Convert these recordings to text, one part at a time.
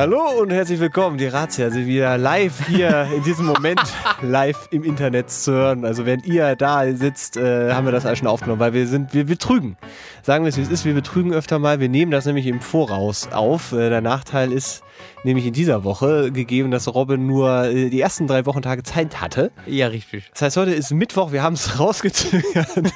Hallo und herzlich willkommen, die Razzia sind wieder live hier in diesem Moment live im Internet zu hören. Also wenn ihr da sitzt, äh, haben wir das alles schon aufgenommen, weil wir sind, wir betrügen. Sagen wir es wie es ist, wir betrügen öfter mal. Wir nehmen das nämlich im Voraus auf. Äh, der Nachteil ist nämlich in dieser Woche gegeben, dass Robin nur äh, die ersten drei Wochentage Zeit hatte. Ja, richtig. Das heißt, heute ist Mittwoch, wir haben es rausgezögert.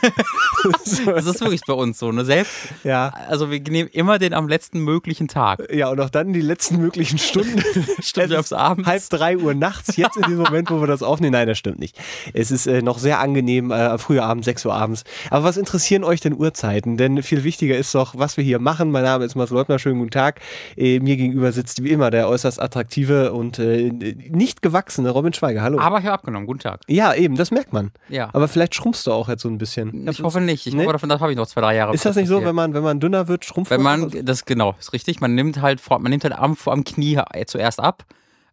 Das ist wirklich bei uns so, ne? Selbst, ja. also wir nehmen immer den am letzten möglichen Tag. Ja, und auch dann die letzten möglichen Stunden. Stimmt, Es Abends. Halb drei Uhr nachts, jetzt in diesem Moment, wo wir das aufnehmen. Nein, das stimmt nicht. Es ist äh, noch sehr angenehm, äh, früher Abend, 6 Uhr abends. Aber was interessieren euch denn Uhrzeiten? Denn viel wichtiger ist doch, was wir hier machen. Mein Name ist Mats Leutner, schönen guten Tag. Äh, mir gegenüber sitzt wie immer der äußerst attraktive und äh, nicht gewachsene Robin Schweiger. Hallo. Aber ich habe abgenommen. Guten Tag. ja, eben, das merkt man. Ja. Aber vielleicht schrumpfst du auch jetzt so ein bisschen. ich hoffe nicht. Ich Nee? hoffe, davon das habe ich noch zwei, drei Jahre. Ist das nicht so, wenn man, wenn man dünner wird, schrumpft Wenn man? das genau, ist richtig. Man nimmt halt, man nimmt halt am, am Knie äh, zuerst ab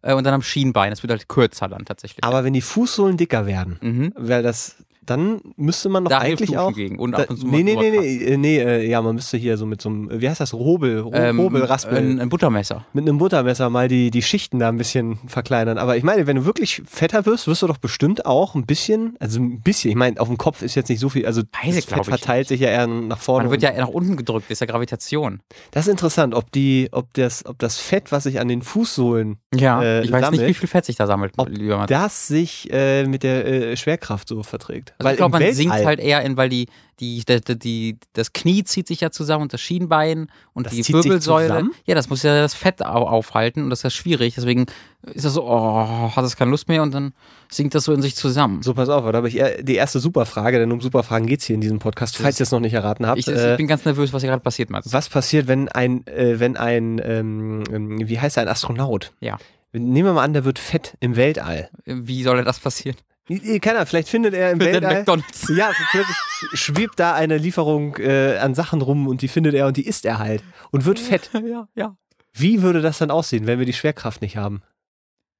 äh, und dann am Schienbein. Das wird halt kürzer dann tatsächlich. Aber wenn die Fußsohlen dicker werden, Mhm. weil das, dann müsste man doch Da eigentlich auch. gegen und ab und zu nee, nee, nee, nee, äh, nee, ja, man müsste hier so mit so einem, wie heißt das, Hobel, Ro- ähm, Raspel, ein, ein Buttermesser. mit einem Buttermesser mal die, die Schichten da ein bisschen verkleinern. Aber ich meine, wenn du wirklich fetter wirst, wirst du doch bestimmt auch ein bisschen, also ein bisschen, ich meine, auf dem Kopf ist jetzt nicht so viel, also Weiß das Fett verteilt sich ja eher nach vorne. Man wird ja eher nach unten gedrückt, ist ja Gravitation. das ist interessant, ob die, ob das, ob das Fett, was sich an den Fußsohlen, Ja, Äh, ich weiß sammelt. nicht, wie viel Fett sich da sammelt, Ob das sich äh, mit der äh, Schwerkraft so verträgt. Also ich glaube, man sinkt Weltall- halt eher in, weil die, die, die, die, das Knie zieht sich ja zusammen und das Schienbein und Das die Wirbelsäule. Ja, das muss ja das Fett au aufhalten und das ist ja schwierig. Deswegen ist das so, oh, hat es keine Lust mehr und dann sinkt das so in sich zusammen. So, pass auf, da habe ich eher die erste Superfrage, denn um Superfragen geht's hier in diesem Podcast, falls ihr es noch nicht erraten habt. Ich, ich äh, bin ganz nervös, was hier gerade passiert, Mats. was passiert, wenn ein, äh, wenn ein, ähm, ähm, wie heißt er, ein Astronaut? Ja. Nehmen wir mal an, der wird fett im Weltall. Wie soll das passieren? Äh, Keiner, vielleicht findet er im Für Weltall. McDonalds. Ja, schwebt da eine Lieferung äh, an Sachen rum und die findet er und die isst er halt und wird fett. ja, ja. Wie würde das dann aussehen, wenn wir die Schwerkraft nicht haben?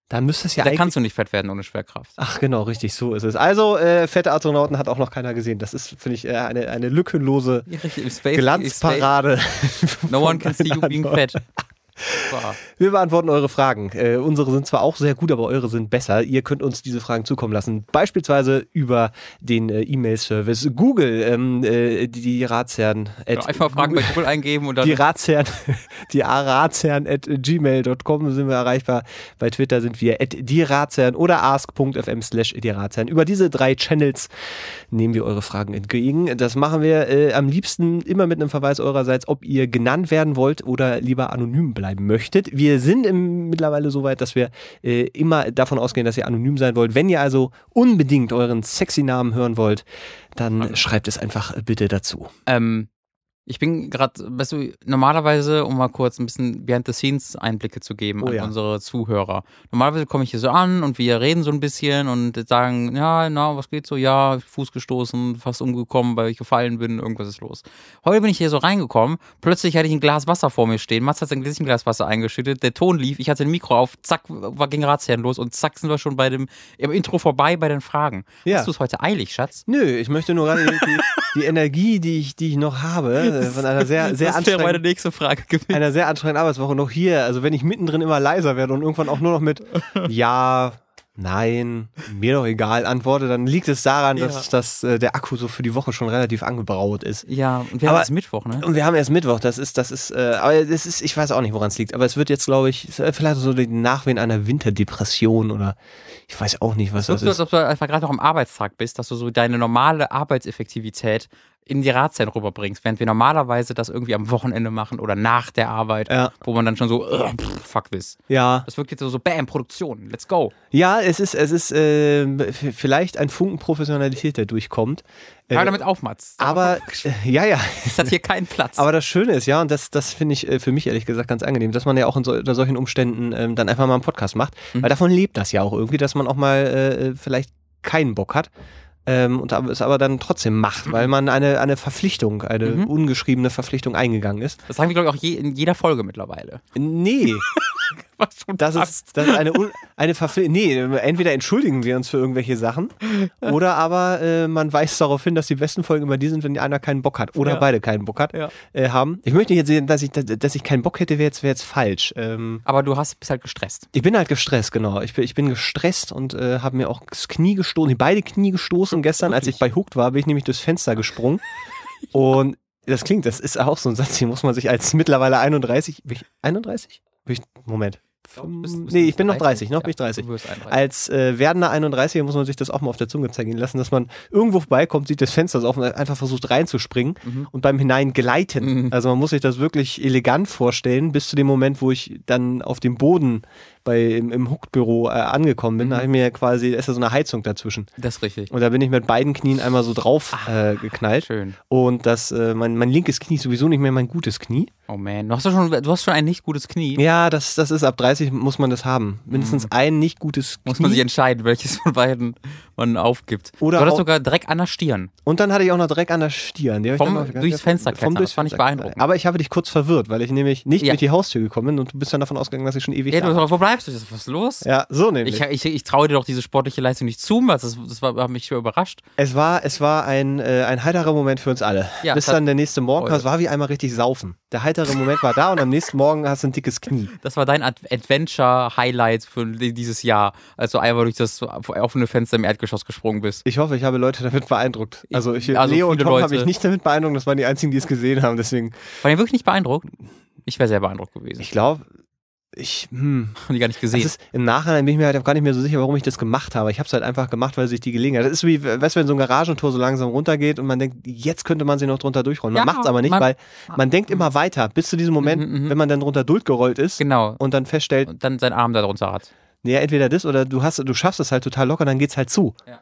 Dann müsste es ja da eigentlich. kannst du nicht fett werden ohne Schwerkraft. Ach genau, richtig, so ist es. Also, äh, fette Astronauten hat auch noch keiner gesehen. Das ist, finde ich, äh, eine, eine lückenlose Ja, Glanzparade. No one can see you being fat. Wir beantworten eure Fragen. Äh, unsere sind zwar auch sehr gut, aber eure sind besser. Ihr könnt uns diese Fragen zukommen lassen. Beispielsweise über den äh, E-Mail-Service Google, ähm, äh, die, die Ratsherren. at Einfach Fragen bei Google- Google eingeben und dann Die Ratsherren, die Ratsherren at gmail.com sind wir erreichbar. Bei Twitter sind wir at die Ratsherren oder ask.fm slash die Ratsherren. Über diese drei Channels nehmen wir eure Fragen entgegen. Das machen wir äh, am liebsten immer mit einem Verweis eurerseits, ob ihr genannt werden wollt oder lieber anonym bleiben möchtet. Wir sind im, mittlerweile so weit, dass wir äh, immer davon ausgehen, dass ihr anonym sein wollt. Wenn ihr also unbedingt euren sexy Namen hören wollt, dann schreibt es einfach bitte dazu. Ähm, ich bin gerade, weißt du, normalerweise, um mal kurz ein bisschen Behind-the-Scenes-Einblicke zu geben Oh an ja. unsere Zuhörer. Normalerweise komme ich hier so an und wir reden so ein bisschen und sagen, ja, na, was geht so? Ja, Fuß gestoßen, fast umgekommen, weil ich gefallen bin, irgendwas ist los. Heute bin ich hier so reingekommen, plötzlich hatte ich ein Glas Wasser vor mir stehen, Mats hat sein Glas Wasser eingeschüttet, der Ton lief, ich hatte ein Mikro auf, zack, war ging Ratsherren los und zack sind wir schon bei dem, im Intro vorbei bei den Fragen. Ja. Hast du es heute eilig, Schatz? Nö, ich möchte nur gerade die, die, die Energie, die ich, die ich noch habe, von einer sehr, sehr das wäre meine anstrengenden, nächste Frage gewesen. einer sehr anstrengenden Arbeitswoche noch hier. Also wenn ich mittendrin immer leiser werde und irgendwann auch nur noch mit Ja, Nein, mir doch egal antworte, dann liegt es daran, Ja. dass, dass äh, der Akku so für die Woche schon relativ angebraut ist. Ja, und wir Aber- haben jetzt Mittwoch, ne? Und wir haben erst Mittwoch, das ist, das ist, äh, aber das ist, ich weiß auch nicht, woran es liegt, aber es wird jetzt, glaube ich, ist, äh, vielleicht so die Nachwehen einer Winterdepression oder ich weiß auch nicht, was So, das so, als ist. ob du einfach gerade noch am Arbeitstag bist, dass du so deine normale Arbeitseffektivität in die Radzeit rüberbringst, während wir normalerweise das irgendwie am Wochenende machen oder nach der Arbeit, Ja. wo man dann schon so, "Ugh, pff, fuck this. Ja, Das wirkt jetzt so, so bam, Produktion, let's go. ja, es ist, es ist äh, vielleicht ein Funken Professionalität, der durchkommt. Äh, Hör damit auf, Mats. aber, äh, ja, ja, es hat hier keinen Platz. Aber das Schöne ist, ja, und das, das finde ich äh, für mich ehrlich gesagt ganz angenehm, dass man ja auch in so, unter solchen Umständen ähm, dann einfach mal einen Podcast macht, Mhm. weil davon lebt das ja auch irgendwie, dass man auch mal äh, vielleicht keinen Bock hat. Ähm, und es aber dann trotzdem macht, weil man eine, eine Verpflichtung, eine Mhm. ungeschriebene Verpflichtung eingegangen ist. Das sagen wir, glaube ich, auch je, in jeder Folge mittlerweile. Nee, Was schon das ist, das ist eine, eine Verpflichtung. Nee, entweder entschuldigen wir uns für irgendwelche Sachen oder aber äh, man weist darauf hin, dass die besten Folgen immer die sind, wenn einer keinen Bock hat oder Ja. beide keinen Bock hat, Ja. äh, haben. Ich möchte nicht jetzt sehen, dass ich, dass ich keinen Bock hätte, wäre jetzt, wäre jetzt falsch. Ähm, Aber du hast, bist halt gestresst. ich bin halt gestresst, genau. Ich bin, ich bin gestresst und äh, habe mir auch das Knie gestoßen, beide Knie gestoßen. Gestern, als ich bei Hooked war, bin ich nämlich durchs Fenster gesprungen. Und das klingt, das ist auch so ein Satz, den muss man sich als mittlerweile 31, bin ich 31? Bin ich, Moment. Du bist- bist nee, ich bin noch 30, 30? noch Ja, bin ich 30. du wirst 31. Als äh, werdender 31 muss man sich das auch mal auf der Zunge zeigen lassen, dass man irgendwo vorbeikommt, sieht das Fenster auf und einfach versucht reinzuspringen Mhm. und beim Hineingleiten. Mhm. Also man muss sich das wirklich elegant vorstellen, bis zu dem Moment, wo ich dann auf dem Boden bei, im, im Hooked-Büro äh, angekommen bin. Da habe ich mir quasi, ist ja so eine Heizung dazwischen. Das ist richtig. Und da bin ich mit beiden Knien einmal so drauf Ah. äh, geknallt. Schön. Und das, äh, mein, mein linkes Knie ist sowieso nicht mehr mein gutes Knie. Oh man, du hast, schon, du hast schon ein nicht gutes Knie. Ja, das, das ist ab 30 muss man das haben. Mindestens ein nicht gutes Knie. Mhm. Muss man sich entscheiden, welches von beiden man aufgibt. Oder du hattest sogar Dreck an der Stirn. Und dann hatte ich auch noch Dreck an der Stirn. Die hab ich Vom- durchs Fenster klettern, das fand ich beeindruckend. Aber ich habe dich kurz verwirrt, weil ich nämlich nicht Ja. durch die Haustür gekommen bin und du bist dann davon ausgegangen, dass ich schon ewig Ja, du, wo bleibst du? Was ist los? Ja, so nämlich. Ich, ich, ich traue dir doch diese sportliche Leistung nicht zu, weil das, das war, hat mich schon überrascht. es war, es war ein, äh, ein heiterer Moment für uns alle. Ja, Bis dann der nächste Morgen. Es war wie einmal richtig saufen. Der heitere Moment war da und am nächsten Morgen hast du ein dickes Knie. Das war dein Ad Adventure-Highlight für di- dieses Jahr, als du einfach durch das offene Fenster im Erdgeschoss gesprungen bist. Ich hoffe, ich habe Leute damit beeindruckt. Also, ich, Also Leo und Tom habe ich nicht damit beeindruckt. Das waren die einzigen, die es gesehen haben. Deswegen, War ihr wirklich nicht beeindruckt? Ich wäre sehr beeindruckt gewesen. ich glaube, ich, hm, die gar nicht gesehen. ist, Im Nachhinein bin ich mir halt auch gar nicht mehr so sicher, warum ich das gemacht habe. Ich habe es halt einfach gemacht, weil sich die Gelegenheit. Das ist wie, weißt du, wenn so ein Garagentor so langsam runtergeht und man denkt, jetzt könnte man sich noch drunter durchrollen. Man Ja, macht es aber nicht, man- weil man denkt immer weiter, bis zu diesem Moment, Mhm, mhm. wenn man dann drunter durchgerollt ist genau. und dann feststellt, Und dann seinen Arm da drunter hat. Nee, entweder das oder du hast, du schaffst es halt total locker, dann geht's halt zu. Ja.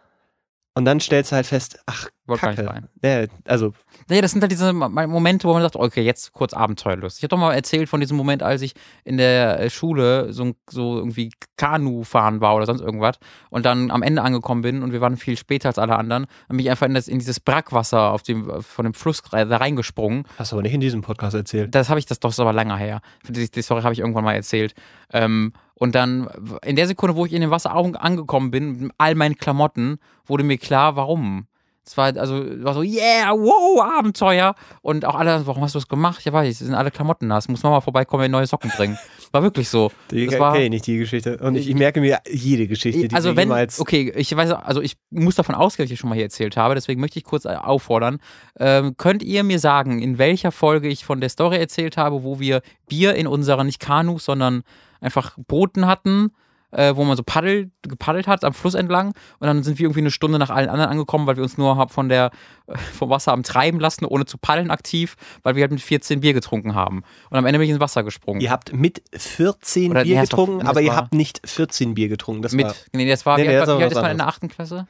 Und dann stellst du halt fest, ach, Wollte gar nicht Kacke. rein. Nee, also, Naja, das sind halt diese Mo- Momente, wo man sagt, okay, jetzt kurz Abenteuerlust. Ich habe doch mal erzählt von diesem Moment, als ich in der äh, Schule so, so irgendwie Kanu fahren war oder sonst irgendwas und dann am Ende angekommen bin und wir waren viel später als alle anderen, dann bin ich einfach in, das, in dieses Brackwasser auf dem, von dem Fluss da reingesprungen. hast du aber nicht in diesem Podcast erzählt. Das habe ich, das doch ist aber länger her. Die, die Story habe ich irgendwann mal erzählt. Ähm, und dann, in der Sekunde, wo ich in dem Wasser angekommen bin, mit all meinen Klamotten, wurde mir klar, warum. Es war also war so, yeah, wow, Abenteuer. Und auch alle, warum hast du das gemacht? Ja, weiß ich, sind alle Klamotten nass. Muss Mama vorbeikommen und neue Socken bringen. War wirklich so. Die Das war- kenne ich nicht, die Geschichte. Und ich, ich merke mir jede Geschichte, die also wenn, jemals okay, ich weiß, also ich muss davon ausgehen, dass ich schon mal hier erzählt habe, deswegen möchte ich kurz äh, auffordern, ähm, könnt ihr mir sagen, in welcher Folge ich von der Story erzählt habe, wo wir Bier in unseren, nicht Kanus, sondern einfach Booten hatten, äh, wo man so paddelt, gepaddelt hat am Fluss entlang und dann sind wir irgendwie eine Stunde nach allen anderen angekommen, weil wir uns nur von der, äh, vom Wasser am Treiben lassen, ohne zu paddeln aktiv, weil wir halt mit 14 Bier getrunken haben. Und am Ende bin ich ins Wasser gesprungen. Ihr habt mit 14 Oder- Bier nee, war- getrunken, aber ihr war- habt nicht 14 Bier getrunken. Das war, mit, nee, das war, Nee, wie, nee, alt war- war wie alt ist man in der achten Klasse?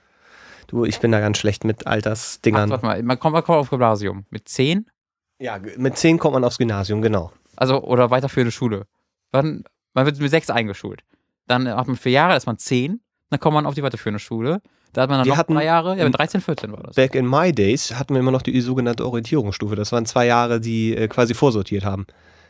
du, ich bin da ganz schlecht mit Ach, Altersdingern. warte mal, man kommt, man kommt auf Gymnasium. Mit 10? ja, mit 10 kommt man aufs Gymnasium, genau. Also, oder weiterführende Schule. Dann, man wird mit 6 eingeschult. Dann hat man vier Jahre, ist man 10. Dann kommt man auf die weiterführende Schule. Da hat man dann Wir noch hatten- drei Jahre. Ja, mit 13, 14 war das. Back in my days hatten wir immer noch die sogenannte Orientierungsstufe. Das waren zwei Jahre, die äh, quasi vorsortiert haben.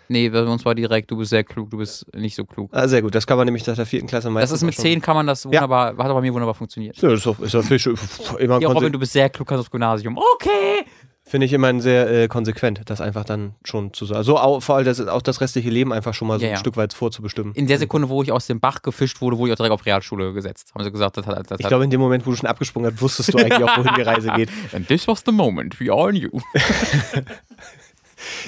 Nee, bei uns war direkt, du bist sehr klug, du bist nicht so klug. Ah, sehr gut, das kann man nämlich seit der vierten Klasse Das meistens ist mit 10 kann man das wunderbar, hat aber bei mir wunderbar funktioniert. Ja, das ist doch, ist doch immer Ja, Robin, du bist sehr klug, kannst aufs Gymnasium. Okay! Finde ich immer sehr äh, konsequent, das einfach dann schon zu sagen. So au- vor allem das, auch das restliche Leben einfach schon mal so Ja, ein ja. Stück weit vorzubestimmen. In der Sekunde, wo ich aus dem Bach gefischt wurde, wurde ich auch direkt auf Realschule gesetzt. Haben sie gesagt, das hat. Das Ich glaube, in dem Moment, wo du schon abgesprungen hast, wusstest du eigentlich auch, wohin die Reise geht. And this was the moment we all knew.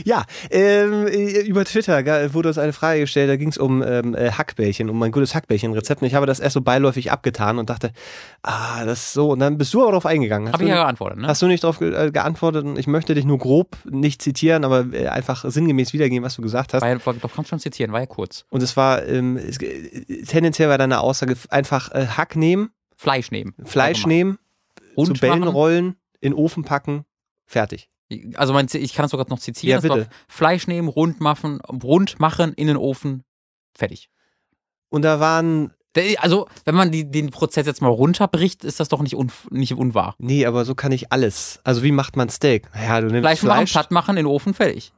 Ja, ähm, äh, über Twitter wurde uns eine Frage gestellt, da ging es um ähm, äh, Hackbällchen, um mein gutes Hackbällchen-Rezept. Und ich habe das erst so beiläufig abgetan und dachte, ah, das ist so. Und dann bist du aber darauf eingegangen. Hast Habe du, ich ja geantwortet, ne? hast du nicht darauf ge äh, geantwortet? Und ich möchte dich nur grob nicht zitieren, aber einfach sinngemäß wiedergeben, was du gesagt hast. War ja, doch kannst schon zitieren, war ja kurz. Und es war, ähm, es, tendenziell war deine Aussage einfach äh, Hack nehmen, Fleisch nehmen. Fleisch nehmen, Rund zu Bällen machen. rollen, in den Ofen packen, fertig. Also mein, ich kann das sogar noch zitieren. Ja, bitte. Fleisch nehmen, rund machen, rund machen, in den Ofen, fertig. Und da waren Also, wenn man die, den Prozess jetzt mal runterbricht, ist das doch nicht, un, nicht unwahr. Nee, aber so kann ich alles. Also wie macht man Steak? Naja, du nimmst Fleisch machen, Fleisch. platt machen, in den Ofen, fertig.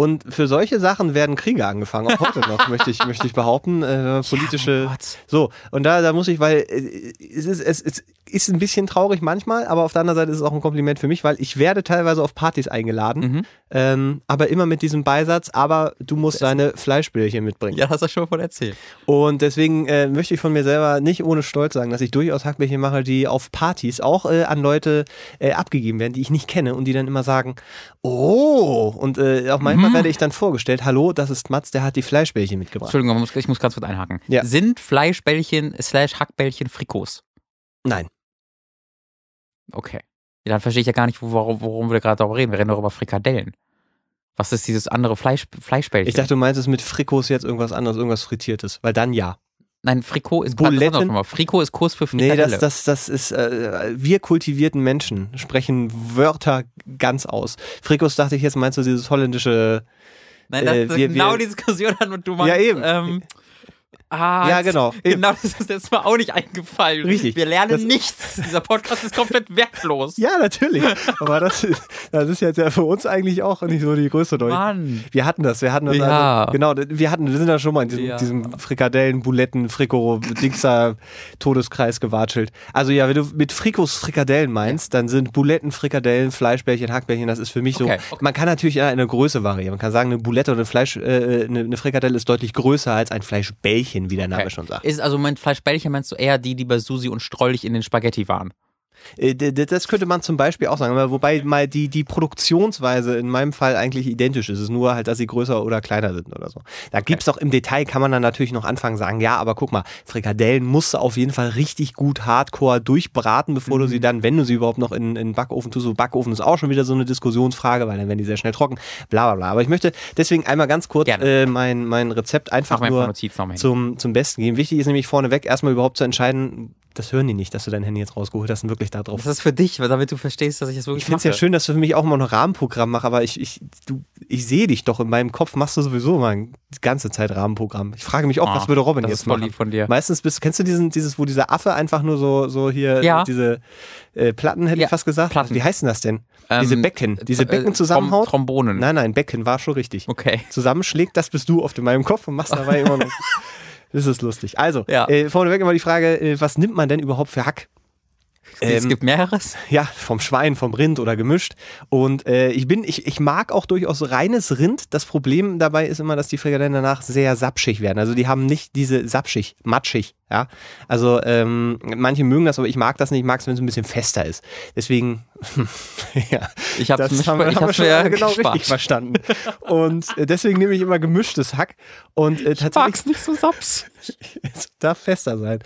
Und für solche Sachen werden Kriege angefangen, auch heute noch, möchte ich, möchte ich behaupten. Äh, politische. mein Gott. so, und da, da muss ich, weil äh, es ist, es, es ist ein bisschen traurig manchmal, aber auf der anderen Seite ist es auch ein Kompliment für mich, weil ich werde teilweise auf Partys eingeladen, Mhm. ähm, aber immer mit diesem Beisatz, aber du musst deine Fleischbällchen mitbringen. Ja, hast du schon von erzählt. Und deswegen äh, möchte ich von mir selber nicht ohne Stolz sagen, dass ich durchaus Hackbällchen mache, die auf Partys auch äh, an Leute äh, abgegeben werden, die ich nicht kenne und die dann immer sagen, oh, und äh, auch manchmal Mhm. Werde ich dann vorgestellt, hallo, das ist Mats, der hat die Fleischbällchen mitgebracht. Entschuldigung, ich muss, ganz kurz einhaken. Ja. Sind Fleischbällchen slash Hackbällchen Frikos? Nein. Okay. Ja, dann verstehe ich ja gar nicht, wo- warum, worum wir gerade darüber reden. Wir reden doch über Frikadellen. Was ist dieses andere Fleisch, Fleischbällchen? Ich dachte, du meinst es mit Frikos jetzt irgendwas anderes, irgendwas Frittiertes, weil dann ja. Nein, Frikot ist Buletten? Mal. Frikot ist Kurs für Nee, Frikadelle. das, das, das ist, äh, wir kultivierten Menschen sprechen Wörter ganz aus. Frikos dachte ich jetzt, meinst du dieses holländische, Nein, das äh, ist wir- genau wir- die Diskussion hat und du meinst. Ja, eben. Ähm, ah, Ja, genau. Genau, das ist jetzt mal auch nicht eingefallen. Richtig. Wir lernen Das- nichts. Dieser Podcast ist komplett wertlos. Ja, natürlich. Aber das, das ist jetzt ja für uns eigentlich auch nicht so die größte Neuigkeit. Mann. Wir hatten das, wir hatten das Ja. also, genau, wir hatten, wir sind da schon mal in diesem, Ja. diesem Frikadellen, Buletten, Friko, Dingser Todeskreis gewatschelt. Also ja, wenn du mit Frikos Frikadellen meinst, dann sind Buletten, Frikadellen, Fleischbällchen, Hackbällchen, das ist für mich Okay, so. okay. Man kann natürlich in eine Größe variieren. Man kann sagen, eine Bulette oder eine Fleisch, äh, eine, eine Frikadelle ist deutlich größer als ein Fleischbällchen, wie der Name Okay. schon sagt. Ist also mein Fleischbällchen meinst du eher die, die bei Susi und Strollig in den Spaghetti waren? Äh, Das könnte man zum Beispiel auch sagen, wobei mal die, die Produktionsweise in meinem Fall eigentlich identisch ist. Es ist nur halt, dass sie größer oder kleiner sind oder so. Da gibt's doch im Detail, kann man dann natürlich noch anfangen sagen, ja, aber guck mal, Frikadellen musst du auf jeden Fall richtig gut hardcore durchbraten, bevor du Mhm. sie dann, wenn du sie überhaupt noch in, in Backofen tust, so Backofen ist auch schon wieder so eine Diskussionsfrage, weil dann werden die sehr schnell trocken, bla bla bla. Aber ich möchte deswegen einmal ganz kurz äh, mein, mein Rezept einfach nur zum, zum Besten geben. Wichtig ist nämlich vorneweg erstmal überhaupt zu entscheiden, das hören die nicht, dass du dein Handy jetzt rausgeholt hast und wirklich da drauf Das ist für dich, weil damit du verstehst, dass ich das wirklich ich finde es ja schön, dass du für mich auch mal ein Rahmenprogramm machst, aber ich, ich, du, ich sehe dich doch in meinem Kopf, machst du sowieso mal die ganze Zeit Rahmenprogramm. Ich frage mich auch, Ah, was würde Robin das jetzt ist voll machen? lieb von dir. Meistens bist, kennst du diesen, dieses, wo dieser Affe einfach nur so, so hier, Ja. diese äh, Platten, hätte Ja, ich fast gesagt. Platten. Wie heißen das denn? Ähm, diese Becken, diese äh, Becken Trom- zusammenhaut? Trombonen. Nein, nein, Becken war schon richtig. Okay. Zusammenschlägt, das bist du oft in meinem Kopf und machst dabei immer noch. Das ist lustig. Also, Ja. äh, vorneweg immer die Frage, äh, was nimmt man denn überhaupt für Hack? Es Ähm, gibt mehreres. Ja, vom Schwein, vom Rind oder gemischt. Und äh, ich bin, ich, ich mag auch durchaus reines Rind. Das Problem dabei ist immer, dass die Frikadellen danach sehr sapschig werden. Also die haben nicht diese sapschig, matschig. Ja, also ähm, manche mögen das, aber ich mag das nicht. Ich mag es, wenn es ein bisschen fester ist. Deswegen, ja, Ich das mir- haben ich haben schon genau gespart. richtig verstanden. Und äh, deswegen nehme ich immer gemischtes Hack. Und äh, tatsächlich nicht so saps. es darf fester sein.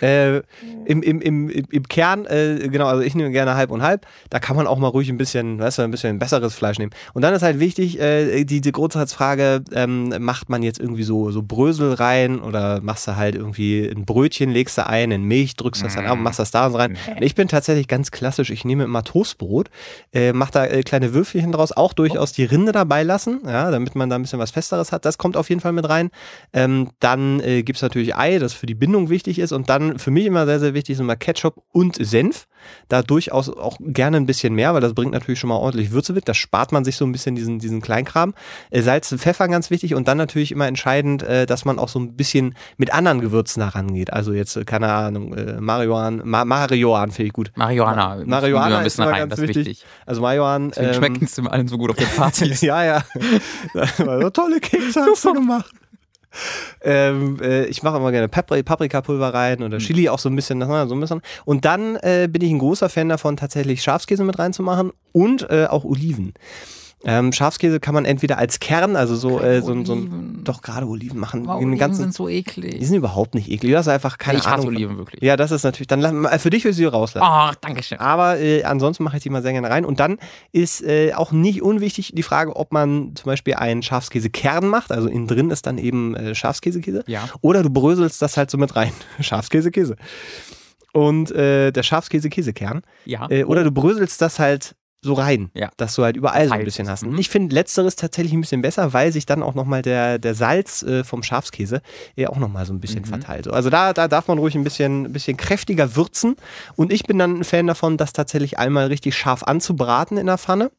Äh, im, im, im, im Kern, äh, genau, also ich nehme gerne halb und halb. Da kann man auch mal ruhig ein bisschen, weißt du, ein bisschen besseres Fleisch nehmen. Und dann ist halt wichtig, äh, die, die Grundsatzfrage, ähm, macht man jetzt irgendwie so, so Brösel rein oder machst du halt irgendwie ein Brötchen, legst du ein, in Milch, drückst das dann ab, machst das da rein. Und ich bin tatsächlich ganz klassisch, ich nehme immer Toastbrot, äh, mach da äh, kleine Würfelchen draus, auch durchaus die Rinde dabei lassen, ja, damit man da ein bisschen was Festeres hat. Das kommt auf jeden Fall mit rein. Ähm, dann äh, gibt es natürlich Ei, das für die Bindung wichtig ist. Und dann für mich immer sehr, sehr wichtig ist immer Ketchup und Senf. Da durchaus auch gerne ein bisschen mehr, weil das bringt natürlich schon mal ordentlich Würze mit. Da spart man sich so ein bisschen diesen, diesen Kleinkram. Äh, Salz und Pfeffer ganz wichtig. Und dann natürlich immer entscheidend, äh, dass man auch so ein bisschen mit anderen Gewürzen da rangeht. Also jetzt, äh, keine Ahnung, äh, Marihuan, Ma Marihuan finde ich gut. Marihuana. Ma- Marihuana ein ist bisschen immer rein, ganz das ist wichtig. wichtig. Also Marihuan. Deswegen ähm, schmecken es immer allen so gut auf den Partys. ja, ja. Das war so tolle Kekse hast du gemacht. Ähm, äh, ich mache immer gerne Papri Paprikapulver rein oder Chili auch so ein bisschen, war so ein bisschen. Und dann äh, bin ich ein großer Fan davon, tatsächlich Schafskäse mit reinzumachen und äh, auch Oliven. Ähm, Schafskäse kann man entweder als Kern, also so, äh, so, ein- so Oliven. doch gerade Oliven machen, Aber Oliven ganzen, sind so die eklig. sind überhaupt nicht eklig. Das ist einfach keine ich hasse Ahnung. Oliven wirklich. Ja, das ist natürlich, dann lass- für dich will ich sie rauslassen. Ach, danke schön. Aber äh, ansonsten mache ich die mal sehr gerne rein. Und dann ist äh, auch nicht unwichtig die Frage, ob man zum Beispiel einen Schafskäsekern macht. Also innen drin ist dann eben äh, Schafskäsekäse. Ja. Oder du bröselst das halt so mit rein. Schafskäsekäse. Und äh, der Schafskäse-Käsekern. Ja. Äh, oder du bröselst das halt so rein, Ja. dass du halt überall so ein bisschen hast. Mhm. Ich finde letzteres tatsächlich ein bisschen besser, weil sich dann auch nochmal der, der Salz äh, vom Schafskäse äh, auch nochmal so ein bisschen Mhm. verteilt. Also da, da darf man ruhig ein bisschen, ein bisschen kräftiger würzen. Und ich bin dann ein Fan davon, das tatsächlich einmal richtig scharf anzubraten in der Pfanne.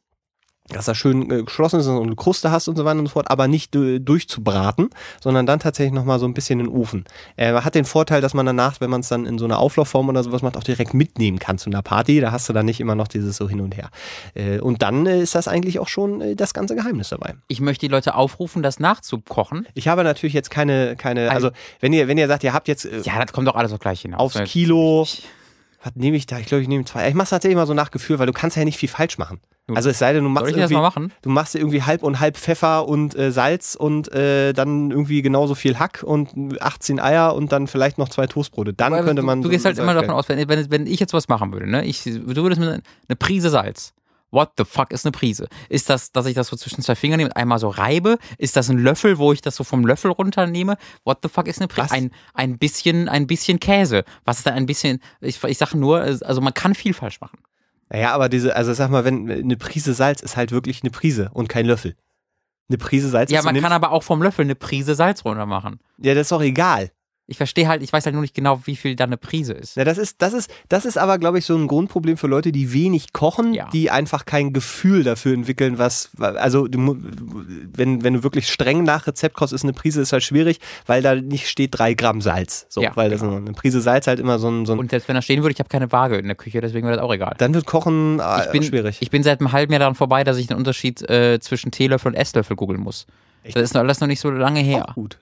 Dass er schön äh, geschlossen ist und eine Kruste hast und so weiter und so fort, aber nicht durchzubraten, sondern dann tatsächlich nochmal so ein bisschen in den Ofen. Äh, hat den Vorteil, dass man danach, wenn man es dann in so einer Auflaufform oder sowas macht, auch direkt mitnehmen kann zu einer Party. Da hast du dann nicht immer noch dieses so hin und her. Äh, und dann äh, ist das eigentlich auch schon äh, das ganze Geheimnis dabei. Ich möchte die Leute aufrufen, das nachzukochen. Ich habe natürlich jetzt keine, keine, also wenn ihr, wenn ihr sagt, ihr habt jetzt Ja, das kommt doch alles so gleich hinaus. aufs Kilo, was nehme ich da? Ich glaube, ich nehme zwei. Ich mache es tatsächlich mal so nach Gefühl, weil du kannst ja nicht viel falsch machen. Also es sei denn, du machst irgendwie, du machst irgendwie halb und halb Pfeffer und äh, Salz und äh, dann irgendwie genauso viel Hack und 18 Eier und dann vielleicht noch zwei Toastbrote. Dann Aber könnte du, man. Du so- gehst halt immer davon aus, wenn, wenn, wenn ich jetzt was machen würde, ne? Ich, du würdest mir eine Prise Salz. What the fuck ist eine Prise? Ist das, dass ich das so zwischen zwei Fingern nehme und einmal so reibe? Ist das ein Löffel, wo ich das so vom Löffel runternehme? What the fuck ist eine Prise? Was? Ein, ein bisschen, ein bisschen Käse. Was ist da ein bisschen, ich, ich sage nur, also man kann viel falsch machen. Naja, aber diese, also sag mal, wenn eine Prise Salz ist halt wirklich eine Prise und kein Löffel. Eine Prise Salz Ja, man kann aber auch vom Löffel eine Prise Salz runter machen. Ja, das ist doch egal. Ich verstehe halt, ich weiß halt nur nicht genau, wie viel da eine Prise ist. Ja, das ist, das ist, das ist aber, glaube ich, so ein Grundproblem für Leute, die wenig kochen, Ja. die einfach kein Gefühl dafür entwickeln, was, also du, wenn, wenn du wirklich streng nach Rezept kochst, ist eine Prise ist halt schwierig, weil da nicht steht drei Gramm Salz. So, Ja, weil das genau. eine Prise Salz halt immer so ein, so ein Und selbst wenn da stehen würde, ich habe keine Waage in der Küche, deswegen wäre das auch egal. dann wird Kochen äh, ich bin, schwierig. Ich bin seit einem halben Jahr daran vorbei, dass ich den Unterschied äh, zwischen Teelöffel und Esslöffel googeln muss. Echt? Das ist noch alles noch nicht so lange her. Auch gut.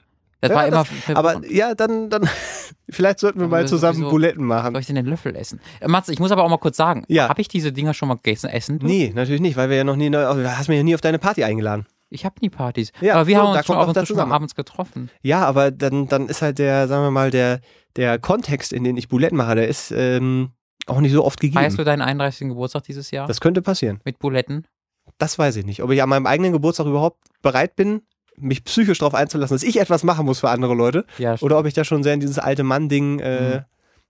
Das Ja, war immer. das- Aber ja, dann, dann vielleicht sollten wir Aber mal zusammen sowieso- Buletten soll machen. ich denn den Löffel essen? Äh, Matze, ich muss aber auch mal kurz sagen, Ja. habe ich diese Dinger schon mal gegessen, essen? Nee, natürlich nicht, weil wir ja noch nie, du hast mich ja nie auf deine Party eingeladen. Ich habe nie Partys. Ja, aber wir so, haben uns schon auch das schon abends getroffen. Ja, aber dann, dann ist halt der, sagen wir mal, der, der Kontext, in den ich Buletten mache, der ist ähm, auch nicht so oft gegeben. Feierst du deinen 31. Geburtstag dieses Jahr? Das könnte passieren. mit Buletten? Das weiß ich nicht. Ob ich an meinem eigenen Geburtstag überhaupt bereit bin, mich psychisch darauf einzulassen, dass ich etwas machen muss für andere Leute. Ja, Oder ob ich da schon sehr in dieses alte Mann-Ding, äh,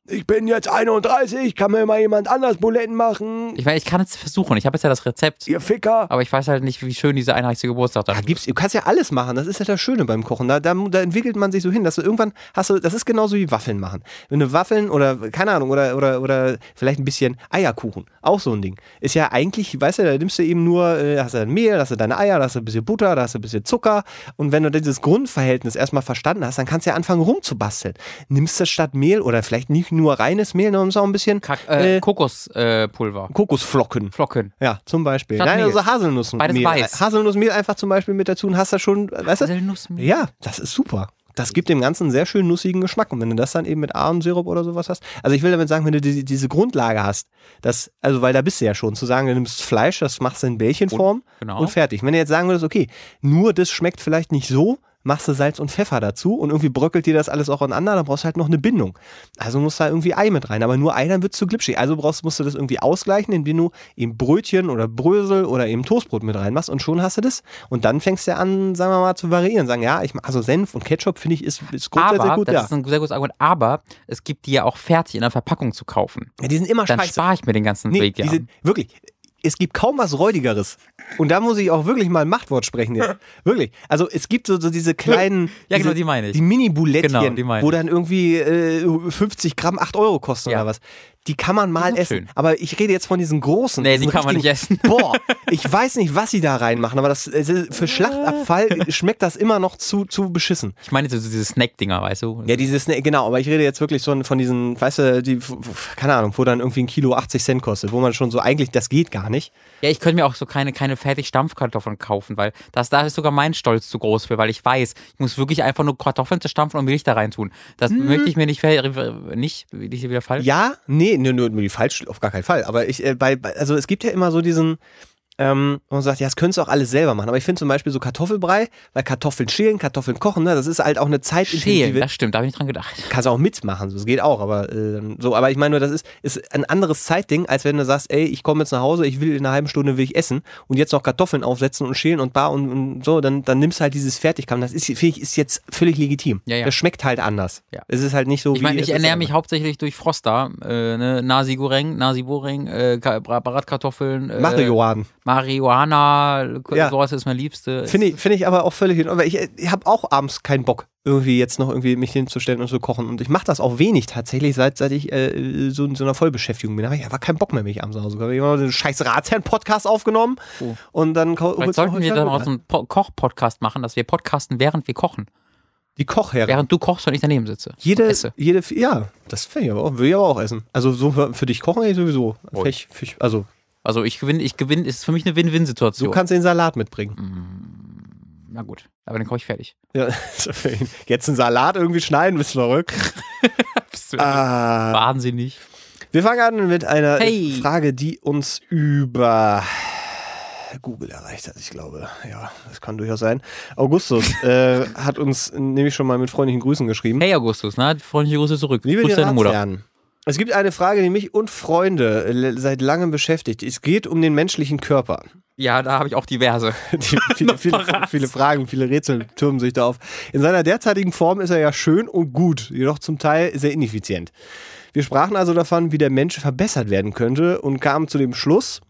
ich bin jetzt 31, kann mir mal jemand anders Buletten machen. Ich meine, ich kann es versuchen. Ich habe jetzt ja das Rezept, Ihr Ficker. aber ich weiß halt nicht, wie schön dieser 31. Geburtstag dann Ja, gibt's, du kannst ja alles machen. Das ist ja das Schöne beim Kochen. Da, da, da entwickelt man sich so hin, dass du irgendwann hast du, das ist genauso wie Waffeln machen. Wenn du Waffeln oder, keine Ahnung, oder, oder, oder vielleicht ein bisschen Eierkuchen, auch so ein Ding. Ist ja eigentlich, weißt du, da nimmst du eben nur, äh, hast du dein Mehl, hast du deine Eier, da hast du ein bisschen Butter, da hast du ein bisschen Zucker. Und wenn du dieses Grundverhältnis erstmal verstanden hast, dann kannst du ja anfangen rumzubasteln. Nimmst du statt Mehl oder vielleicht nicht nur reines Mehl, sondern auch ein bisschen Kack, äh, äh, Kokospulver. Äh, Pulver. Kokosflocken. Flocken. Ja, zum Beispiel. Statt Nein, Mehl. also Haselnussmehl. Beides weiß. Haselnussmehl einfach zum Beispiel mit dazu und hast da schon, weißt du, Haselnussmehl. ja, das ist super. Das gibt dem Ganzen einen sehr schön nussigen Geschmack. Und wenn du das dann eben mit Ahornsirup oder sowas hast. Also ich will damit sagen, wenn du die, diese Grundlage hast, das, also weil da bist du ja schon, zu sagen, du nimmst Fleisch, das machst du in Bällchenform Genau. und fertig. Wenn du jetzt sagen würdest, okay, nur das schmeckt vielleicht nicht so, machst du Salz und Pfeffer dazu und irgendwie bröckelt dir das alles auch aneinander, dann brauchst du halt noch eine Bindung. Also musst du da irgendwie Ei mit rein, aber nur Ei, dann wird zu glitschig. Also brauchst, musst du das irgendwie ausgleichen, indem du eben Brötchen oder Brösel oder eben Toastbrot mit reinmachst und schon hast du das. Und dann fängst du an, sagen wir mal, zu variieren. Sagen, ja, ich mach also Senf und Ketchup finde ich ist, ist grundsätzlich Aber, gut, das ja. ist ein sehr gutes Argument, aber es gibt die ja auch fertig in der Verpackung zu kaufen. ja. Die sind immer Dann scheiße. spare ich mir den ganzen Nee, Weg die ja. sind, wirklich, es gibt kaum was Räudigeres. Und da muss ich auch wirklich mal ein Machtwort sprechen jetzt. wirklich. Also es gibt so, so diese kleinen, Ja, diese, genau, die meine ich. die Mini-Bulettchen, Genau, wo dann irgendwie äh, 50 Gramm 8 Euro kosten Ja. oder was. Die kann man mal essen. schön. Aber ich rede jetzt von diesen großen. Nee, diesen die kann man nicht essen. Boah, ich weiß nicht, was sie da reinmachen, aber das, für Schlachtabfall schmeckt das immer noch zu, zu beschissen. Ich meine, so diese Snack-Dinger, weißt du? Ja, dieses, ne, genau, aber ich rede jetzt wirklich so von diesen, weißt du, die, keine Ahnung, wo dann irgendwie ein Kilo 80 Cent kostet, wo man schon so eigentlich, das geht gar nicht. Ja, ich könnte mir auch so keine, keine fertig Stampfkartoffeln kaufen, weil das, da ist sogar mein Stolz zu groß für, weil ich weiß, ich muss wirklich einfach nur Kartoffeln zerstampfen und Milch da rein tun. Das möchte ich mir nicht, nicht, nicht wieder falsch. Ja, nee, nur, nur die falsch, auf gar keinen Fall. Aber ich, äh, bei, bei, also es gibt ja immer so diesen, Ähm, und sagt, ja, das könntest du auch alles selber machen. Aber ich finde zum Beispiel so Kartoffelbrei, weil Kartoffeln schälen, Kartoffeln kochen, ne, das ist halt auch eine Schälen, zeitintensive. das stimmt, da habe ich nicht dran gedacht. Kannst du auch mitmachen, so, das geht auch, aber äh, so, aber ich meine nur, das ist, ist ein anderes Zeitding, als wenn du sagst, ey, ich komme jetzt nach Hause, ich will in einer halben Stunde will ich essen und jetzt noch Kartoffeln aufsetzen und schälen und bar und, und so, dann, dann nimmst du halt dieses Fertigkram. Das ist, finde ich, ist jetzt völlig legitim. Ja, ja. Das schmeckt halt anders. Ja. Es ist halt nicht so Ich meine, wie ich es ernähre ist mich hauptsächlich durch Froster, äh, ne? Nasi Goreng, Nasi Boreng, äh, Ka- Bra- Bratkartoffeln, äh, Marihuana. Marihuana, Ja. sowas ist mein Liebste. Finde ich, finde ich aber auch völlig in Ordnung. Ich, ich habe auch abends keinen Bock, irgendwie jetzt noch irgendwie mich hinzustellen und zu kochen. Und ich mache das auch wenig tatsächlich, seit, seit ich äh, so in so einer Vollbeschäftigung bin. Da habe ich einfach keinen Bock mehr, mich abends nach Hause zu. Ich habe einen scheiß Ratsherrn-Podcast aufgenommen Oh. und dann Vielleicht sollten wir dann auch so einen Po- Koch-Podcast machen, dass wir podcasten, während wir kochen. die Kochherren. Während du kochst und ich daneben sitze. Jede, jede, ja, das fände ich aber auch, will ich aber auch essen. Also so für, dich kochen ich sowieso. Fisch, Fisch, also Also ich gewinne, ich gewinne, ist für mich eine Win-Win-Situation. kannst du den Salat mitbringen. Na gut, aber dann koche ich fertig. Ja, jetzt einen Salat irgendwie schneiden, bist du verrückt. Bist du Ah, wahnsinnig. wir fangen an mit einer Hey. Frage, die uns über Google erreicht hat, ich glaube. Ja, das kann durchaus sein. Augustus äh, hat uns nämlich schon mal mit freundlichen Grüßen geschrieben. Hey Augustus, na, freundliche Grüße zurück. Liebe Grüß deine Mutter. Es gibt eine Frage, die mich und Freunde äh, seit langem beschäftigt. Es geht um den menschlichen Körper. Ja, da habe ich auch diverse. Die, viele, viele, viele Fragen, viele Rätsel türmen sich da auf. In seiner derzeitigen Form ist er ja schön und gut, jedoch zum Teil sehr ineffizient. Wir sprachen also davon, wie der Mensch verbessert werden könnte und kamen zu dem Schluss,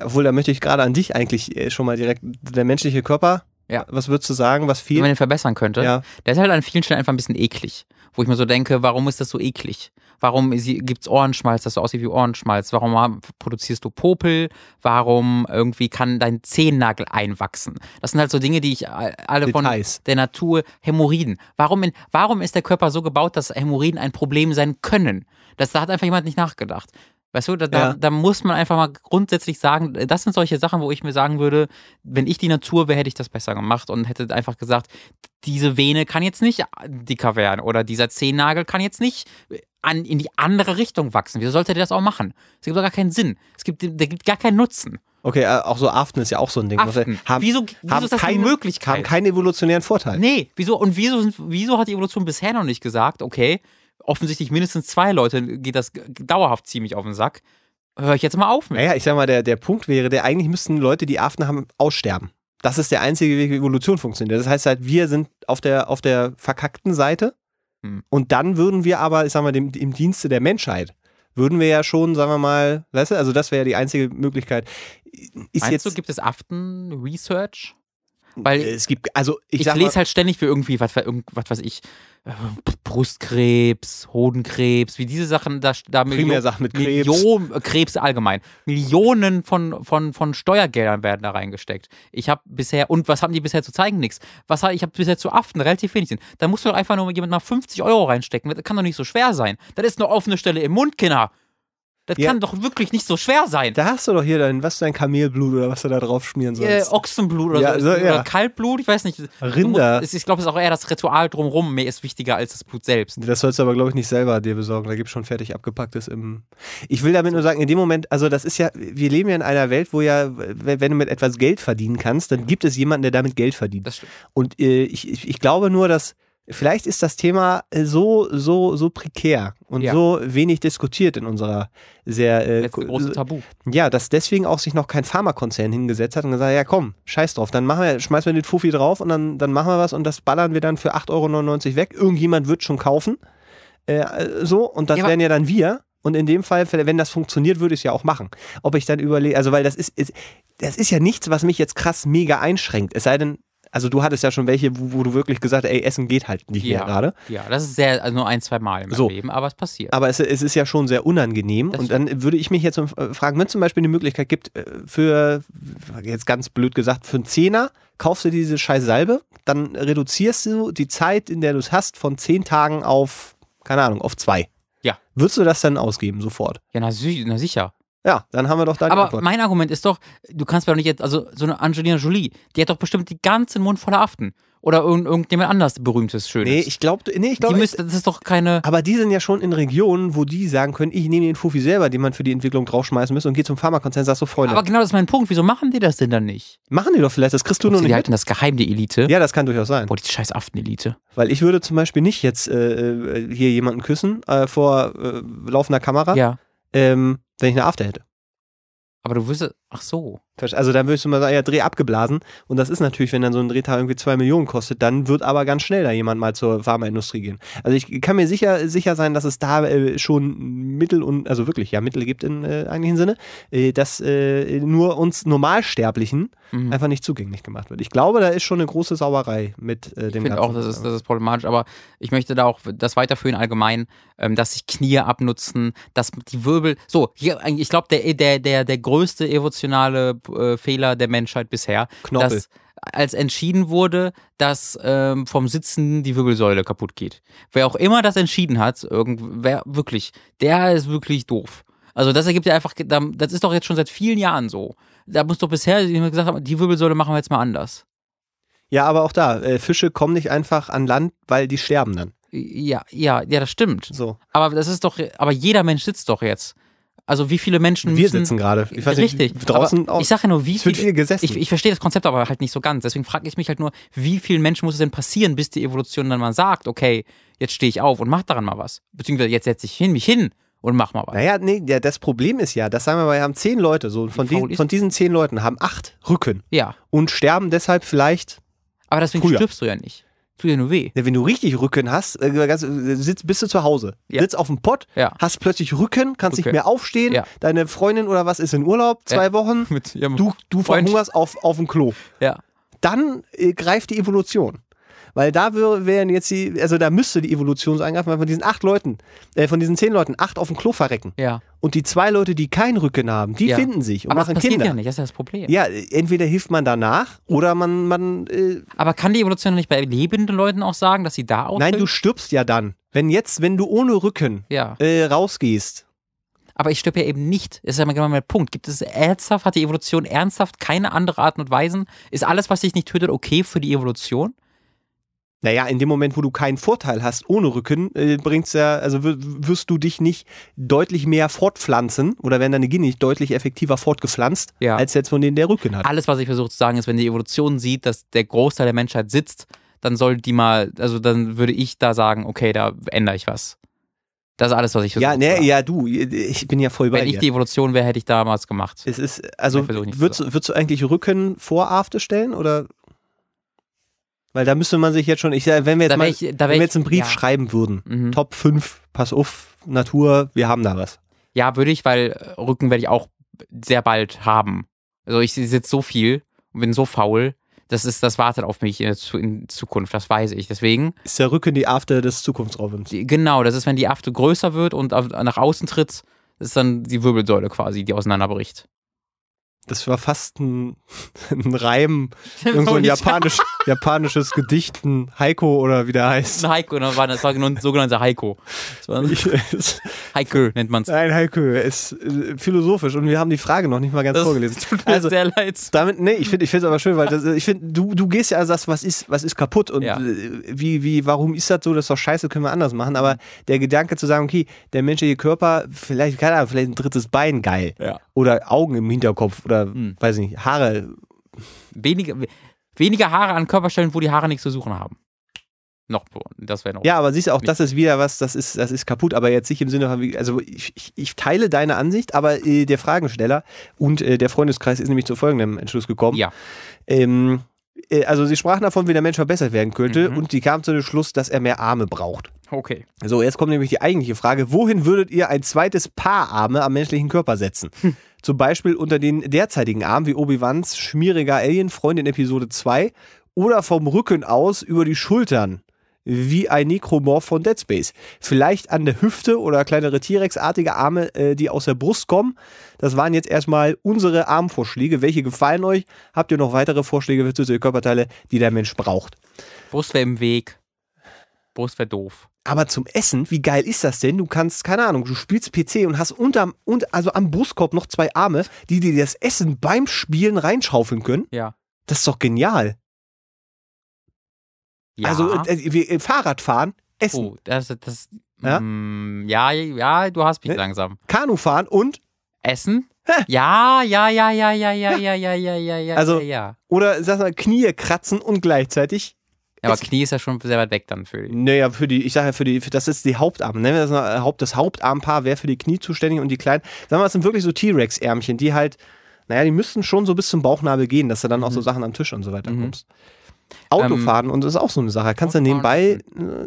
obwohl da möchte ich gerade an dich eigentlich äh, schon mal direkt, der menschliche Körper, Ja. was würdest du sagen, was Wie man fehlt? den verbessern könnte. Ja. Der ist halt an vielen Stellen einfach ein bisschen eklig. Wo ich mir so denke, warum ist das so eklig? Warum gibt es Ohrenschmalz, dass du aussieht wie Ohrenschmalz? Warum produzierst du Popel? Warum irgendwie kann dein Zehennagel einwachsen? Das sind halt so Dinge, die ich alle Details. von der Natur, Hämorrhoiden. Warum, in, warum ist der Körper so gebaut, dass Hämorrhoiden ein Problem sein können? Das, da hat einfach jemand nicht nachgedacht. Weißt du, da, Ja. da muss man einfach mal grundsätzlich sagen, das sind solche Sachen, wo ich mir sagen würde, wenn ich die Natur wäre, hätte ich das besser gemacht und hätte einfach gesagt, diese Vene kann jetzt nicht dicker werden oder dieser Zehennagel kann jetzt nicht an, in die andere Richtung wachsen. Wieso sollte der das auch machen? Es gibt doch gar keinen Sinn. Es gibt, der gibt gar keinen Nutzen. Okay, äh, auch so Aften ist ja auch so ein Ding. Aften. Haben, wieso wieso haben ist das keine, eine Möglichkeit? haben keinen evolutionären Vorteil. Nee, wieso? Und wieso, wieso hat die Evolution bisher noch nicht gesagt, okay, offensichtlich mindestens zwei Leute geht das dauerhaft ziemlich auf den Sack. Hör ich jetzt mal auf mit. Naja, ich sag mal, der, der Punkt wäre, der eigentlich müssten Leute, die Aften haben, aussterben. Das ist der einzige Weg, wie Evolution funktioniert. Das heißt halt, wir sind auf der, auf der verkackten Seite Hm. und dann würden wir aber, ich sag mal, dem, im Dienste der Menschheit, würden wir ja schon, sagen wir mal, weißt du, also das wäre ja die einzige Möglichkeit. Ist Meinst jetzt, du, gibt es Aften-Research? Weil es gibt, also ich, ich, lese mal, halt ständig für irgendwie, was, was weiß ich, äh, Brustkrebs, Hodenkrebs, wie diese Sachen, da, da primär Sachen mit Krebs. Millionen, äh, Krebs allgemein. Millionen von, von, von Steuergeldern werden da reingesteckt. Ich habe bisher, und was haben die bisher zu zeigen? Nichts. Was ich habe bisher zu Aften relativ wenig. Sinn. Da musst du doch einfach nur jemand mal 50 Euro reinstecken. Das kann doch nicht so schwer sein. Das ist eine offene Stelle im Mund, Kinder. Das Ja. kann doch wirklich nicht so schwer sein. Da hast du doch hier dein, was dein Kamelblut oder was du da drauf schmieren Äh, sollst. Ochsenblut oder, Ja, so, so, oder ja. Kaltblut, ich weiß nicht. Rinder. Musst, ich glaube, es ist auch eher das Ritual drumrum. Mehr ist wichtiger als das Blut selbst. Das sollst du aber, glaube ich, nicht selber dir besorgen. Da gibt es schon fertig abgepacktes im. Ich will damit nur sagen, in dem Moment, also das ist ja, wir leben ja in einer Welt, wo ja, wenn du mit etwas Geld verdienen kannst, dann gibt es jemanden, der damit Geld verdient. Und äh, ich, ich glaube nur, dass vielleicht ist das Thema äh, so, so, so prekär und Ja. so wenig diskutiert in unserer sehr äh, Letzte große Tabu. ja, dass deswegen auch sich noch kein Pharmakonzern hingesetzt hat und gesagt, ja komm, scheiß drauf, dann machen wir, schmeißen wir den Fuffi drauf und dann, dann machen wir was und das ballern wir dann für 8,99 Euro weg. Irgendjemand wird schon kaufen. Äh, so, und das Ja, wären ja dann wir. Und in dem Fall, wenn das funktioniert, würde ich es ja auch machen. Ob ich dann überlege, also weil das ist, ist, das ist ja nichts, was mich jetzt krass mega einschränkt. Es sei denn, also du hattest ja schon welche, wo, wo du wirklich gesagt hast, ey, Essen geht halt nicht mehr Ja. gerade. Ja, das ist sehr, also nur ein, zwei Mal im So. Leben, aber es passiert. Aber es, es ist ja schon sehr unangenehm. Das und dann würde ich mich jetzt fragen, wenn es zum Beispiel eine Möglichkeit gibt, äh, für, jetzt ganz blöd gesagt, für einen Zehner kaufst du diese scheiß Salbe, dann reduzierst du die Zeit, in der du es hast, von zehn Tagen auf, keine Ahnung, auf zwei. Ja. Würdest du das dann ausgeben, sofort? ja, na, na sicher. Ja, dann haben wir doch da die Aber Antwort. mein Argument ist doch, du kannst mir doch nicht jetzt, also so eine Angelina Jolie, die hat doch bestimmt die ganzen Mund voller Aften. Oder irgend, irgendjemand anders berühmtes, schönes. Nee, ich glaube, nee, ich die glaube, das ist doch keine. aber die sind ja schon in Regionen, wo die sagen können, ich nehme den Fufi selber, den man für die Entwicklung draufschmeißen muss und gehe zum Pharmakonzern und sag so, Freunde, Aber genau das ist mein Punkt. Wieso machen die das denn dann nicht? machen die doch vielleicht, das kriegst du nur nicht halten mit. das geheim, die Elite? Ja, das kann durchaus sein. Boah, die scheiß Aften-Elite. Weil ich würde zum Beispiel nicht jetzt äh, äh, hier jemanden küssen äh, vor äh, laufender Kamera, Ja. ähm, wenn ich eine After hätte. Aber du wüsstest, ach so. Also dann würdest du mal sagen, ja, Dreh abgeblasen. Und das ist natürlich, wenn dann so ein Drehtag irgendwie zwei Millionen kostet, dann wird aber ganz schnell da jemand mal zur Pharmaindustrie gehen. Also ich kann mir sicher, sicher sein, dass es da äh, schon Mittel und, also wirklich, ja, Mittel gibt im äh, eigentlichen Sinne, äh, dass äh, nur uns Normalsterblichen Mhm. einfach nicht zugänglich gemacht wird. Ich glaube, da ist schon eine große Sauerei mit äh, Ich dem finde auch, das ist, das ist problematisch, aber ich möchte da auch das weiterführen allgemein, ähm, dass sich Knie abnutzen, dass die Wirbel. So, hier, ich glaube, der, der, der, der größte evolutionale äh, Fehler der Menschheit bisher, Knorpel. dass als entschieden wurde, dass ähm, vom Sitzen die Wirbelsäule kaputt geht. Wer auch immer das entschieden hat, irgendwer wirklich, der ist wirklich doof. Also das ergibt ja einfach, das ist doch jetzt schon seit vielen Jahren so. Da muss doch bisher jemand gesagt haben, die Wirbelsäule machen wir jetzt mal anders. Ja, aber auch da, äh, Fische kommen nicht einfach an Land, weil die sterben dann. Ja, ja, ja, das stimmt. So. Aber das ist doch, aber jeder Mensch sitzt doch jetzt. Also wie viele Menschen Wir müssen, sitzen gerade. Ich weiß Richtig. nicht, draußen aber ich sage ja nur, wie viel, viel gesessen. ich, ich verstehe das Konzept aber halt nicht so ganz. Deswegen frage ich mich halt nur, wie vielen Menschen muss es denn passieren, bis die Evolution dann mal sagt, okay, jetzt stehe ich auf und mach daran mal was. Beziehungsweise jetzt setze ich hin, mich hin und mach mal was. Naja, nee, ja, das Problem ist ja, das sagen wir mal, wir haben zehn Leute, so von, die, von diesen zehn Leuten haben acht Rücken Ja, und sterben deshalb vielleicht, aber deswegen Früher. stirbst du ja nicht. Tut dir nur weh. ja, wenn du richtig Rücken hast, äh, ganz, äh, sitzt, bist du zu Hause, Ja. sitzt auf dem Pott, Ja. hast plötzlich Rücken, kannst nicht Rücken. mehr aufstehen, Ja. deine Freundin oder was ist in Urlaub, zwei Ja. Wochen, Mit, ja, du, du Freund. verhungerst auf, auf dem Klo. Ja. Dann äh, greift die Evolution. Weil da wär- wären jetzt die, also da müsste die Evolution so eingreifen, weil von diesen acht Leuten, äh, von diesen zehn Leuten, acht auf dem Klo verrecken. Ja. Und die zwei Leute, die keinen Rücken haben, die Ja. finden sich und Aber das machen passiert Kinder. ja nicht, das ist ja das Problem. Ja, entweder hilft man danach oder man, man äh, Aber kann die Evolution nicht bei lebenden Leuten auch sagen, dass sie da auch nein, du stirbst ja dann. Wenn jetzt, wenn du ohne Rücken Ja. äh, rausgehst, Aber ich stirb ja eben nicht. Das ist ja genau mein Punkt. Gibt es ernsthaft, hat die Evolution ernsthaft keine andere Arten und Weisen? Ist alles, was dich nicht tötet, okay für die Evolution? Naja, in dem Moment, wo du keinen Vorteil hast ohne Rücken, äh, bringt's ja, also wirst du dich nicht deutlich mehr fortpflanzen oder werden deine nicht deutlich effektiver fortgepflanzt, Ja. als jetzt von denen der Rücken hat. Alles, was ich versuche zu sagen, ist, wenn die Evolution sieht, dass der Großteil der Menschheit sitzt, dann soll die mal, also dann würde ich da sagen, okay, da ändere ich was. Das ist alles, was ich versuche Ja, ne, ja, du, ich bin ja voll bei Wenn ich dir. die Evolution wäre, hätte ich damals gemacht. es ist, also, Ich würdest, du- würdest du eigentlich Rücken vor Afte stellen oder? Weil da müsste man sich jetzt schon, ich, wenn wir jetzt Da mal, ich, wenn wir jetzt einen Brief ja. schreiben würden, Mhm. Top 5, pass auf, Natur, wir haben da was. Ja, würde ich, weil äh, Rücken werde ich auch sehr bald haben. Also ich sitze so viel und bin so faul. Das ist, das wartet auf mich in, in Zukunft, das weiß ich. Deswegen, Ist der Rücken die Afte des Zukunftsraumens? die, genau, das ist, wenn die Afte größer wird und nach außen tritt, das ist dann die Wirbelsäule quasi, die auseinanderbricht. Das war fast ein, ein Reim, irgend so ein japanisch, japanisches Gedicht, ein Heiko oder wie der heißt. Ein Heiko, das war, ein sogenannter Heiko. Ein Heiko nennt man es. Nein, Heiko, ist äh, philosophisch und wir haben die Frage noch nicht mal ganz Das vorgelesen. tut mir Also, sehr leid. damit, nee, ich finde ich es aber schön, weil das, ich finde, du, du gehst ja und sagst, was ist, was ist kaputt und Ja. äh, wie, wie, warum ist das so, das ist doch scheiße, können wir anders machen. Aber der Gedanke zu sagen, okay, der menschliche Körper, vielleicht, keine Ahnung, vielleicht ein drittes Bein geil. Ja. Oder Augen im Hinterkopf oder Hm. weiß ich nicht, Haare. Weniger, weniger Haare an Körperstellen, wo die Haare nichts zu suchen haben. Noch, das wäre noch. Ja, aber siehst du, auch das ist wieder was, das ist, das ist kaputt, aber jetzt nicht im Sinne von, also ich, ich, ich teile deine Ansicht, aber äh, der Fragensteller und äh, der Freundeskreis ist nämlich zu folgendem Entschluss gekommen. Ja. Ähm, äh, also sie sprachen davon, wie der Mensch verbessert werden könnte Mhm. und die kamen zu dem Schluss, dass er mehr Arme braucht. Okay. So, jetzt kommt nämlich die eigentliche Frage, wohin würdet ihr ein zweites Paar Arme am menschlichen Körper setzen? Hm. Zum Beispiel unter den derzeitigen Armen wie Obi-Wans schmieriger Alien-Freund in Episode 2 oder vom Rücken aus über die Schultern wie ein Necromorph von Dead Space. Vielleicht an der Hüfte oder kleinere T-Rex-artige Arme, äh, die aus der Brust kommen. Das waren jetzt erstmal unsere Armvorschläge. Welche gefallen euch? Habt ihr noch weitere Vorschläge für zusätzliche Körperteile, die der Mensch braucht? Brust wäre im Weg. Brust wäre doof. Aber zum Essen, wie geil ist das denn? Du kannst, keine Ahnung, du spielst PC und hast unterm, und, also am Brustkorb noch zwei Arme, die dir das Essen beim Spielen reinschaufeln können. Ja. Das ist doch genial. ja. Also äh, äh, Fahrradfahren, Essen, oh, das, das, Ja? ja? ja, ja, du hast mich Ne? langsam. Kanufahren und Essen? Ja, ja, ja, ja, ja, ja, ja, ja, ja, ja, ja, Also- ja, ja. oder sag mal Knie kratzen und gleichzeitig. Ja, aber. Knie ist ja schon sehr weit weg dann für die. Naja, für die, ich sage ja für die, für, das ist die Hauptarme. Nennen wir das mal, äh, Haupt, das Hauptarmpaar wäre für die Knie zuständig und die kleinen. Sagen wir mal, das sind wirklich so T-Rex-Ärmchen, die halt, naja, die müssten schon so bis zum Bauchnabel gehen, dass du dann auch so Sachen am Tisch und so weiter Mhm. kommst. Autofahren und das ist auch so eine Sache. Kannst du Autofahren nebenbei,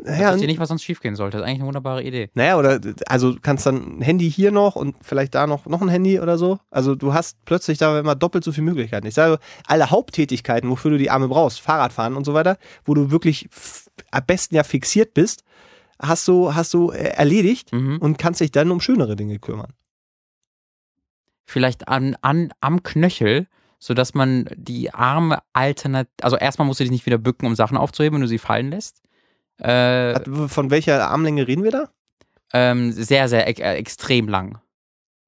äh, Ich ja, wüsste nicht, was sonst schiefgehen sollte. Das ist eigentlich eine wunderbare Idee. naja, oder also kannst dann ein Handy hier noch und vielleicht da noch, noch ein Handy oder so. Also du hast plötzlich da immer doppelt so viele Möglichkeiten. Ich sage, alle Haupttätigkeiten, wofür du die Arme brauchst, Fahrradfahren und so weiter, wo du wirklich am besten ja fixiert bist, hast du, hast du äh, erledigt Mhm. und kannst dich dann um schönere Dinge kümmern. Vielleicht an, an, am Knöchel, sodass man die Arme alternativ. Also erstmal musst du dich nicht wieder bücken, um Sachen aufzuheben, wenn du sie fallen lässt. Äh, Von welcher Armlänge reden wir da? ähm, sehr, sehr ex äh, extrem lang.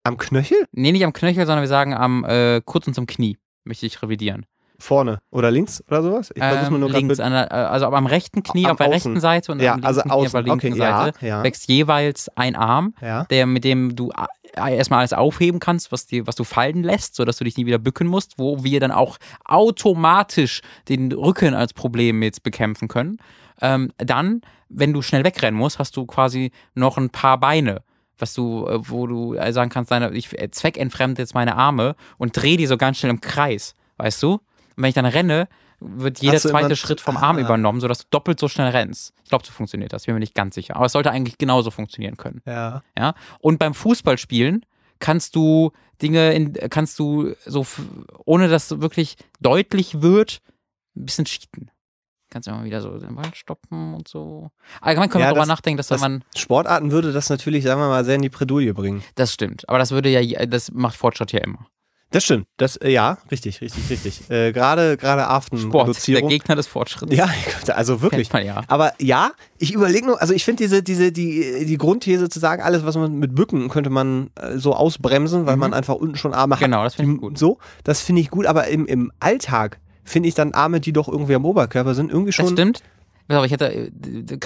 Am Knöchel? Nee, nicht am Knöchel, sondern wir sagen am äh, kurz unterm Knie. Möchte ich revidieren. Vorne oder links oder sowas? Ich versuch's Ähm, nur links, der, äh, also am rechten Knie, Am auf der Außen. rechten Seite und Ja, am also linken Knie auf der linken Okay, ja, Seite ja. wächst jeweils ein Arm, Ja. der mit dem du erstmal alles aufheben kannst, was, dir, was du fallen lässt, sodass du dich nie wieder bücken musst, wo wir dann auch automatisch den Rücken als Problem jetzt bekämpfen können. Ähm, dann, wenn du schnell wegrennen musst, hast du quasi noch ein paar Beine, was du, äh, wo du äh, sagen kannst, deine, ich äh, zweckentfremde jetzt meine Arme und drehe die so ganz schnell im Kreis, weißt du? Und wenn ich dann renne, wird jeder du zweite Schritt vom Arm Ah. übernommen, sodass du doppelt so schnell rennst. Ich glaube, so funktioniert das. Bin mir nicht ganz sicher. Aber es sollte eigentlich genauso funktionieren können. Ja. Ja. Und beim Fußballspielen kannst du Dinge in, kannst du so, ohne dass es wirklich deutlich wird, ein bisschen cheaten. Kannst immer wieder so den Ball stoppen und so. Allgemein können Ja, wir darüber nachdenken, dass das- man, Sportarten würde das natürlich, sagen wir mal, sehr in die Bredouille bringen. das stimmt. Aber das würde ja, das macht Fortschritt ja immer. Das stimmt. Das, äh, ja, richtig, richtig, richtig. Äh, Gerade gerade Sport, der. Gegner des Fortschritts. Ja, also wirklich. Man ja. Aber ja, ich überlege nur, also ich finde diese, diese, die, die Grundthese zu sagen, alles, was man mit Bücken könnte man äh, so ausbremsen, weil Mhm. man einfach unten schon Arme hat. Genau, das finde ich gut. So, das finde ich gut, aber im, im Alltag finde ich dann Arme, die doch irgendwie am Oberkörper sind, irgendwie Das schon. stimmt. Aber ich hätte, äh,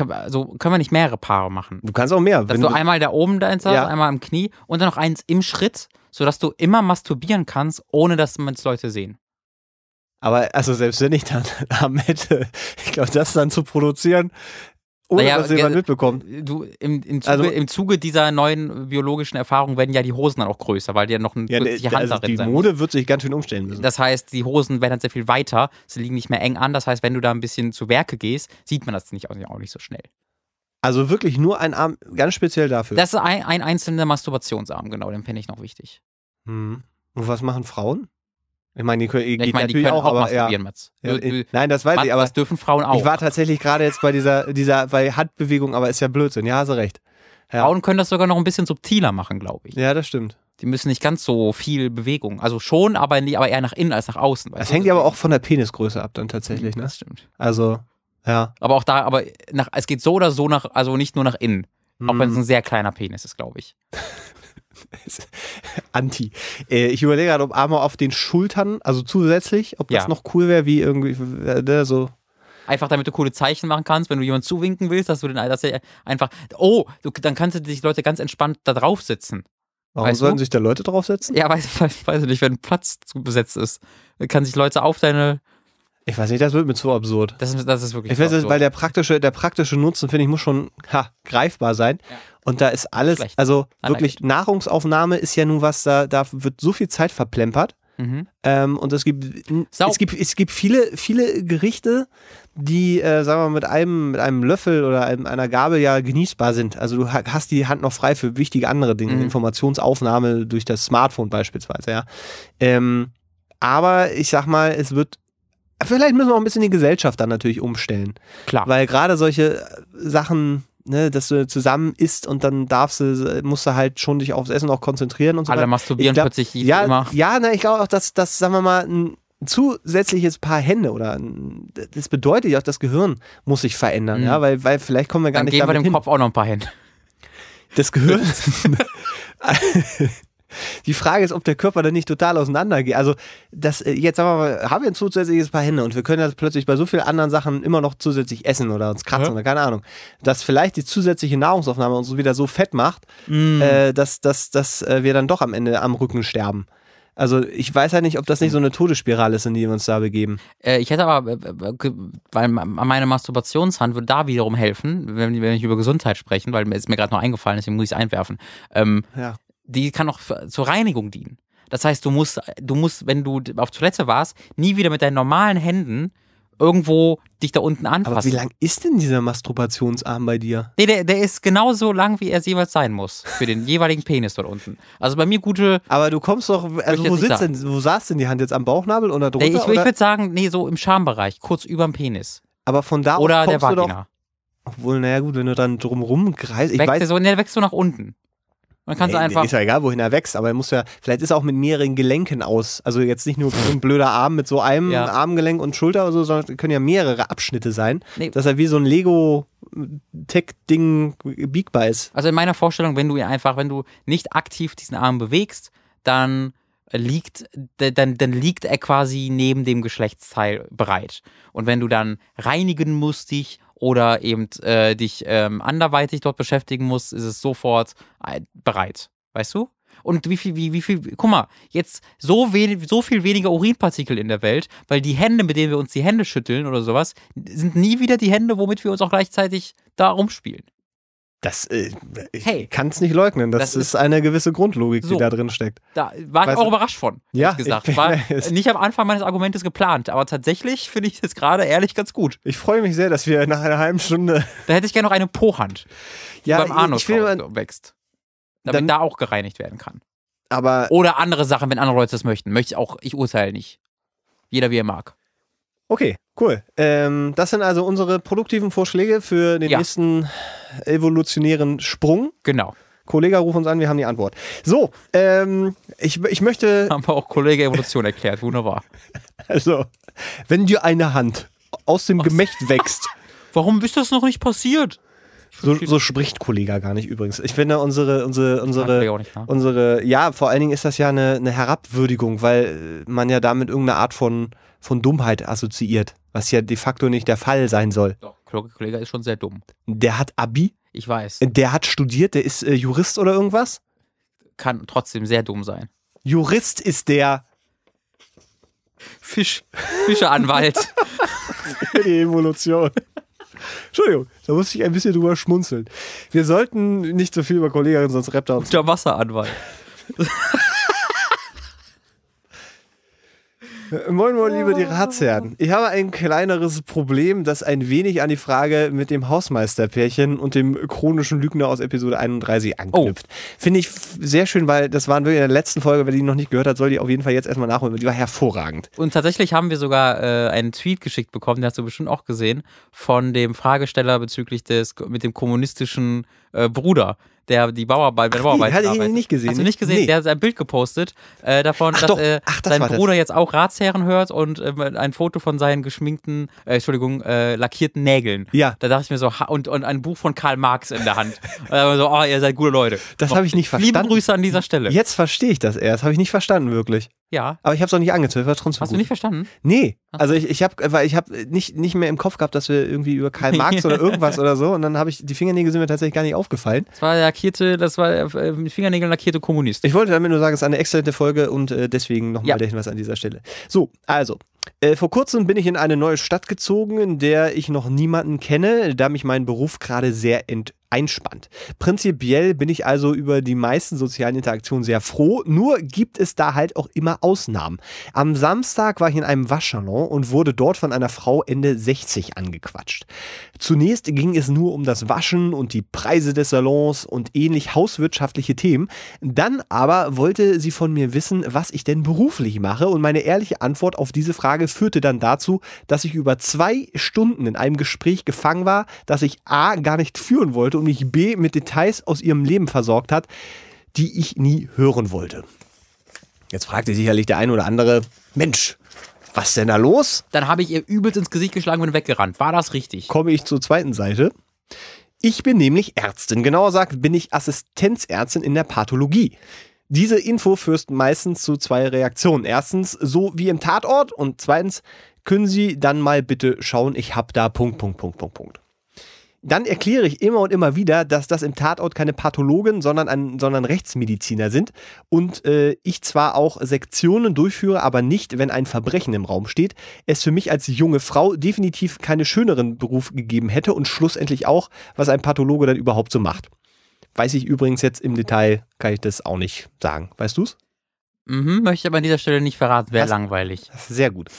also können wir nicht mehrere Paare machen. Du kannst auch mehr. Dass wenn du einmal da oben da eins hast, Ja. einmal am Knie und dann noch eins im Schritt, sodass du immer masturbieren kannst, ohne dass man es Leute sehen. aber also selbst wenn ich dann Arme hätte, ich glaube, das dann zu produzieren, ohne Naja, dass jemand mitbekommt. Du, im, im, Zuge, Also- im Zuge dieser neuen biologischen Erfahrung werden ja die Hosen dann auch größer, weil die ja noch eine Ja, ne, Hand also darin die sein. Mode wird sich ganz schön umstellen müssen. Das heißt, die Hosen werden dann sehr viel weiter, sie liegen nicht mehr eng an. Das heißt, wenn du da ein bisschen zu Werke gehst, sieht man das nicht- auch nicht so schnell. Also wirklich nur ein Arm, ganz speziell dafür. Das ist ein, ein einzelner Masturbationsarm, genau, den finde ich noch wichtig. Hm. Und was machen Frauen? Ich meine, die können, Ja, geht ich meine, die natürlich können auch, auch, aber ja. masturbieren, Mats. ja nein, das weiß Mats, ich, aber das dürfen Frauen auch. ich war tatsächlich gerade jetzt bei dieser, dieser, bei Handbewegung, aber ist ja Blödsinn. Ja, hast du recht. Ja, Frauen können das sogar noch ein bisschen subtiler machen, glaube ich. ja das stimmt. Die müssen nicht ganz so viel Bewegung. Also schon, aber, nie, aber eher nach innen als nach außen. Das hängt ja aber auch von der Penisgröße ab dann tatsächlich, ne? Das stimmt. Also, ja. Aber auch da, aber nach, es geht so oder so nach, also nicht nur nach innen. Auch wenn es Hm. ein sehr kleiner Penis ist, glaube ich. Anti. Äh, ich überlege gerade, ob Arme auf den Schultern, also zusätzlich, ob das Ja. noch cool wäre, wie irgendwie, äh, ne, so. Einfach damit du coole Zeichen machen kannst, wenn du jemand zuwinken willst, dass du den, dass er einfach, oh, du, dann kannst du dich Leute ganz entspannt da drauf sitzen. Warum Weißt sollten du? sich da Leute draufsetzen? Ja, weiß, weiß, weiß ich nicht, wenn Platz zu besetzt ist, kann sich Leute auf deine, Ich weiß nicht, das wird mir zu absurd. das ist, das ist wirklich Ich weiß, absurd. weil der praktische, der praktische Nutzen, finde ich, muss schon ha, greifbar sein. Ja. Und da ist alles, Schlecht. also wirklich, Nahrungsaufnahme ist ja nun was, da, da wird so viel Zeit verplempert. mhm. Ähm, und es gibt, Sau- es gibt, es gibt viele, viele Gerichte, die, äh, sagen wir mal, mit einem, mit einem Löffel oder einem, einer Gabel ja genießbar sind. Also du ha- hast die Hand noch frei für wichtige andere Dinge, Mhm. Informationsaufnahme durch das Smartphone beispielsweise, ja. Ähm, aber ich sag mal, es wird, vielleicht müssen wir auch ein bisschen die Gesellschaft dann natürlich umstellen. Klar. Weil gerade solche äh, Sachen, ne, dass du zusammen isst und dann darfst du, musst du halt schon dich aufs Essen auch konzentrieren und so Alle weiter. masturbieren glaub, plötzlich ja, immer. ja, ne, ich glaube auch, dass, dass, sagen wir mal, ein, zusätzliches Paar Hände oder ein, das bedeutet ja auch, das Gehirn muss sich verändern, Mhm. ja, weil, weil vielleicht kommen wir gar Dann nicht geben wir dem hin. Kopf auch noch ein paar Hände. Das Gehirn. Die Frage ist, ob der Körper dann nicht total auseinandergeht. Also, das, äh, jetzt sagen wir haben wir ein zusätzliches Paar Hände und wir können das plötzlich bei so vielen anderen Sachen immer noch zusätzlich essen oder uns kratzen Ja. oder keine Ahnung. Dass vielleicht die zusätzliche Nahrungsaufnahme uns wieder so fett macht, Mm. äh, dass, dass, dass äh, wir dann doch am Ende am Rücken sterben. Also, ich weiß halt nicht, ob das nicht so eine Todesspirale ist, in die wir uns da begeben. Äh, ich hätte aber, weil meine Masturbationshand würde da wiederum helfen, wenn, wenn ich über Gesundheit sprechen, weil mir ist mir gerade noch eingefallen, deswegen muss ich es einwerfen. Ähm, Ja. Die kann auch für, zur Reinigung dienen. Das heißt, du musst, du musst, wenn du auf Toilette warst, nie wieder mit deinen normalen Händen irgendwo dich da unten Aber anfassen. wie lang ist denn dieser Masturbationsarm bei dir? Nee, der, der ist genauso lang, wie er es jeweils sein muss. Für den jeweiligen Penis dort unten. Also bei mir gute. Aber du kommst doch, also wo sitzt denn, wo saß denn die Hand jetzt am Bauchnabel oder drunter? Nee, ich ich würde sagen, nee, so im Schambereich, kurz über dem Penis. Aber von da Oder aus der kommst du doch, Vagina. obwohl, naja gut, wenn du dann drumrum kreist, ich Wächst weiß, so, nee, wächst so nach unten. Dann kannst nee, einfach. ist ja egal, wohin er wächst, aber er muss ja, vielleicht ist er auch mit mehreren Gelenken aus, also jetzt nicht nur ein blöder Arm mit so einem Ja. Armgelenk und Schulter oder so, sondern es können ja mehrere Abschnitte sein, Nee. dass er wie so ein Lego-Tech-Ding biegbar ist. Also in meiner Vorstellung, wenn du ihn einfach, wenn du nicht aktiv diesen Arm bewegst, dann liegt, dann, dann liegt er quasi neben dem Geschlechtsteil bereit. Und wenn du dann reinigen musst dich oder eben äh, dich ähm, anderweitig dort beschäftigen musst, ist es sofort äh, bereit. Weißt du? Und wie viel, wie, wie viel, guck mal, jetzt so, wenig, so viel weniger Urinpartikel in der Welt, weil die Hände, mit denen wir uns die Hände schütteln oder sowas, sind nie wieder die Hände, womit wir uns auch gleichzeitig da rumspielen. Das, äh, ich Hey. kann es nicht leugnen, das, Das ist, ist- eine gewisse Grundlogik, So. die da drin steckt. Da war ich auch überrascht von, Ja, gesagt. ich- War nicht am Anfang meines Argumentes geplant, aber tatsächlich finde ich es gerade ehrlich ganz gut. Ich freue mich sehr, dass wir nach einer halben Stunde, Da hätte ich gerne noch eine Po-Hand, die ja, beim Anus wächst. Damit Dann- da auch gereinigt werden kann. aber Oder andere Sachen, wenn andere Leute das möchten. Möchte ich auch, ich urteile nicht. Jeder wie er mag. Okay, cool. Ähm, das sind also unsere produktiven Vorschläge für den Ja. nächsten evolutionären Sprung. Genau. Kollege, ruf uns an, wir haben die Antwort. So, ähm, ich, ich möchte, Haben wir auch Kollege Evolution erklärt. Wunderbar. also, wenn dir eine Hand aus dem Gemächt wächst, Warum ist das noch nicht passiert? so, so spricht Kollege gar nicht übrigens. Ich finde unsere, unsere, unsere, nicht, ne? unsere, ja, vor allen Dingen ist das ja eine, eine Herabwürdigung, weil man ja damit irgendeine Art von, von Dummheit assoziiert, was ja de facto nicht der Fall sein soll. Doch, Kollege ist schon sehr dumm. Der hat Abi, Ich weiß. der hat studiert, der ist äh, Jurist oder irgendwas. Kann trotzdem sehr dumm sein. Jurist ist der Fisch. Fischeanwalt. für die Evolution. Entschuldigung, da musste ich ein bisschen drüber schmunzeln. Wir sollten nicht so viel über Kolleginnen, sonst rappt er uns. Unterwasseranwalt. Äh, Moin Moin, liebe die Ratsherren. Ich habe ein kleineres Problem, das ein wenig an die Frage mit dem Hausmeisterpärchen und dem chronischen Lügner aus Episode 31 anknüpft. Finde ich sehr schön, weil das waren wirklich in der letzten Folge, wer die noch nicht gehört hat, soll die auf jeden Fall jetzt erstmal nachholen, die war hervorragend. Und tatsächlich haben wir sogar äh, einen Tweet geschickt bekommen, den hast du bestimmt auch gesehen, von dem Fragesteller bezüglich des mit dem kommunistischen äh, Bruder, der die Bauarbeit, bei der nee, Bauarbeit ich arbeitet. nicht gesehen. Hast du nicht gesehen? Nee. Der hat ein Bild gepostet äh, davon, Ach dass äh, Ach, das sein war das. Bruder jetzt auch Ratsherren hört und äh, ein Foto von seinen geschminkten, äh, Entschuldigung, äh, lackierten Nägeln. Ja. Da dachte ich mir so, ha, und, und ein Buch von Karl Marx in der Hand. Und dann so, oh, ihr seid gute Leute. Das habe ich nicht Liebe verstanden. Grüße an dieser Stelle. Jetzt verstehe ich das erst. Habe ich nicht verstanden, wirklich. Ja. Aber ich habe es auch nicht angezählt, war trotzdem Hast gut. du nicht verstanden? Nee, also ich, ich habe weil ich habe nicht, nicht mehr im Kopf gehabt, dass wir irgendwie über Karl Marx oder irgendwas oder so und dann habe ich die Fingernägel sind mir tatsächlich gar nicht aufgefallen. Das war der lackierte, das war äh, mit Fingernägeln lackierte Kommunist. Ich wollte damit nur sagen, es ist eine exzellente Folge und äh, deswegen nochmal Ja. der Hinweis an dieser Stelle. So, also äh, vor kurzem bin ich in eine neue Stadt gezogen, in der ich noch niemanden kenne, da mich mein Beruf gerade sehr ent einspannt. Prinzipiell bin ich also über die meisten sozialen Interaktionen sehr froh, nur gibt es da halt auch immer Ausnahmen. Am Samstag war ich in einem Waschsalon und wurde dort von einer Frau Ende 60 angequatscht. Zunächst ging es nur um das Waschen und die Preise des Salons und ähnlich hauswirtschaftliche Themen. Dann aber wollte sie von mir wissen, was ich denn beruflich mache und meine ehrliche Antwort auf diese Frage führte dann dazu, dass ich über zwei Stunden in einem Gespräch gefangen war, das ich A gar nicht führen wollte und mich B mit Details aus ihrem Leben versorgt hat, die ich nie hören wollte. Jetzt fragt sich sicherlich der ein oder andere, Mensch, Was denn da los? Dann habe ich ihr übelst ins Gesicht geschlagen und bin weggerannt. War das richtig? Komme ich zur zweiten Seite. Ich bin nämlich Ärztin. Genauer gesagt bin ich Assistenzärztin in der Pathologie. Diese Info führt meistens zu zwei Reaktionen. Erstens, so wie im Tatort und zweitens, können Sie dann mal bitte schauen, ich hab da Punkt, Punkt, Punkt, Punkt, Punkt. Dann erkläre ich immer und immer wieder, dass das im Tatort keine Pathologen, sondern, ein, sondern Rechtsmediziner sind und äh, ich zwar auch Sektionen durchführe, aber nicht, wenn ein Verbrechen im Raum steht, es für mich als junge Frau definitiv keine schöneren Beruf gegeben hätte und schlussendlich auch, was ein Pathologe dann überhaupt so macht. Weiß ich übrigens jetzt im Detail, kann ich das auch nicht sagen. Weißt du's? Mhm, möchte aber an dieser Stelle nicht verraten, wäre langweilig. Sehr gut.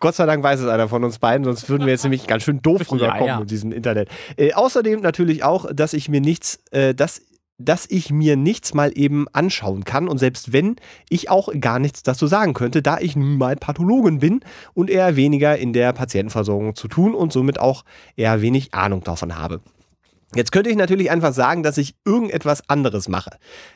Gott sei Dank weiß es einer von uns beiden, sonst würden wir jetzt nämlich ganz schön doof Ja, rüberkommen ja. mit diesem Internet. Äh, außerdem natürlich auch, dass ich mir nichts, äh, dass, dass ich mir nichts mal eben anschauen kann und selbst wenn ich auch gar nichts dazu sagen könnte, da ich nun mal Pathologin bin und eher weniger in der Patientenversorgung zu tun und somit auch eher wenig Ahnung davon habe. Jetzt könnte ich natürlich einfach sagen, dass ich irgendetwas anderes mache.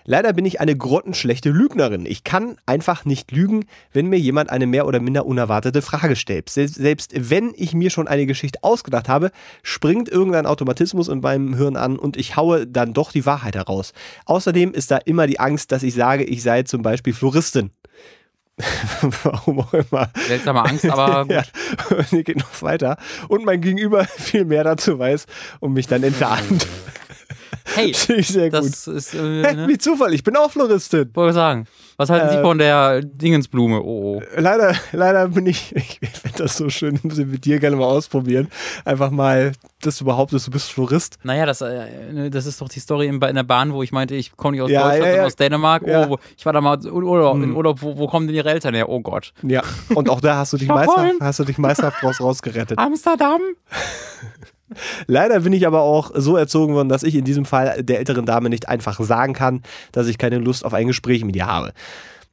Leider bin ich eine grottenschlechte Lügnerin. Ich kann einfach nicht lügen, wenn mir jemand eine mehr oder minder unerwartete Frage stellt. Sel- Selbst wenn ich mir schon eine Geschichte ausgedacht habe, springt irgendein Automatismus in meinem Hirn an und ich haue dann doch die Wahrheit heraus. Außerdem ist da immer die Angst, dass ich sage, ich sei zum Beispiel Floristin. Warum auch immer. Seltsame Angst, aber gut. Ja, hier geht noch weiter. Und mein Gegenüber viel mehr dazu weiß und mich dann enttarnt. Hey, das ist, äh, Hey, ne? wie Zufall, ich bin auch Floristin. Wollte sagen. Was halten Sie Äh, von der Dingensblume? Oh, oh. Leider, leider bin ich, ich finde das so schön, muss ich mit dir gerne mal ausprobieren. Einfach mal, dass du behauptest, du bist Florist. Naja, das, äh, ne, das ist doch die Story in, in der Bahn, wo ich meinte, ich komme nicht aus Ja, Deutschland, ja, ja. aus Dänemark. Oh, ich war da mal in Urlaub. In Hm. Urlaub wo, wo kommen denn Ihre Eltern her? Oh Gott. Ja. Und auch da hast du dich meisterhaft, hast du dich meisterhaft raus, rausgerettet. Amsterdam? Leider bin ich aber auch so erzogen worden, dass ich in diesem Fall der älteren Dame nicht einfach sagen kann, dass ich keine Lust auf ein Gespräch mit ihr habe.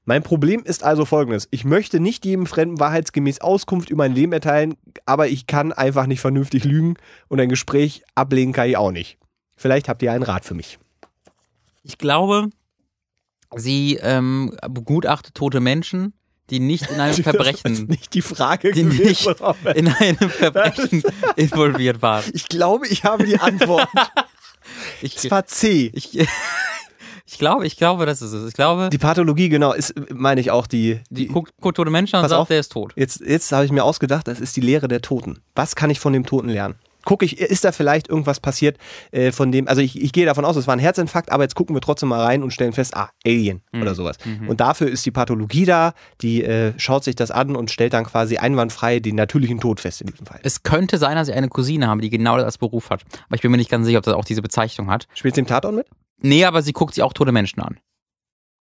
Mein Problem ist also folgendes. Ich möchte nicht jedem Fremden wahrheitsgemäß Auskunft über mein Leben erteilen, aber ich kann einfach nicht vernünftig lügen und ein Gespräch ablehnen kann ich auch nicht. Vielleicht habt ihr einen Rat für mich. Ich glaube, sie ähm, begutachtet tote Menschen, die nicht in einem Verbrechen, nicht die Frage die gewesen, nicht Robert. in einem Verbrechen involviert waren. Ich glaube, ich habe die Antwort. Ich, Es war C. ich, ich glaube, ich glaube, das ist es. Ich glaube, Die Pathologie, genau, ist, meine ich auch die. die guckt, guckt tote Menschen und sagt, auf. der ist tot. Jetzt, jetzt habe ich mir ausgedacht, das ist die Lehre der Toten. Was kann ich von dem Toten lernen? Gucke ich, ist da vielleicht irgendwas passiert, äh, von dem, also ich, ich gehe davon aus, es war ein Herzinfarkt, aber jetzt gucken wir trotzdem mal rein und stellen fest, ah, Alien oder sowas. Und dafür ist die Pathologie da, die äh, schaut sich das an und stellt dann quasi einwandfrei den natürlichen Tod fest in diesem Fall. Es könnte sein, dass ich eine Cousine habe, die genau das als Beruf hat. Aber ich bin mir nicht ganz sicher, ob das auch diese Bezeichnung hat. Spielt sie im Tatort mit? Nee, aber sie guckt sich auch tote Menschen an.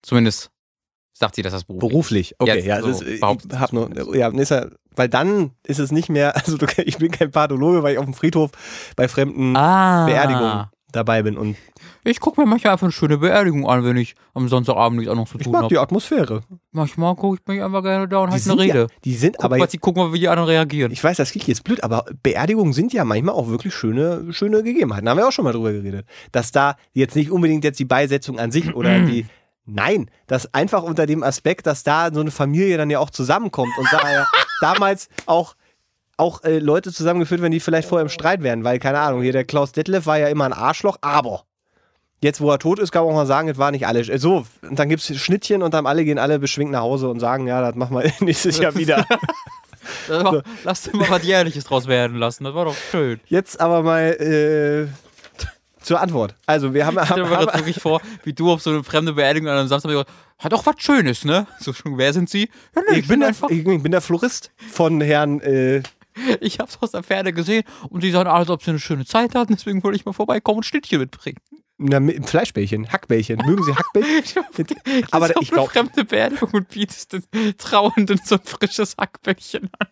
Zumindest sagt sie, dass das Beruf Beruflich, okay, Jetzt ja, so ist, ich hab nur, ja, ist ja, weil dann ist es nicht mehr, also du, ich bin kein Pathologe, weil ich auf dem Friedhof bei fremden Ah. Beerdigungen dabei bin und Ich gucke mir manchmal einfach eine schöne Beerdigung an, wenn ich am Sonntagabend nichts anderes zu ich tun mag die habe. Atmosphäre. Manchmal gucke ich mich einfach gerne da und Die halte eine Rede. ja, die sind Guck aber jetzt, sie gucken mal, wie die anderen reagieren. ich weiß, das klingt jetzt blöd, aber Beerdigungen sind ja manchmal auch wirklich schöne, schöne Gegebenheiten. Da haben wir auch schon mal drüber geredet. Dass da jetzt nicht unbedingt jetzt die Beisetzung an sich oder die, nein, das einfach unter dem Aspekt, dass da so eine Familie dann ja auch zusammenkommt und da ja damals auch auch äh, Leute zusammengeführt werden, die vielleicht vorher im Streit wären, weil, keine Ahnung, hier der Klaus Detlef war ja immer ein Arschloch, aber jetzt, wo er tot ist, kann man auch mal sagen, es war nicht alles. So, und dann gibt es Schnittchen und dann alle gehen alle beschwingt nach Hause und sagen, ja, das machen wir nächstes Jahr wieder. War, Lass dir mal was Jährliches draus werden lassen. Das war doch schön. Jetzt aber mal äh, zur Antwort. Also, wir haben. Ich stelle mir gerade wirklich vor, wie du auf so eine fremde Beerdigung an einem Samstag gesagt, hat doch was Schönes, ne? So schon, wer sind Sie? Ja, nee, ich, bin der, einfach, ich bin der Florist von Herrn. Äh, ich hab's aus der Ferne gesehen und sie sagen, als ob sie eine schöne Zeit hatten, deswegen wollte ich mal vorbeikommen und Schnittchen mitbringen. na, mit- Fleischbällchen, Hackbällchen. Mögen Sie Hackbällchen? aber Ist auf ich eine glaube, fremde Beerdigung und bietest den Trauernden so ein frisches Hackbällchen an.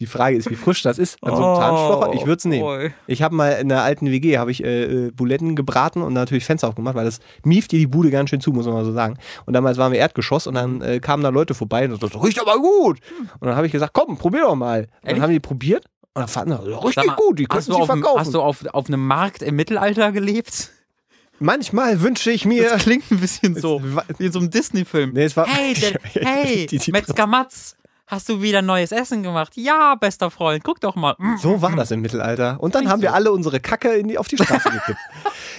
Die Frage ist, wie frisch das ist. An so einem Zahnstocher. Ich würde es nehmen. boy. Ich habe mal in der alten WG habe ich äh, äh, Buletten gebraten und natürlich Fenster aufgemacht, weil das mieft dir die Bude ganz schön zu, muss man mal so sagen. Und damals waren wir Erdgeschoss und dann äh, kamen da Leute vorbei und so, das riecht aber gut. Und dann habe ich gesagt, komm, probier doch mal. Und dann Ehrlich? haben die probiert und dann fanden sie, richtig mal, gut, die du, sie auf, verkaufen. hast du auf, auf einem Markt im Mittelalter gelebt? Manchmal wünsche ich mir. Das klingt ein bisschen so, wie in so einem Disney-Film. Nee, es war- hey, der, hey, Metzger Matz, hast du wieder neues Essen gemacht? Ja, bester Freund, guck doch mal. Mm. So war das im Mittelalter. Und dann haben wir alle unsere Kacke die, auf die Straße gekippt.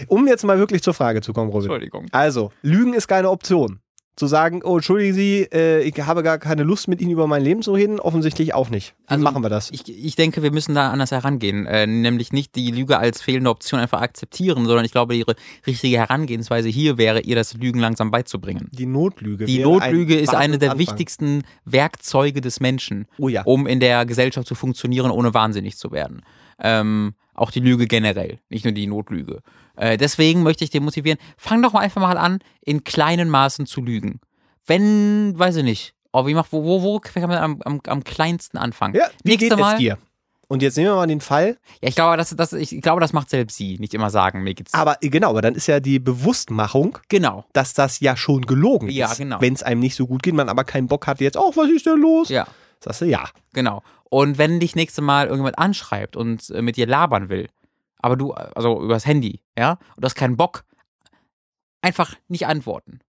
Um jetzt mal wirklich zur Frage zu kommen, Robin. Entschuldigung. Also, Lügen ist keine Option. Zu sagen, oh, entschuldigen Sie, äh, ich habe gar keine Lust, mit Ihnen über mein Leben zu reden, offensichtlich auch nicht. Wie Also, machen wir das? Ich, ich denke, wir müssen da anders herangehen. Äh, nämlich nicht die Lüge als fehlende Option einfach akzeptieren, sondern ich glaube, ihre richtige Herangehensweise hier wäre, ihr das Lügen langsam beizubringen. Die Notlüge. Die wäre ein Notlüge ist eine der Wahnsinnsanfang. wichtigsten Werkzeuge des Menschen, Oh ja. um in der Gesellschaft zu funktionieren, ohne wahnsinnig zu werden. Ähm, auch die Lüge generell, nicht nur die Notlüge. Äh, deswegen möchte ich dir motivieren, fang doch mal einfach mal an, in kleinen Maßen zu lügen. Wenn, weiß ich nicht, oh, wie macht, wo, wo, wo kann man am, am, am kleinsten anfangen? Ja, wie Nächste geht Mal, es dir? Und jetzt nehmen wir mal den Fall. Ja, ich glaube, das, das, ich glaube, das macht selbst sie, nicht immer sagen, mir geht's. Aber genau, aber dann ist ja die Bewusstmachung, genau. dass das ja schon gelogen Ja, ist. genau. Wenn es einem nicht so gut geht, man aber keinen Bock hat, jetzt, oh, was ist denn los? Ja. Sagst du ja. Genau. Und wenn dich nächste Mal irgendjemand anschreibt und äh, mit dir labern will, aber du, also übers Handy, ja, und du hast keinen Bock, einfach nicht antworten.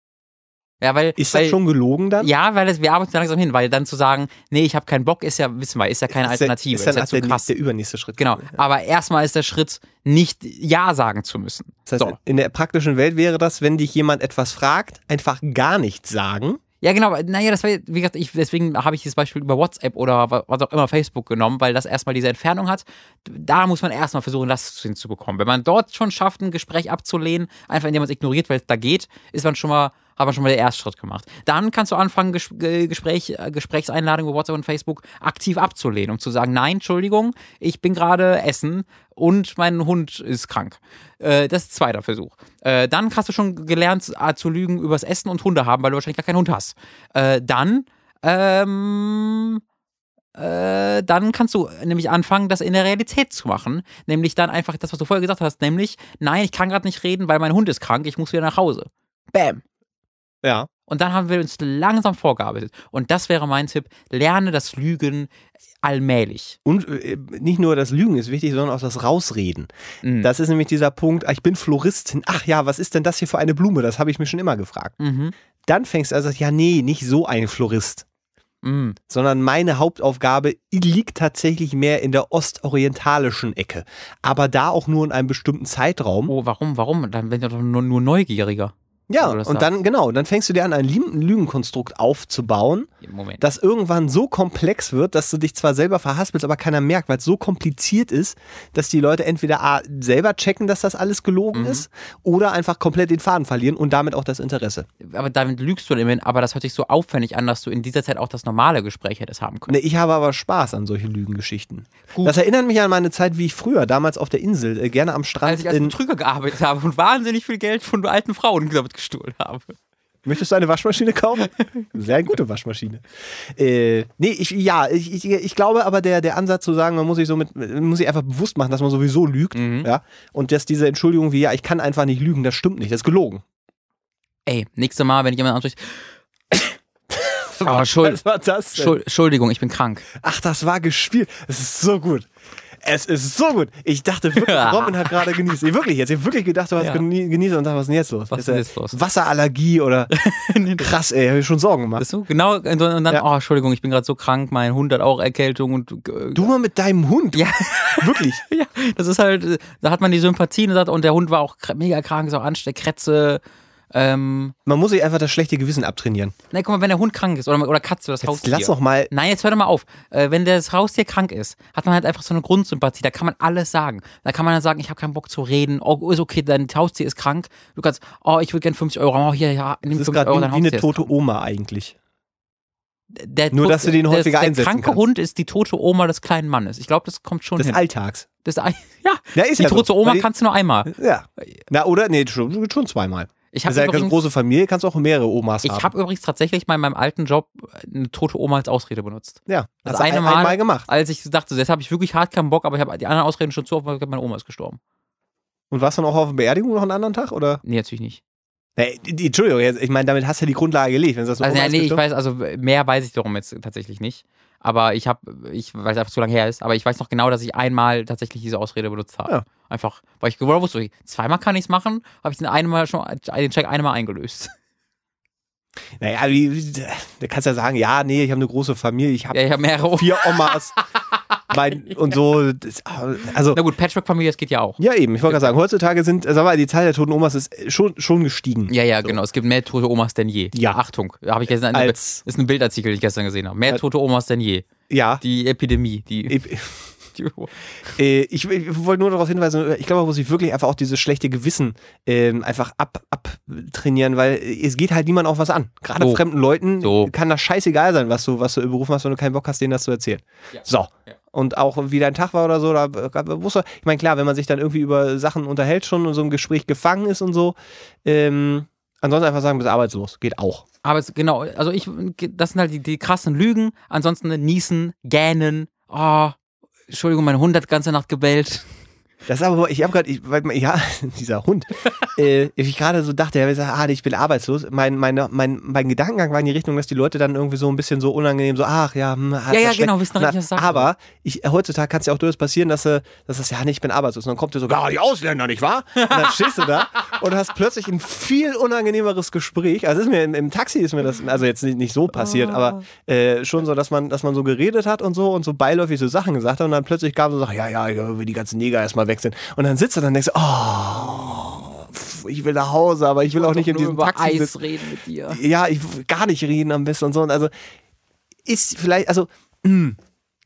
Ja, weil. Ist weil, das schon gelogen dann? Ja, weil es, wir arbeiten langsam hin, weil dann zu sagen, nee, ich habe keinen Bock, ist ja, wissen wir, ist ja keine Ist der- Alternative. Ist dann ja auch zu der, krass. der übernächste Schritt. Genau. Aber erstmal ist der Schritt, nicht Ja sagen zu müssen. Das heißt, so. in der praktischen Welt wäre das, wenn dich jemand etwas fragt, einfach gar nichts sagen. Ja, genau. Naja, das war, wie gesagt, ich, deswegen habe ich dieses Beispiel über WhatsApp oder wa- was auch immer Facebook genommen, weil das erstmal diese Entfernung hat. Da muss man erstmal versuchen, das hinzubekommen. Wenn man dort schon schafft, ein Gespräch abzulehnen, einfach indem man es ignoriert, weil es da geht, ist man schon mal, man schon mal den Erstschritt gemacht. Dann kannst du anfangen, Ges Gespräch, äh, Gesprächseinladungen über WhatsApp und Facebook aktiv abzulehnen, um zu sagen, nein, Entschuldigung, ich bin gerade essen und mein Hund ist krank. Äh, das ist zweiter Versuch. Äh, dann hast du schon gelernt äh, zu lügen übers Essen und Hunde haben, weil du wahrscheinlich gar keinen Hund hast. Äh, dann, ähm, äh, dann kannst du nämlich anfangen, das in der Realität zu machen. Nämlich dann einfach das, was du vorher gesagt hast, nämlich, nein, ich kann gerade nicht reden, weil mein Hund ist krank, ich muss wieder nach Hause. Bam. Ja. Und dann haben wir uns langsam vorgearbeitet. Und das wäre mein Tipp, lerne das Lügen allmählich. Und äh, nicht nur das Lügen ist wichtig, sondern auch das Rausreden. Mhm. Das ist nämlich dieser Punkt, ah, ich bin Floristin. Ach ja, was ist denn das hier für eine Blume? Das habe ich mir schon immer gefragt. Mhm. Dann fängst du also, ja, nee, nicht so ein Florist. Mhm. sondern meine Hauptaufgabe liegt tatsächlich mehr in der ostorientalischen Ecke. Aber da auch nur in einem bestimmten Zeitraum. Oh, warum, warum? Dann bin ich doch nur, nur neugieriger. Ja, und dann, genau, dann fängst du dir an, ein Lü- Lügenkonstrukt aufzubauen, Moment. das irgendwann so komplex wird, dass du dich zwar selber verhaspelst, aber keiner merkt, weil es so kompliziert ist, dass die Leute entweder A, selber checken, dass das alles gelogen Mhm. ist, oder einfach komplett den Faden verlieren und damit auch das Interesse. aber damit lügst du immerhin, aber das hört sich so aufwendig an, dass du in dieser Zeit auch das normale Gespräch hättest haben können. Nee, ich habe aber Spaß an solchen Lügengeschichten. Gut. Das erinnert mich an meine Zeit, wie ich früher, damals auf der Insel, äh, gerne am Strand Als ich als Betrüger gearbeitet habe und wahnsinnig viel Geld von alten Frauen damit gestohlen habe. Möchtest du eine Waschmaschine kaufen? Sehr gute Waschmaschine. Äh, nee, ich, ja, ich, ich, ich glaube aber, der, der Ansatz zu sagen, man muss sich so mit, man muss sich einfach bewusst machen, dass man sowieso lügt, Mhm. ja, und dass diese Entschuldigung wie, ja, ich kann einfach nicht lügen, das stimmt nicht, das ist gelogen. Ey, nächstes Mal, wenn jemand anspricht. oh, Schuld, Was war das denn? Schuld, Entschuldigung, ich bin krank. Ach, das war gespielt. Es ist so gut. Es ist so gut. Ich dachte wirklich, Robin hat gerade genießt. Ich wirklich jetzt. Ich wirklich gedacht, du hast Ja. genie- genießt und dachte, was ist denn jetzt los? Was ist denn jetzt los? Wasserallergie oder krass, ey, hab ich schon Sorgen gemacht. Weißt du? Genau, und dann, Ja. oh, Entschuldigung, ich bin gerade so krank, mein Hund hat auch Erkältung und. äh, Du mal mit deinem Hund. Ja. Wirklich. Ja, das ist halt, da hat man die Sympathien und, sagt, und der Hund war auch mega krank, ist auch ansteckend, Krätze. Ähm, Man muss sich einfach das schlechte Gewissen abtrainieren. nein, guck mal, wenn der Hund krank ist oder, oder Katze oder das Jetzt Haustier. lass doch mal. Nein, jetzt hör doch mal auf. Äh, wenn das Haustier krank ist, hat man halt einfach so eine Grundsympathie. Da kann man alles sagen. Da kann man dann sagen, ich habe keinen Bock zu reden. Oh, ist okay, dein Haustier ist krank. Du kannst, oh, ich würde gerne 50 Euro. Oh, hier, ja, nimm Das ist 50 gerade Euro, wie, dein wie eine ist tote. Oma eigentlich. Der Nur, tot- dass du den der- häufiger der einsetzen kranke kannst. Hund ist die tote Oma des kleinen Mannes. Ich glaube, das kommt schon Des hin. Alltags. Das, ja, Ja, ist die ja so. tote Oma Weil die- kannst du nur einmal. Ja. Na, oder? Nee, schon, schon zweimal. Ich Das habe eine große Familie, kannst auch mehrere Omas ich haben. hab übrigens tatsächlich mal in meinem alten Job eine tote Oma als Ausrede benutzt. ja, das hast eine ein- Mal- einmal gemacht. Als ich dachte, jetzt habe ich wirklich hart keinen Bock, aber ich habe die anderen Ausreden schon zu oft, weil meine Oma ist gestorben. Und warst du dann auch auf der Beerdigung noch einen anderen Tag? Oder? Nee, natürlich nicht. Die, Entschuldigung, ich meine, damit hast du ja die Grundlage gelegt. Wenn du sagst, Also, ja, nee, ich weiß, also mehr weiß ich darum jetzt tatsächlich nicht. Aber ich habe, ich, weil es einfach zu lange her ist, aber ich weiß noch genau, dass ich einmal tatsächlich diese Ausrede benutzt habe. Ja. Einfach, weil ich genau wusste, zweimal kann ich es machen, habe ich den einmal schon, den Check einmal eingelöst. Naja, du kannst ja sagen, ja, nee, ich habe eine große Familie, ich habe Ja, ich habe mehrere. vier Omas mein, und so. Das, also, Na gut, Patchwork-Familie, das geht ja auch. ja eben, ich wollte gerade sagen, heutzutage sind, sag mal, die Zahl der toten Omas ist schon, schon gestiegen. Ja, ja, genau. Es gibt mehr tote Omas denn je. Ja. Achtung, habe ich gestern Als- ist ein Bildartikel, den ich gestern gesehen habe. Mehr tote Omas denn je. Ja. Die Epidemie, die, Ich, die äh, ich, ich wollte nur darauf hinweisen, ich glaube, man muss sich wirklich einfach auch dieses schlechte Gewissen ähm, einfach ab, abtrainieren, weil es geht halt niemand auch was an. Gerade So. fremden Leuten So. kann das scheißegal sein, was du, was du im Beruf machst, wenn du keinen Bock hast, denen das zu erzählen. Ja. So. Ja. Und auch wie dein Tag war oder so, da äh, wusste, ich meine, klar, wenn man sich dann irgendwie über Sachen unterhält schon und so im Gespräch gefangen ist und so, ähm, ansonsten einfach sagen, bist arbeitslos. Geht auch. Aber genau, also ich, das sind halt die, die krassen Lügen. Ansonsten niesen, gähnen. Oh, Entschuldigung, mein Hund hat ganze Nacht gebellt. Das ist aber, ich habe gerade, ja, dieser Hund, äh, ich gerade so dachte, ah, ich bin arbeitslos. Mein, meine, mein, mein Gedankengang war in die Richtung, dass die Leute dann irgendwie so ein bisschen so unangenehm, so, ach ja, hm, Ja, ja, genau, wissen nicht, was sagen. Aber ich, heutzutage kann es ja auch durchaus passieren, dass du, dass das, ja, nee, ich bin arbeitslos. Und dann kommt dir so, ja, die Ausländer, nicht wahr? Und dann stehst du da und hast plötzlich ein viel unangenehmeres Gespräch. Also ist mir im, im Taxi ist mir das, also jetzt nicht, nicht so passiert, Ah. aber äh, schon so, dass man, dass man so geredet hat und so und so beiläufig so Sachen gesagt hat und dann plötzlich gab es so ja, ja, ja, wie die ganzen Neger erstmal weg sind. Und dann sitzt du dann und denkst, oh, pf, ich will nach Hause, aber ich will auch nicht in diesem über Taxi Eis sitzen. reden mit dir. Ja, ich will gar nicht reden am besten und so. Und also ist vielleicht, also mh,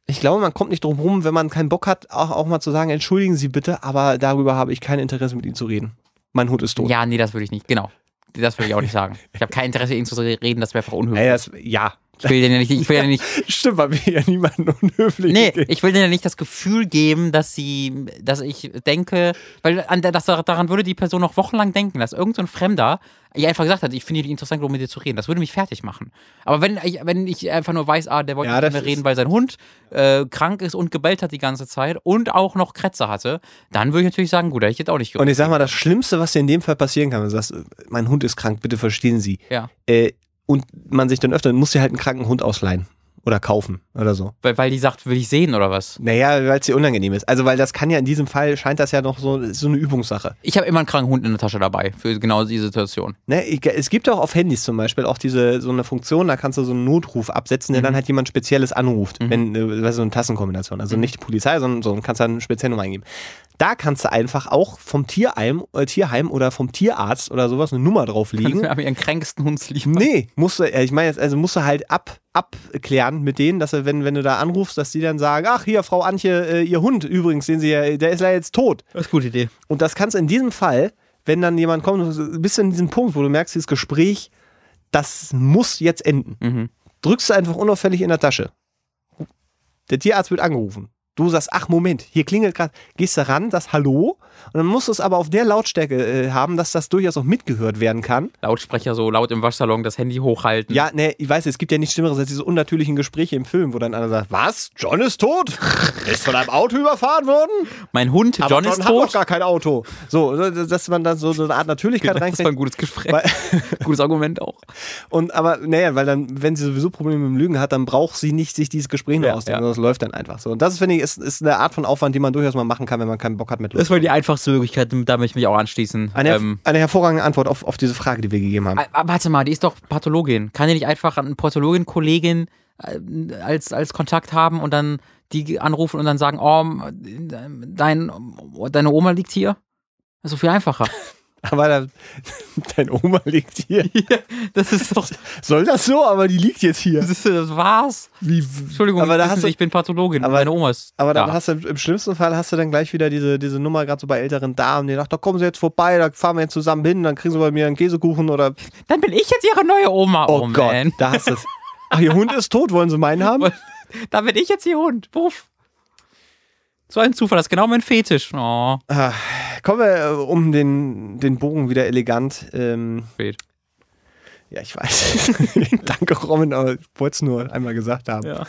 ich glaube, man kommt nicht drum rum, wenn man keinen Bock hat, auch, auch mal zu sagen, entschuldigen Sie bitte, aber darüber habe ich kein Interesse mit Ihnen zu reden. Mein Hund ist tot. Ja, nee, das würde ich nicht. Genau. Das würde ich auch nicht sagen. Ich habe kein Interesse, ihn zu reden, das wäre einfach unhöflich. Ey, das, ja, Ich will denen ja nicht, ich will ja nicht, stimmt, weil wir ja niemanden unhöflich nee, gehen. ich will denen ja nicht das Gefühl geben, dass sie, dass ich denke, weil an das, daran würde die Person noch wochenlang denken, dass irgendein so Fremder ihr einfach gesagt hat, ich finde die interessant, um mit dir zu reden. Das würde mich fertig machen. Aber wenn ich, wenn ich einfach nur weiß, ah, der wollte Ja, nicht mir reden, weil sein Hund äh, krank ist und gebellt hat die ganze Zeit und auch noch Krätze hatte, dann würde ich natürlich sagen, gut, da hätte ich jetzt auch nicht Und ich sag mal, das Schlimmste, was dir in dem Fall passieren kann, wenn du sagst, mein Hund ist krank, bitte verstehen Sie. Ja. Äh, und man sich dann öfter, muss dir halt einen kranken Hund ausleihen. Oder kaufen oder so. Weil, weil die sagt, will ich sehen oder was? Naja, weil es dir unangenehm ist. Also, weil das kann ja in diesem Fall, scheint das ja noch so, so eine Übungssache. Ich habe immer einen kranken Hund in der Tasche dabei für genau diese Situation. Ne, es gibt auch auf Handys zum Beispiel auch diese so eine Funktion, da kannst du so einen Notruf absetzen, der dann halt jemand Spezielles anruft, wenn äh, weißt du, so eine Tassenkombination. Also nicht die Polizei, sondern so, kannst dann eine spezielle Nummer eingeben. Da kannst du einfach auch vom Tierheim, äh, Tierheim oder vom Tierarzt oder sowas eine Nummer drauflegen. Wir haben ihren kränksten Hund lieb. Nee, musst du, äh, ich meine also musst du halt ab, abklären mit denen, dass du, wenn, wenn du da anrufst, dass die dann sagen, ach hier, Frau Antje, äh, ihr Hund übrigens, den sie ja, der ist leider jetzt tot. Das ist eine gute Idee. Und das kannst du in diesem Fall, wenn dann jemand kommt, du bist in diesem Punkt, wo du merkst, dieses Gespräch, das muss jetzt enden. Mhm. Drückst du einfach unauffällig in der Tasche. Der Tierarzt wird angerufen. Du sagst, ach Moment, hier klingelt gerade, gehst du ran, das Hallo und dann musst du es aber auf der Lautstärke äh, haben, dass das durchaus auch mitgehört werden kann. Lautsprecher so laut im Waschsalon das Handy hochhalten. Ja, ne, ich weiß, es gibt ja nichts Schlimmeres als diese unnatürlichen Gespräche im Film, wo dann einer sagt, was? John ist tot? ist von einem Auto überfahren worden? Mein Hund, Aber John ist hat doch tot. gar kein Auto. So, dass man dann so, so eine Art Natürlichkeit Das war ein reinkriegt. gutes Gespräch. Weil- Gutes Argument auch. Und aber, naja, weil dann, wenn sie sowieso Probleme mit dem Lügen hat, dann braucht sie nicht sich dieses Gespräch nur Ja, ausdenken, ja. sondern das läuft dann einfach so. Und das, finde ich, ist, ist eine Art von Aufwand, die man durchaus mal machen kann, wenn man keinen Bock hat mit Leuten. Das war die einfachste Möglichkeit, da möchte ich mich auch anschließen. Eine, Ähm, eine hervorragende Antwort auf, auf diese Frage, die wir gegeben haben. aber warte mal, die ist doch Pathologin. Kann die nicht einfach eine Pathologin-Kollegin äh, als, als Kontakt haben und dann die anrufen und dann sagen, oh, dein, deine Oma liegt hier? Das ist so viel einfacher. Aber da, deine Oma liegt hier. Das ist doch, Soll das so? Aber die liegt jetzt hier. das, ist, das war's. Wie, Entschuldigung, aber da hast du, ich bin Pathologin. aber- meine Oma ist. aber dann da. hast du im schlimmsten Fall hast du dann gleich wieder diese, diese Nummer gerade so bei älteren Damen, die sagt, da kommen sie jetzt vorbei, da fahren wir jetzt zusammen hin, dann kriegen sie bei mir einen Käsekuchen oder Dann bin ich jetzt ihre neue Oma. Oh, Oh, Gott, da hast du es. Ach, ihr Hund ist tot, wollen sie meinen haben? Da bin ich jetzt ihr Hund. Puff. So ein Zufall, das ist genau mein Fetisch. Oh, Ah, kommen wir äh, um den, den Bogen wieder elegant. Ähm, spät. ja, ich weiß. Danke, Robin, aber ich wollte es nur einmal gesagt haben. Ja.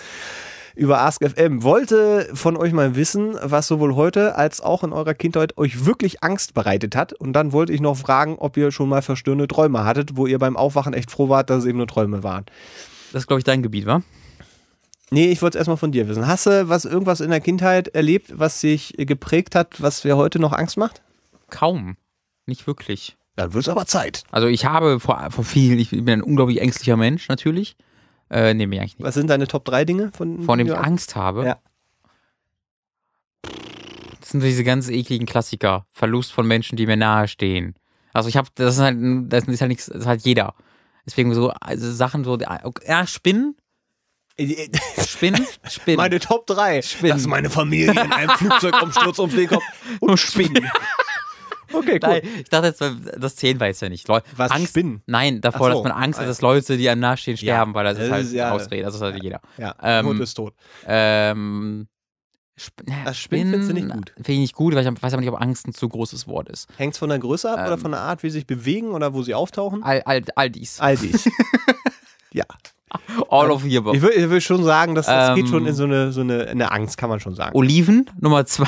Über AskFM. Wollte von euch mal wissen, was sowohl heute als auch in eurer Kindheit euch wirklich Angst bereitet hat. Und dann wollte ich noch fragen, ob ihr schon mal verstörende Träume hattet, wo ihr beim Aufwachen echt froh wart, dass es eben nur Träume waren. Das ist, glaube ich, dein Gebiet, wa? Nee, ich wollte es erstmal von dir wissen. Hast du was, irgendwas in der Kindheit erlebt, was sich geprägt hat, was dir heute noch Angst macht? Kaum. Nicht wirklich. Dann wird es aber Zeit. Also ich habe vor, vor viel, ich bin ein unglaublich ängstlicher Mensch natürlich. Äh, nee, mir eigentlich nicht. Was sind deine Top 3 Dinge, von, Vor dem ich. Angst habe. Ja. Das sind diese ganz ekligen Klassiker. Verlust von Menschen, die mir nahestehen. Also ich habe, das ist halt, das ist halt nichts, das ist halt jeder. Deswegen so also Sachen so, ja, Spinnen, Spinnen, Spinnen. Meine Top 3. Spinnen. Dass meine Familie in einem Flugzeugumsturz ums Leben kommt. Und Spinnen. Okay, cool. Ich dachte jetzt, das zählen wir jetzt ja nicht. Leu Was, Angst, Spinnen? Nein, davor, so. dass man Angst hat, dass Leute, die einem nahestehen, sterben, weil das ist halt ja- Ausrede. Das ist halt jeder. Ja, Ähm, Hund ist tot. Ähm, Sp na, Das Spinnen findest du nicht gut? Finde ich nicht gut, weil ich weiß aber nicht, ob Angst ein zu großes Wort ist. Hängt es von der Größe ab oder ähm, von der Art, wie sie sich bewegen oder wo sie auftauchen? All, all, all dies. All dies. ja. All of the above. Ich würde würd schon sagen, dass das Ähm, geht schon in so eine, so eine, eine Angst, kann man schon sagen. Oliven, Nummer zwei.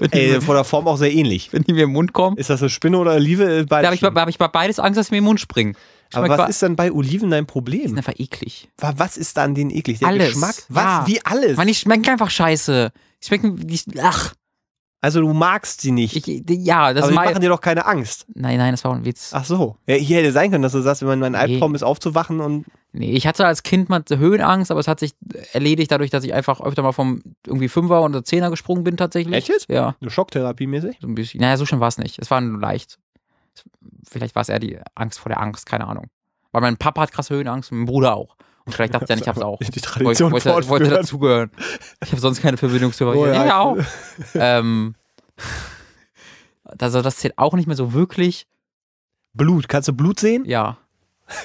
Die, Ey, von der Form auch sehr ähnlich. wenn die mir im Mund kommen. Ist das eine Spinne oder Olive? Äh, Da Beides habe ich, bei- hab ich bei beides Angst, dass sie mir im Mund springen. Aber was wa- ist dann bei Oliven dein Die Problem? sind einfach eklig. Wa- Was ist da an denen eklig? Der Alles. Geschmack? Was? Ja. Wie alles? Man, die schmecken einfach scheiße. Die schmecken, die, ach, Also du magst sie nicht. ich, ja, das aber die machen dir doch keine Angst. Nein, nein, das war ein Witz. Ach so. Ja, hier hätte sein können, dass du sagst, wenn man mein Nee. Albtraum ist, aufzuwachen und. Nee, ich hatte als Kind mal Höhenangst, aber es hat sich erledigt dadurch, dass ich einfach öfter mal vom irgendwie Fünfer oder Zehner gesprungen bin tatsächlich. Echt jetzt? Ja, Eine Schocktherapie mäßig? so ein bisschen. Naja, so schlimm war es nicht. Es war nur leicht. Vielleicht war es eher die Angst vor der Angst, keine Ahnung. Weil mein Papa hat krasse Höhenangst und mein Bruder auch. Vielleicht dachte er, ich hab's auch. Die Wollte, Tradition wollte, wollte fortführen. dazugehören. Ich habe sonst keine Verbindung zu Oh, ja. ja. auch. ähm, also das zählt auch nicht mehr so wirklich. Blut. Kannst du Blut sehen? Ja.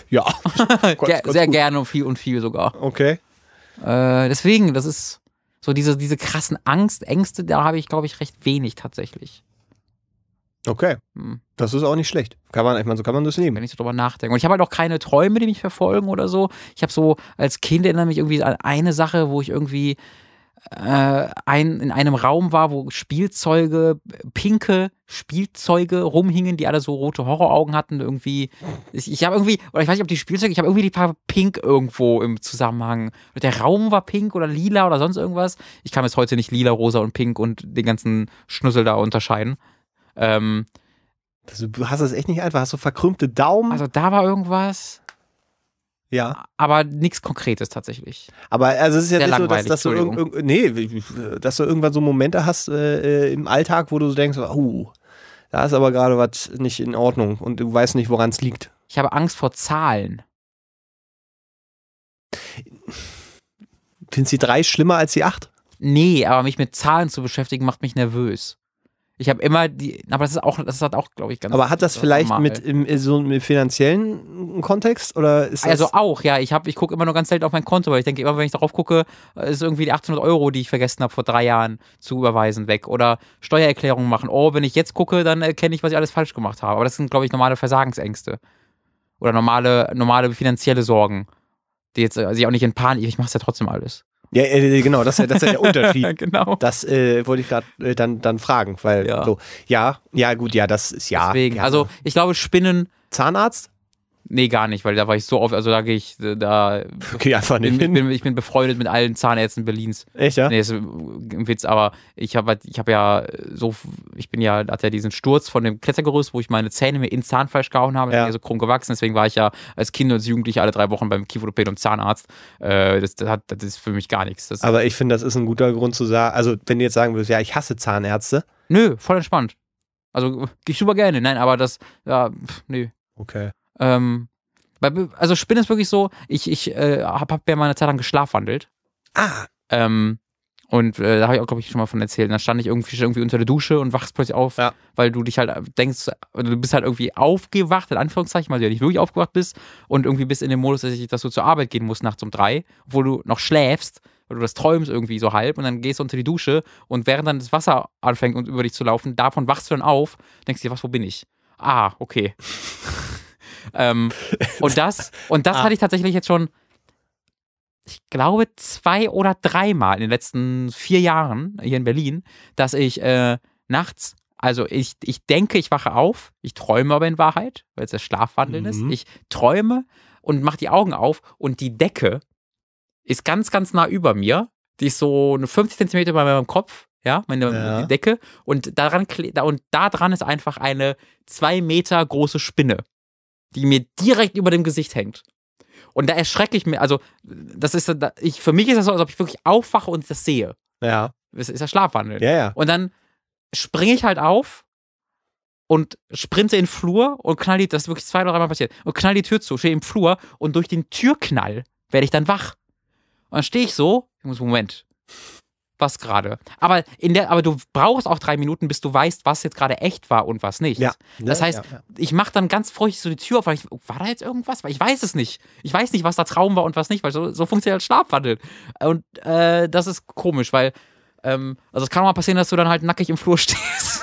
Ja. Ganz sehr gut. gerne und viel und viel sogar. Okay. Äh, deswegen, das ist so diese, diese krassen Angst, Ängste, da habe ich, glaube ich, recht wenig tatsächlich. Okay. Hm. Das ist auch nicht schlecht. Kann man, ich meine, so kann man das nehmen. wenn ich so drüber nachdenke. Und ich habe halt auch keine Träume, die mich verfolgen oder so. Ich habe so als Kind erinnere mich irgendwie an eine Sache, wo ich irgendwie äh, ein, in einem Raum war, wo Spielzeuge, pinke Spielzeuge rumhingen, die alle so rote Horroraugen hatten. Irgendwie, ich, ich habe irgendwie, oder ich weiß nicht, ob die Spielzeuge, ich habe irgendwie die Farbe pink irgendwo im Zusammenhang. Der Raum war pink oder lila oder sonst irgendwas. Ich kann jetzt heute nicht lila, rosa und pink und den ganzen Schnussel da unterscheiden. Ähm, Also, du hast das echt nicht einfach. Hast du verkrümmte Daumen? also da war irgendwas. ja. aber nichts Konkretes tatsächlich. Aber also es ist ja Sehr nicht so, dass, dass du irgend, irgend, nee, dass du irgendwann so Momente hast äh, äh, im Alltag, wo du so denkst, oh, da ist aber gerade was nicht in Ordnung und du weißt nicht, woran es liegt. Ich habe Angst vor Zahlen. Findest du die drei schlimmer als die acht? Nee, aber mich mit Zahlen zu beschäftigen macht mich nervös. Ich habe immer die, aber das ist auch, das hat auch, glaube ich, ganz. Aber hat das ist vielleicht normal. mit im, in so einem finanziellen Kontext oder ist das Also auch, ja. Ich habe, ich gucke immer nur ganz selten auf mein Konto, weil ich denke immer, wenn ich darauf gucke, ist irgendwie die 1800 Euro, die ich vergessen habe vor drei Jahren zu überweisen, weg. Oder Steuererklärungen machen. Oh, wenn ich jetzt gucke, dann erkenne ich, was ich alles falsch gemacht habe. Aber das sind, glaube ich, normale Versagensängste. Oder normale, normale finanzielle Sorgen. Die jetzt, also ich auch nicht in Panik, ich mache es ja trotzdem alles. Ja, äh, genau, das ist ja, das ist ja der Unterschied. genau. Das äh, wollte ich gerade äh, dann, dann fragen, weil Ja. so, ja, ja, gut, ja, das ist ja. Deswegen, ja. also ich glaube, Spinnen, Zahnarzt? Nee, gar nicht, weil da war ich so oft, also da gehe ich, da Okay, einfach nicht bin, hin. bin, ich bin befreundet mit allen Zahnärzten Berlins. Echt, ja? Nee, ist ein Witz, aber ich habe ich habe ja so, ich bin ja, hatte ja diesen Sturz von dem Klettergerüst, wo ich meine Zähne mir ins Zahnfleisch gehauen habe, Ja. so krumm gewachsen, deswegen war ich ja als Kind und als Jugendlicher alle drei Wochen beim Kieferorthopäden und Zahnarzt. Äh, das, das, hat, das ist für mich gar nichts. Das, Aber ich finde, das ist ein guter Grund zu sagen, also wenn du jetzt sagen würdest, ja, ich hasse Zahnärzte. nö, voll entspannt. Also gehe ich super gerne, nein, aber das, ja, pff, nö. Okay. Ähm, also Spinnen ist wirklich so, ich, ich äh, habe hab ja mal eine Zeit lang geschlafwandelt. Ah, Ähm, und äh, da habe ich auch, glaube ich, schon mal von erzählt. Und dann stand ich irgendwie, irgendwie unter der Dusche und wachst plötzlich auf, Ja. weil du dich halt denkst, du bist halt irgendwie aufgewacht, in Anführungszeichen, weil du ja nicht wirklich aufgewacht bist und irgendwie bist in dem Modus, dass, ich, dass du zur Arbeit gehen musst nachts um drei, obwohl du noch schläfst, weil du das träumst irgendwie so halb und dann gehst du unter die Dusche und während dann das Wasser anfängt und über dich zu laufen, davon wachst du dann auf, denkst dir, was, wo bin ich? Ah, okay. Ähm, und das, und das Ah. hatte ich tatsächlich jetzt schon ich glaube, zwei oder dreimal in den letzten vier Jahren hier in Berlin, dass ich äh, nachts, also ich, ich denke, ich wache auf, ich träume aber in Wahrheit, weil es das Schlafwandeln ist. Mhm. Ich träume und mache die Augen auf und die Decke ist ganz, ganz nah über mir. Die ist so eine 50 Zentimeter bei meinem Kopf ja, meine Ja. Decke und daran und da dran ist einfach eine zwei Meter große Spinne, die mir direkt über dem Gesicht hängt. Und da erschrecke ich mir, also das ist, ich, für mich ist das so, als ob ich wirklich aufwache und das sehe. Ja. Das ist ja Schlafwandel. Ja, ja. Und dann springe ich halt auf und sprinte in den Flur und knall die, das ist wirklich zwei oder dreimal passiert, und knall die Tür zu, stehe im Flur und durch den Türknall werde ich dann wach. Und dann stehe ich so, ich muss, Moment, was gerade? Aber in der, aber du brauchst auch drei Minuten, bis du weißt, was jetzt gerade echt war und was nicht. Ja. Das heißt, ja, ja. ich mache dann ganz vorsichtig so die Tür auf, weil ich, war da jetzt irgendwas? Weil ich weiß es nicht. Ich weiß nicht, was da Traum war und was nicht, weil so, so funktioniert halt Schlafwandel. Und äh, das ist komisch, weil, ähm, also es kann auch mal passieren, dass du dann halt nackig im Flur stehst.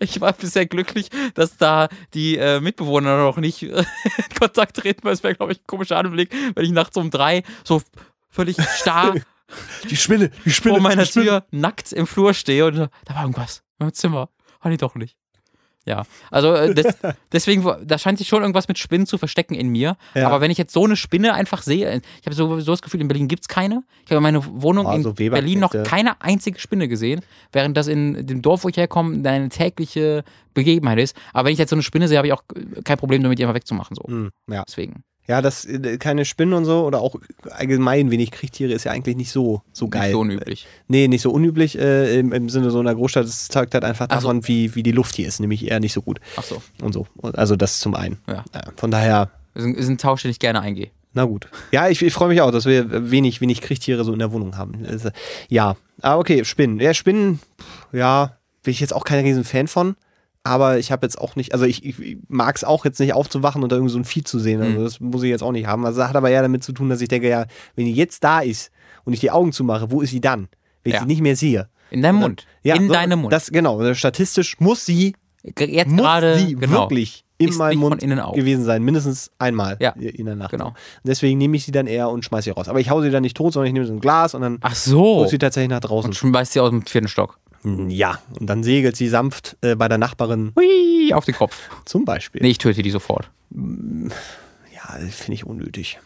Ich war bisher glücklich, dass da die äh, Mitbewohner noch nicht äh, in Kontakt treten, weil es wäre, glaube ich, ein komischer Anblick, wenn ich nachts um drei so völlig starr Die Spinne, die Spinne. vor meiner. Tür nackt im Flur stehe und da war irgendwas im Zimmer. War die doch nicht. Ja, also äh, des, deswegen, da scheint sich schon irgendwas mit Spinnen zu verstecken in mir. Ja. Aber wenn ich jetzt so eine Spinne einfach sehe, ich habe so, so das Gefühl, in Berlin gibt es keine. Ich habe in meiner Wohnung Ah, in so Berlin noch keine einzige Spinne gesehen, während das in dem Dorf, wo ich herkomme, eine tägliche Begebenheit ist. Aber wenn ich jetzt so eine Spinne sehe, habe ich auch kein Problem damit, die einfach wegzumachen. So. Hm, ja. Deswegen. Ja, das äh, keine Spinnen und so oder auch allgemein wenig Kriechtiere ist ja eigentlich nicht so so geil. Nicht so unüblich. Nee, nicht so unüblich äh, im, im Sinne so einer Großstadt. Es zeugt halt einfach Ach so. davon, wie, wie die Luft hier ist, nämlich eher nicht so gut Ach so. und so. Also das zum einen. Ja. von daher, Ist ein, ist ein Tausch, den ich gerne eingehe. na gut. Ja, ich, ich freue mich auch, dass wir wenig, wenig Kriechtiere so in der Wohnung haben. Also, ja, aber okay, Spinnen. Ja, Spinnen, ja, bin ich jetzt auch kein riesen Fan von. Aber ich habe jetzt auch nicht, also ich, ich mag es auch jetzt nicht aufzuwachen und da irgendwie so ein Vieh zu sehen. Also Mhm. das muss ich jetzt auch nicht haben. Also das hat aber eher damit zu tun, dass ich denke, ja, wenn die jetzt da ist und ich die Augen zumache, wo ist sie dann? Wenn ich Ja. sie nicht mehr sehe. In deinem Mund. Ja, in so, deinem Mund. Das, genau, statistisch muss sie, Jetzt gerade genau. wirklich in meinem Mund gewesen sein. Mindestens einmal Ja, in der Nacht. genau. Und deswegen nehme ich sie dann eher und schmeiße sie raus. Aber ich hau sie dann nicht tot, sondern ich nehme so ein Glas und dann Ach so. sie tatsächlich nach draußen. Und schmeißt sie aus dem vierten Stock. Ja, und dann segelt sie sanft äh, bei der Nachbarin Hui, auf den Kopf. zum Beispiel. Nee, ich töte die sofort. Ja, finde ich unnötig.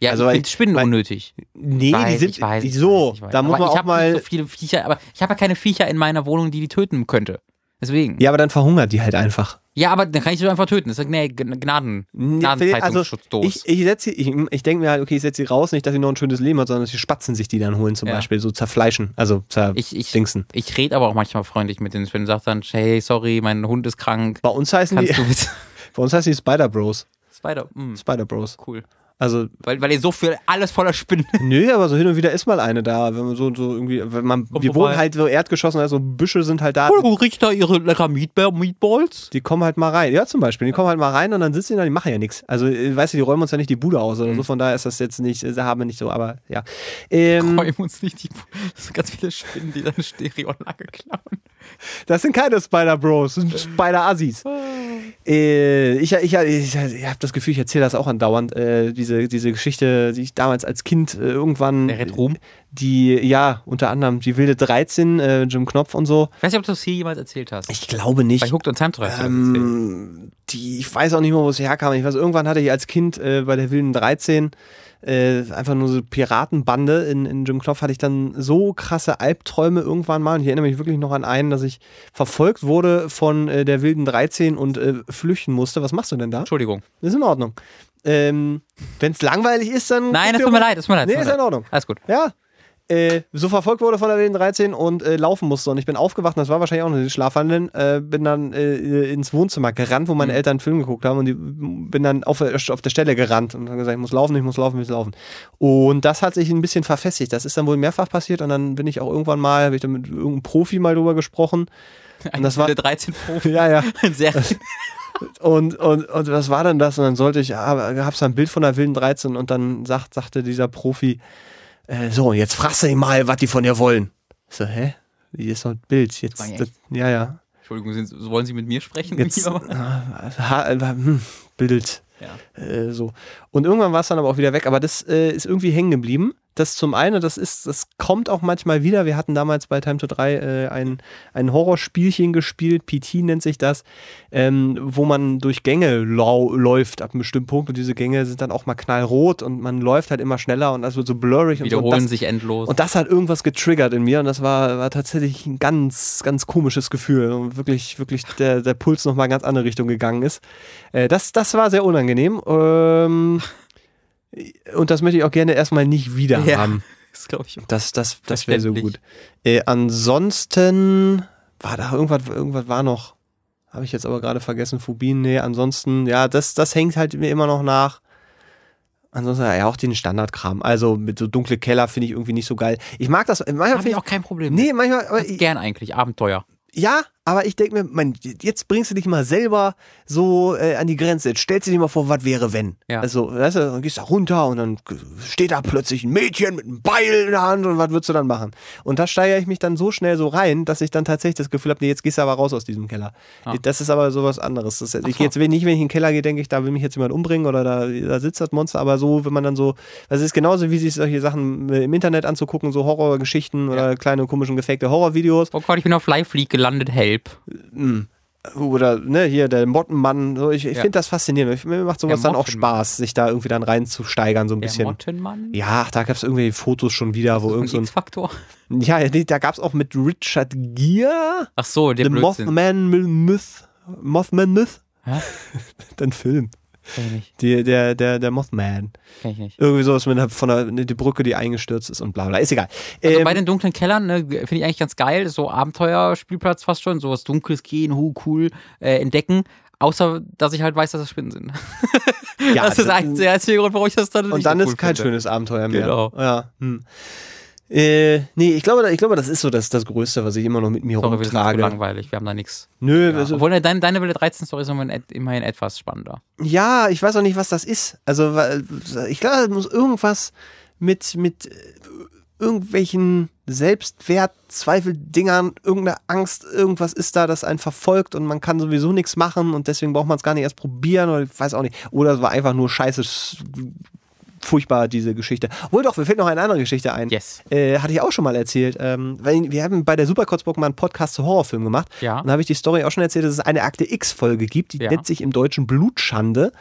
Ja, Also, ich weil finde Spinnen mein- unnötig. Nee, Weiß, die sind ich weiß, ich so. weiß, ich weiß. Da muss aber man ich auch mal. Nicht so viele Viecher, aber ich habe ja keine Viecher in meiner Wohnung, die die töten könnte. Deswegen. ja, aber dann verhungert die halt einfach. Ja, aber dann kann ich sie doch einfach töten. Das ist nee, Gnaden. Nee, Also Gnadenzeitungsschutzdos. ich, ich setze sie, ich, ich denke mir halt, okay, ich setze sie raus, nicht, dass sie noch ein schönes Leben hat, sondern dass die Spatzen sich die dann holen, zum Ja. Beispiel, so zerfleischen, also ich, ich, zerdingsen. ich rede aber auch manchmal freundlich mit den Spinnen. Sag dann, hey, sorry, mein Hund ist krank. Bei uns heißen die, Kannst bitte. bei uns heißen die Spider Bros. Spider. Mm, Spider Bros. cool. Also, Weil, weil ihr so viel, alles voller Spinnen. nö, aber so hin und wieder ist mal eine da, wenn man so, so irgendwie, wenn man, Kommt wir vorbei. wohnen halt so Erdgeschossen, also Büsche sind halt da. Wo riecht da ihre lecker Meatball, Meatballs? Die kommen halt mal rein. Ja, zum Beispiel. Die kommen halt mal rein und dann sitzen die da, die machen ja nichts. Also, äh, weißt du, die räumen uns ja nicht die Bude aus oder Mhm. so. Von daher ist das jetzt nicht, äh, haben wir nicht so, aber ja. Ähm, Räumen uns nicht die. Das sind ganz viele Spinnen, die deine Stereoanlage klauen. das sind keine Spider Bros, das sind Spider Assis. Äh, ich ich, ich, ich habe das Gefühl, ich erzähle das auch andauernd. Äh, diese, diese Geschichte, die ich damals als Kind äh, irgendwann. Der Red Ruhm. Die, ja, unter anderem die wilde 13, äh, Jim Knopf und so. Ich weiß nicht, ob du das hier jemals erzählt hast. Ich glaube nicht. Bei Hooked on Time. Ähm, die, ich weiß auch nicht mehr, wo es herkam. Ich weiß, irgendwann hatte ich als Kind äh, bei der Wilden 13 äh, einfach nur so Piratenbande in, in Jim Knopf hatte ich dann so krasse Albträume irgendwann mal. Und ich erinnere mich wirklich noch an einen, dass ich verfolgt wurde von äh, der Wilden 13 und äh, flüchten musste. Was machst du denn da? Entschuldigung. Ist in Ordnung. Ähm, Wenn es langweilig ist, dann. Nein, dir tut mir leid, das tut mir leid. Nee, ist in. Ordnung. Alles gut. Ja. Äh, so verfolgt wurde von der Wilden 13 und äh, laufen musste. Und ich bin aufgewacht, und das war wahrscheinlich auch noch dieses Schlafwandeln, äh, bin dann äh, ins Wohnzimmer gerannt, wo meine Mhm. Eltern einen Film geguckt haben und die, bin dann auf, der- auf der Stelle gerannt und habe gesagt, ich muss laufen, ich muss laufen, ich muss laufen. Und das hat sich ein bisschen verfestigt. Das ist dann wohl mehrfach passiert und dann bin ich auch irgendwann mal, habe ich dann mit irgendeinem Profi mal drüber gesprochen. Ein das war- der 13 Profi. Ja, ja. Sehr. Und, und, und was war denn das? Und dann sollte ich, ja, gab es ein Bild von der wilden 13 und dann sagt, sagte dieser Profi, äh, so, jetzt fragst du mal, was die von dir wollen. Ich so, hä? Hier ist doch ein Bild. Jetzt, das, ja, ja. Entschuldigung, sind, wollen Sie mit mir sprechen? Jetzt, äh, äh, hm, Bild. Ja. Äh, so. Und irgendwann war es dann aber auch wieder weg. Aber das äh, ist irgendwie hängen geblieben, Das zum einen, das ist, das kommt auch manchmal wieder. Wir hatten damals bei Time to 3 äh, ein, ein Horrorspielchen gespielt, PT nennt sich das, ähm, wo man durch Gänge läuft ab einem bestimmten Punkt und diese Gänge sind dann auch mal knallrot und man läuft halt immer schneller und das wird so blurrig und so. Wiederholen Und das, sich endlos. und das hat irgendwas getriggert in mir und das war, war tatsächlich ein ganz, ganz komisches Gefühl. Und wirklich, wirklich der, der Puls nochmal in ganz andere Richtung gegangen ist. Äh, das, das war sehr unangenehm. Ähm, und das möchte ich auch gerne erstmal nicht wieder Ja. haben. das glaube ich. Das, das, das wäre so gut. Äh, ansonsten war da irgendwas, irgendwas war noch. Habe ich jetzt aber gerade vergessen. Phobien, nee, ansonsten, ja, das, das hängt halt mir immer noch nach. Ansonsten ja auch den Standardkram. Also mit so dunkle Keller finde ich irgendwie nicht so geil. Ich mag das. Manchmal Habe ich auch kein Problem. Nee, manchmal. Aber ich, gern eigentlich. Abenteuer. ja, aber ich denke mir, mein, jetzt bringst du dich mal selber so äh, an die Grenze. Jetzt stellst du dir mal vor, was wäre, wenn. Ja. Also, weißt du, dann gehst du da runter und dann steht da plötzlich ein Mädchen mit einem Beil in der Hand und was würdest du dann machen? Und da steigere ich mich dann so schnell so rein, dass ich dann tatsächlich das Gefühl habe, nee, jetzt gehst du aber raus aus diesem Keller. Ah. Das ist aber sowas anderes. Das, ich gehe jetzt wenn nicht, wenn ich in den Keller gehe, denke ich, da will mich jetzt jemand umbringen oder da, da sitzt das Monster. Aber so, wenn man dann so, das ist genauso wie sich solche Sachen im Internet anzugucken, so Horrorgeschichten oder kleine komischen gefakte Horrorvideos. Oh Gott, ich bin auf Live League gelandet. Help. oder ne, hier der Mottenmann, so, ich, ich Ja. finde das faszinierend. Mir macht sowas dann auch. Spaß, sich da irgendwie dann reinzusteigern, so ein Der bisschen. Mottenmann. Ja, da gab es irgendwie Fotos schon wieder, wo irgend so ein, X-Faktor. ja, da gab es auch mit Richard Gere, Ach so, der. Mothman Myth, Mothman Myth, Hä? dann Film, Kenn ich nicht. die, der, der, der Mothman. Kenn ich nicht. Irgendwie sowas mit von der, die Brücke, die eingestürzt ist und bla bla, ist egal. Also Ähm, bei den dunklen Kellern ne, finde ich eigentlich ganz geil. So Abenteuerspielplatz fast schon. Sowas Dunkles gehen, hu, cool, äh, entdecken. Außer, dass ich halt weiß, dass das Spinnen sind. ja, das ist eigentlich der einzige Grund, warum ich das dann Und nicht dann so ist cool kein finde. schönes Abenteuer mehr. Genau. Ja. Hm. Äh, nee, ich glaube, ich glaube, das ist so das, das Größte, was ich immer noch mit mir Sorry, wir sind rumtrage. langweilig. Wir haben da nichts. Nö, Ja. also, Obwohl ne, deine, deine Welle 13 Story ist immerhin, et- immerhin etwas spannender. ja, ich weiß auch nicht, was das ist. Also, ich glaube, es muss irgendwas mit, mit äh, irgendwelchen Selbstwert-Zweifel-Dingern, irgendeine Angst, irgendwas ist da, das einen verfolgt und man kann sowieso nichts machen und deswegen braucht man es gar nicht erst probieren oder ich weiß auch nicht. Oder es war einfach nur scheiße, furchtbar, diese Geschichte. Obwohl doch, mir fällt noch eine andere Geschichte ein. Yes. Äh, hatte ich auch schon mal erzählt. Ähm, weil wir haben bei der Superkotzburg mal einen Podcast zu Horrorfilmen gemacht. Ja. Und da habe ich die Story auch schon erzählt, dass es eine Akte X-Folge gibt, die Ja. nennt sich im Deutschen Blutschande.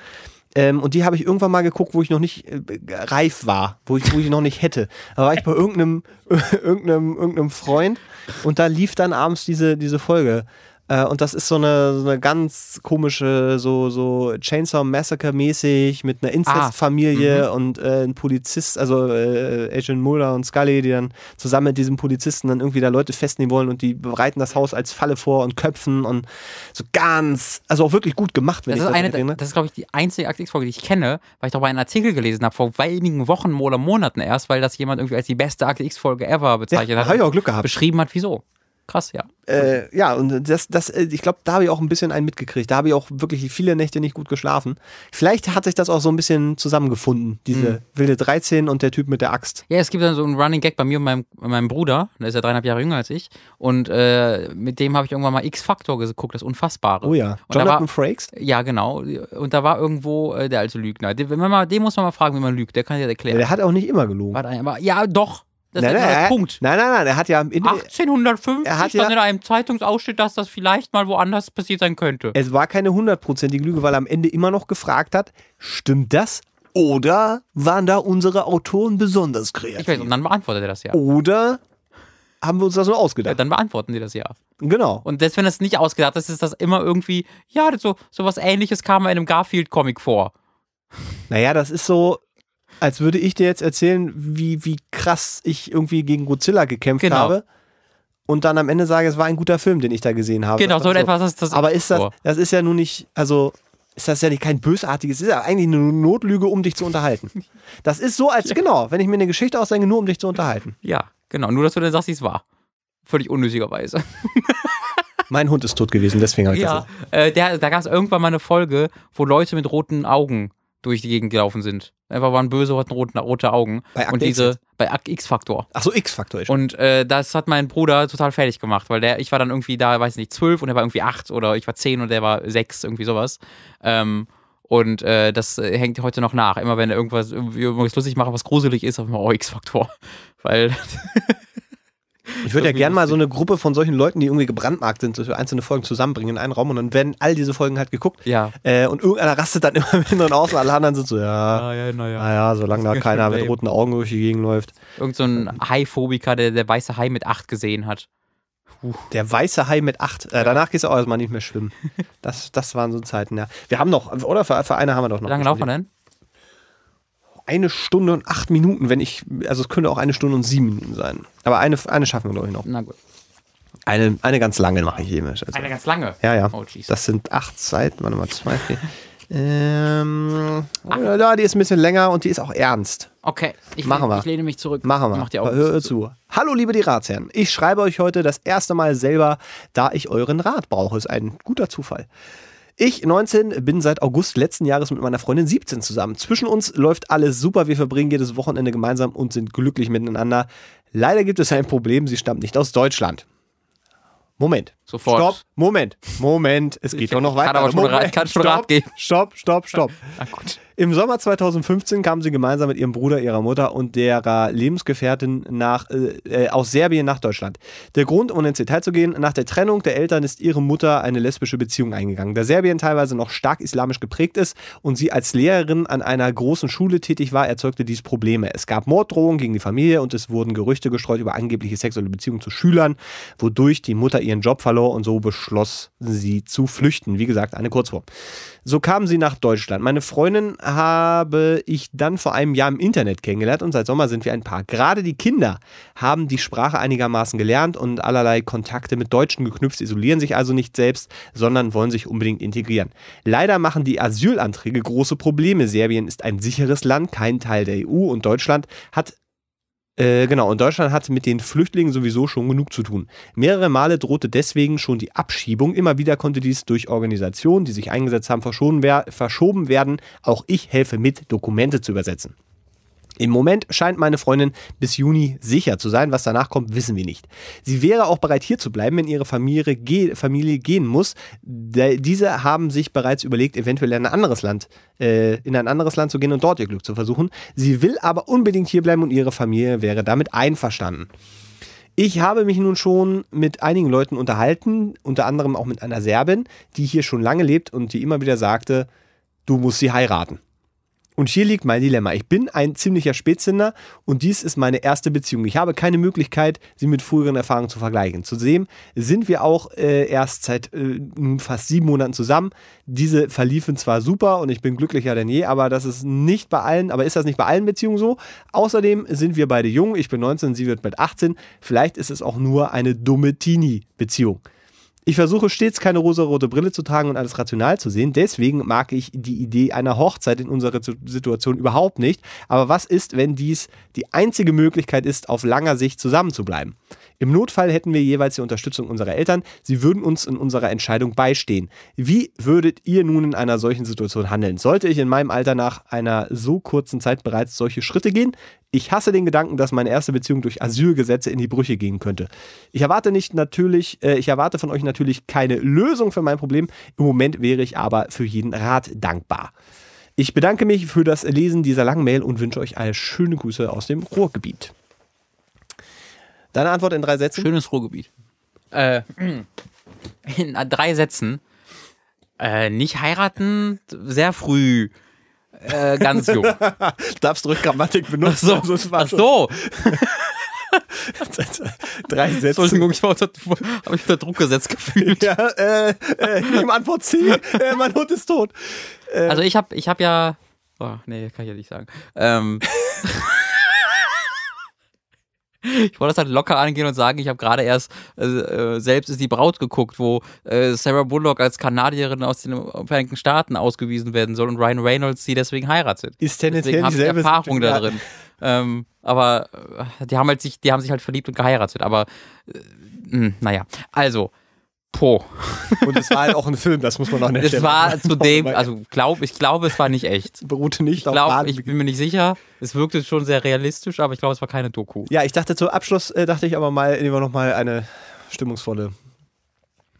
Ähm, und die habe ich irgendwann mal geguckt, wo ich noch nicht äh, reif war, wo ich, wo ich noch nicht hätte. Da war ich bei irgendeinem, irgendeinem, irgendeinem Freund und da lief dann abends diese, diese Folge. Äh, und das ist so eine, so eine ganz komische, so, so Chainsaw Massacre-mäßig mit einer Inzestfamilie und äh, ein Polizist, also äh, Agent Mulder und Scully, die dann zusammen mit diesem Polizisten dann irgendwie da Leute festnehmen wollen und die bereiten das Haus als Falle vor und köpfen und so ganz, also auch wirklich gut gemacht, wenn Das ich ist, das eine, das ist, glaube ich, die einzige Akte X-Folge, die ich kenne, weil ich darüber einen Artikel gelesen habe, vor wenigen Wochen oder Monaten erst, weil das jemand irgendwie als die beste Akte X-Folge ever bezeichnet ja, hat. habe ich auch Glück gehabt. Beschrieben hat, wieso. Krass, ja. Äh, ja, und das, das, äh, ich glaube, da habe ich auch ein bisschen einen mitgekriegt. Da habe ich auch wirklich viele Nächte nicht gut geschlafen. Vielleicht hat sich das auch so ein bisschen zusammengefunden, diese Mhm. wilde 13 und der Typ mit der Axt. Ja, es gibt dann so einen Running Gag bei mir und meinem, meinem Bruder, der ist ja dreieinhalb Jahre jünger als ich, und äh, mit dem habe ich irgendwann mal X-Factor geguckt, das Unfassbare. Oh ja. Und da Jonathan war, Frakes? ja, genau. Und da war irgendwo äh, der alte Lügner. Den, wenn man mal, den muss man mal fragen, wie man lügt. Der kann Ja, erklären. der hat auch nicht immer gelogen. Warte, aber, ja, doch. Das nein, ist nein, der er- Punkt. nein, nein, nein, er hat ja im Ende, 1850 Er hat ja- in einem Zeitungsausschnitt, dass das vielleicht mal woanders passiert sein könnte. es war keine hundertprozentige Lüge, weil er am Ende immer noch gefragt hat, stimmt das? Oder waren da unsere Autoren besonders Ich weiß, kreativ? und dann beantwortet er das ja. Oder haben wir uns das nur Ja, ausgedacht? Dann beantworten die das ja. Genau. Und selbst wenn das nicht ausgedacht ist, ist das immer irgendwie, ja, so, so was ähnliches kam in einem Garfield-Comic vor. Naja, das ist so, als würde ich dir jetzt erzählen, wie, wie krass ich irgendwie gegen Godzilla gekämpft Genau. habe. Und dann am Ende sage, es war ein guter Film, den ich da gesehen habe. Genau, so Also, etwas ist das. Aber ist das, das ist ja nun nicht, also ist das ja nicht kein bösartiges, ist ja eigentlich eine Notlüge, um dich zu unterhalten. Das ist so, als genau, wenn ich mir eine Geschichte ausdenke, nur um dich zu unterhalten. Ja, genau. Nur, dass du dann sagst, es war. Völlig unnötigerweise. Mein Hund ist tot gewesen, deswegen habe ich Ja, das. äh, der, da gab es irgendwann mal eine Folge, wo Leute mit roten Augen durch die Gegend gelaufen sind. Einfach waren böse, hatten roten, rote Augen. Bei Akte und X diese, jetzt? bei Ak- X-Faktor. Ach so, X-Faktor ist. Und äh, das hat mein Bruder total fertig gemacht, weil der, ich war dann irgendwie da, weiß nicht, zwölf und er war irgendwie acht oder ich war zehn und der war sechs, irgendwie sowas. Ähm, Und äh, das äh, hängt heute noch nach. Immer wenn er irgendwas, irgendwas lustig macht, was gruselig ist, auf einmal, oh, X-Faktor. Weil Ich würde ja gerne mal so eine Gruppe von solchen Leuten, die irgendwie gebrandmarkt sind, so für einzelne Folgen zusammenbringen in einen Raum und dann werden all diese Folgen halt geguckt. Ja. Äh, und irgendeiner rastet dann immer mit drin aus und alle anderen sind so, ja, ja, naja. naja, solange da Ja, keiner mit roten Augen durch die Gegend läuft. Irgend so ein Hai-Phobiker, der der weiße Hai mit 8 gesehen hat. Der weiße Hai mit acht. Äh, danach gehst du auch erstmal nicht mehr schwimmen. Das, das waren so Zeiten, ja. Wir haben noch, oder für, für eine haben wir doch noch. Wie lange laufen wir denn? Eine Stunde und acht Minuten, wenn ich, also es könnte auch eine Stunde und sieben Minuten sein. Aber eine, eine schaffen wir, glaube ich, noch. Na gut. Eine, eine ganz lange mache ich eben. Also, Eine ganz lange. ja, ja. Oh. Das sind acht Seiten, warte mal, zwei, vier. Ähm, ja, die ist ein bisschen länger und die ist auch ernst. Okay, ich, Machen wir. ich lehne mich zurück. Machen wir. Mach die Augen Hör zu. Hallo, liebe die Ratsherren. Ich schreibe euch heute das erste Mal selber, da ich euren Rat brauche. Ist ein guter Zufall. Ich, 19, bin seit August letzten Jahres mit meiner Freundin 17 zusammen. Zwischen uns läuft alles super. Wir verbringen jedes Wochenende gemeinsam und sind glücklich miteinander. Leider gibt es ein Problem. Sie stammt nicht aus Deutschland. Moment. Sofort. Stopp. Moment. Moment. Es geht doch noch Kann weiter. aber schon Moment. Rat- kann schon stopp, Rat geben. Stopp, stopp, stopp. Na gut. Im Sommer 2015 kamen sie gemeinsam mit ihrem Bruder, ihrer Mutter und derer Lebensgefährtin nach, äh, äh, aus Serbien nach Deutschland. Der Grund, um ins Detail zu gehen, nach der Trennung der Eltern ist ihre Mutter eine lesbische Beziehung eingegangen. Da Serbien teilweise noch stark islamisch geprägt ist und sie als Lehrerin an einer großen Schule tätig war, erzeugte dies Probleme. Es gab Morddrohungen gegen die Familie und es wurden Gerüchte gestreut über angebliche sexuelle Beziehungen zu Schülern, wodurch die Mutter ihren Job verlor und so beschloss sie zu flüchten. Wie gesagt, eine Kurzform. So kamen sie nach Deutschland. Meine Freundin habe ich dann vor einem Jahr im Internet kennengelernt und seit Sommer sind wir ein Paar. Gerade die Kinder haben die Sprache einigermaßen gelernt und allerlei Kontakte mit Deutschen geknüpft, isolieren sich also nicht selbst, sondern wollen sich unbedingt integrieren. Leider machen die Asylanträge große Probleme. Serbien ist ein sicheres Land, kein Teil der EU und Deutschland hat äh, genau, und Deutschland hat mit den Flüchtlingen sowieso schon genug zu tun. Mehrere Male drohte deswegen schon die Abschiebung. Immer wieder konnte dies durch Organisationen, die sich eingesetzt haben, verschoben, wer verschoben werden. Auch ich helfe mit, Dokumente zu übersetzen. Im Moment scheint meine Freundin bis Juni sicher zu sein. Was danach kommt, wissen wir nicht. Sie wäre auch bereit, hier zu bleiben, wenn ihre Familie, ge Familie gehen muss. De diese haben sich bereits überlegt, eventuell in ein anderes Land, äh, in ein anderes Land zu gehen und dort ihr Glück zu versuchen. Sie will aber unbedingt hier bleiben und ihre Familie wäre damit einverstanden. Ich habe mich nun schon mit einigen Leuten unterhalten, unter anderem auch mit einer Serbin, die hier schon lange lebt und die immer wieder sagte, du musst sie heiraten. Und hier liegt mein Dilemma. Ich bin ein ziemlicher Spätzünder und dies ist meine erste Beziehung. Ich habe keine Möglichkeit, sie mit früheren Erfahrungen zu vergleichen. Zudem sind wir auch äh, erst seit äh, fast sieben Monaten zusammen. Diese verliefen zwar super und ich bin glücklicher denn je, aber das ist nicht bei allen, aber ist das nicht bei allen Beziehungen so? Außerdem sind wir beide jung. Ich bin 19, sie wird bald 18. Vielleicht ist es auch nur eine dumme Teenie-Beziehung. Ich versuche stets keine rosarote Brille zu tragen und alles rational zu sehen. Deswegen mag ich die Idee einer Hochzeit in unserer Situ- Situation überhaupt nicht. Aber was ist, wenn dies die einzige Möglichkeit ist, auf langer Sicht zusammenzubleiben? Im Notfall hätten wir jeweils die Unterstützung unserer Eltern. Sie würden uns in unserer Entscheidung beistehen. Wie würdet ihr nun in einer solchen Situation handeln? Sollte ich in meinem Alter nach einer so kurzen Zeit bereits solche Schritte gehen? Ich hasse den Gedanken, dass meine erste Beziehung durch Asylgesetze in die Brüche gehen könnte. Ich erwarte nicht natürlich, äh, ich erwarte von euch natürlich keine Lösung für mein Problem. Im Moment wäre ich aber für jeden Rat dankbar. Ich bedanke mich für das Lesen dieser langen Mail und wünsche euch alle schöne Grüße aus dem Ruhrgebiet. Deine Antwort in drei Sätzen? Schönes Ruhrgebiet. Äh, in drei Sätzen. Äh, nicht heiraten, sehr früh. Äh, ganz jung. Darfst du Rückgrammatik benutzen? So, Also ach so. drei Sätze. Entschuldigung, ich war unter, habe ich unter Druck gesetzt gefühlt. Ja, äh, äh, ich nehme Antwort C. Äh, mein Hund ist tot. Also ich habe ich hab ja. Oh, nee, kann ich ja nicht sagen. Ähm, ich wollte das halt locker angehen und sagen, ich habe gerade erst äh, äh, selbst ist die Braut geguckt, wo äh, Sarah Bullock als Kanadierin aus den Vereinigten Staaten ausgewiesen werden soll und Ryan Reynolds sie deswegen heiratet. Ist tendenziell Deswegen dieselbe Erfahrung da drin. Ähm, aber äh, die haben halt sich, die haben sich halt verliebt und geheiratet. Aber äh, mh, naja, also Po. Und es war halt auch ein Film, das muss man auch nicht Es war zudem, also glaub, ich glaube, es war nicht echt. beruhte nicht Ich auf glaube, wahren ich bin mir nicht sicher. Es wirkte schon sehr realistisch, aber ich glaube, es war keine Doku. Ja, ich dachte zum Abschluss, äh, dachte ich aber mal, nehmen wir noch mal eine stimmungsvolle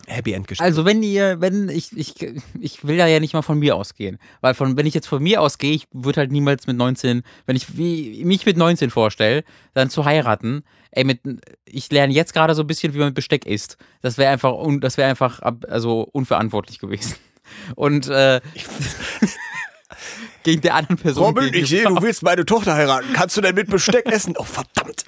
Happy End Geschichte. Also wenn ihr, wenn ich, ich, ich will da ja nicht mal von mir ausgehen, weil von, wenn ich jetzt von mir ausgehe, ich würde halt niemals mit 19, wenn ich wie, mich mit 19 vorstelle, dann zu heiraten, ey, mit, ich lerne jetzt gerade so ein bisschen, wie man mit Besteck isst. Das wäre einfach, das wäre einfach, also unverantwortlich gewesen. Und äh, gegen der anderen Person. gegenüber. willst meine Tochter heiraten. Kannst du denn mit Besteck essen? Oh, verdammt.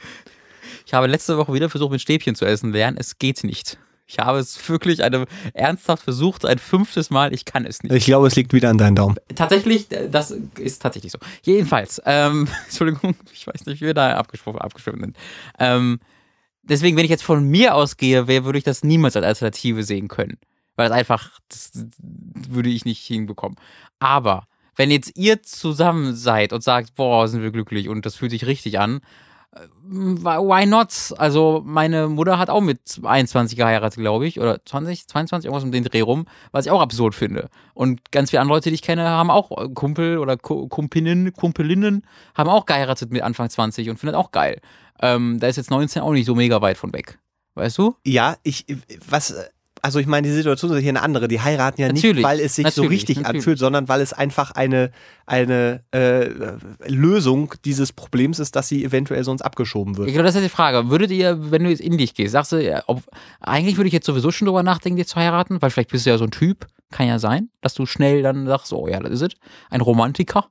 Ich habe letzte Woche wieder versucht, mit Stäbchen zu essen lernen. Es geht nicht. Ich habe es wirklich eine, ernsthaft versucht, ein fünftes Mal. Ich kann es nicht. Ich glaube, es liegt wieder an deinen Daumen. Tatsächlich, äh, das ist tatsächlich so. Jedenfalls, ähm, Entschuldigung, ich weiß nicht, wie wir da abgesprochen, abgestimmt sind. Ähm, deswegen, wenn ich jetzt von mir ausgehe, wer würde ich das niemals als Alternative sehen können. Weil das einfach, das würde ich nicht hinbekommen. Aber wenn jetzt ihr zusammen seid und sagt, boah, sind wir glücklich und das fühlt sich richtig an, why not? Also meine Mutter hat auch mit 21 geheiratet, glaube ich, oder 20, 22, irgendwas um den Dreh rum, was ich auch absurd finde. Und ganz viele andere Leute, die ich kenne, haben auch äh, Kumpel oder Ku- Kumpinnen, Kumpelinnen, haben auch geheiratet mit Anfang 20 und finden das auch geil. Ähm, da ist jetzt 19 auch nicht so mega weit von weg. Weißt du? Ja, ich, was, also ich meine, die Situation ist hier eine andere. Die heiraten ja nicht, Natürlich, weil es sich so richtig natürlich. anfühlt, sondern weil es einfach eine, eine äh, Lösung dieses Problems ist, dass sie eventuell sonst abgeschoben wird. Genau, das ist die Frage. Würdet ihr, wenn du jetzt in dich gehst, sagst du, ja, ob, eigentlich würde ich jetzt sowieso schon drüber nachdenken, dir zu heiraten, weil vielleicht bist du ja so ein Typ, kann ja sein, dass du schnell dann sagst, oh ja, das ist es. Ein Romantiker,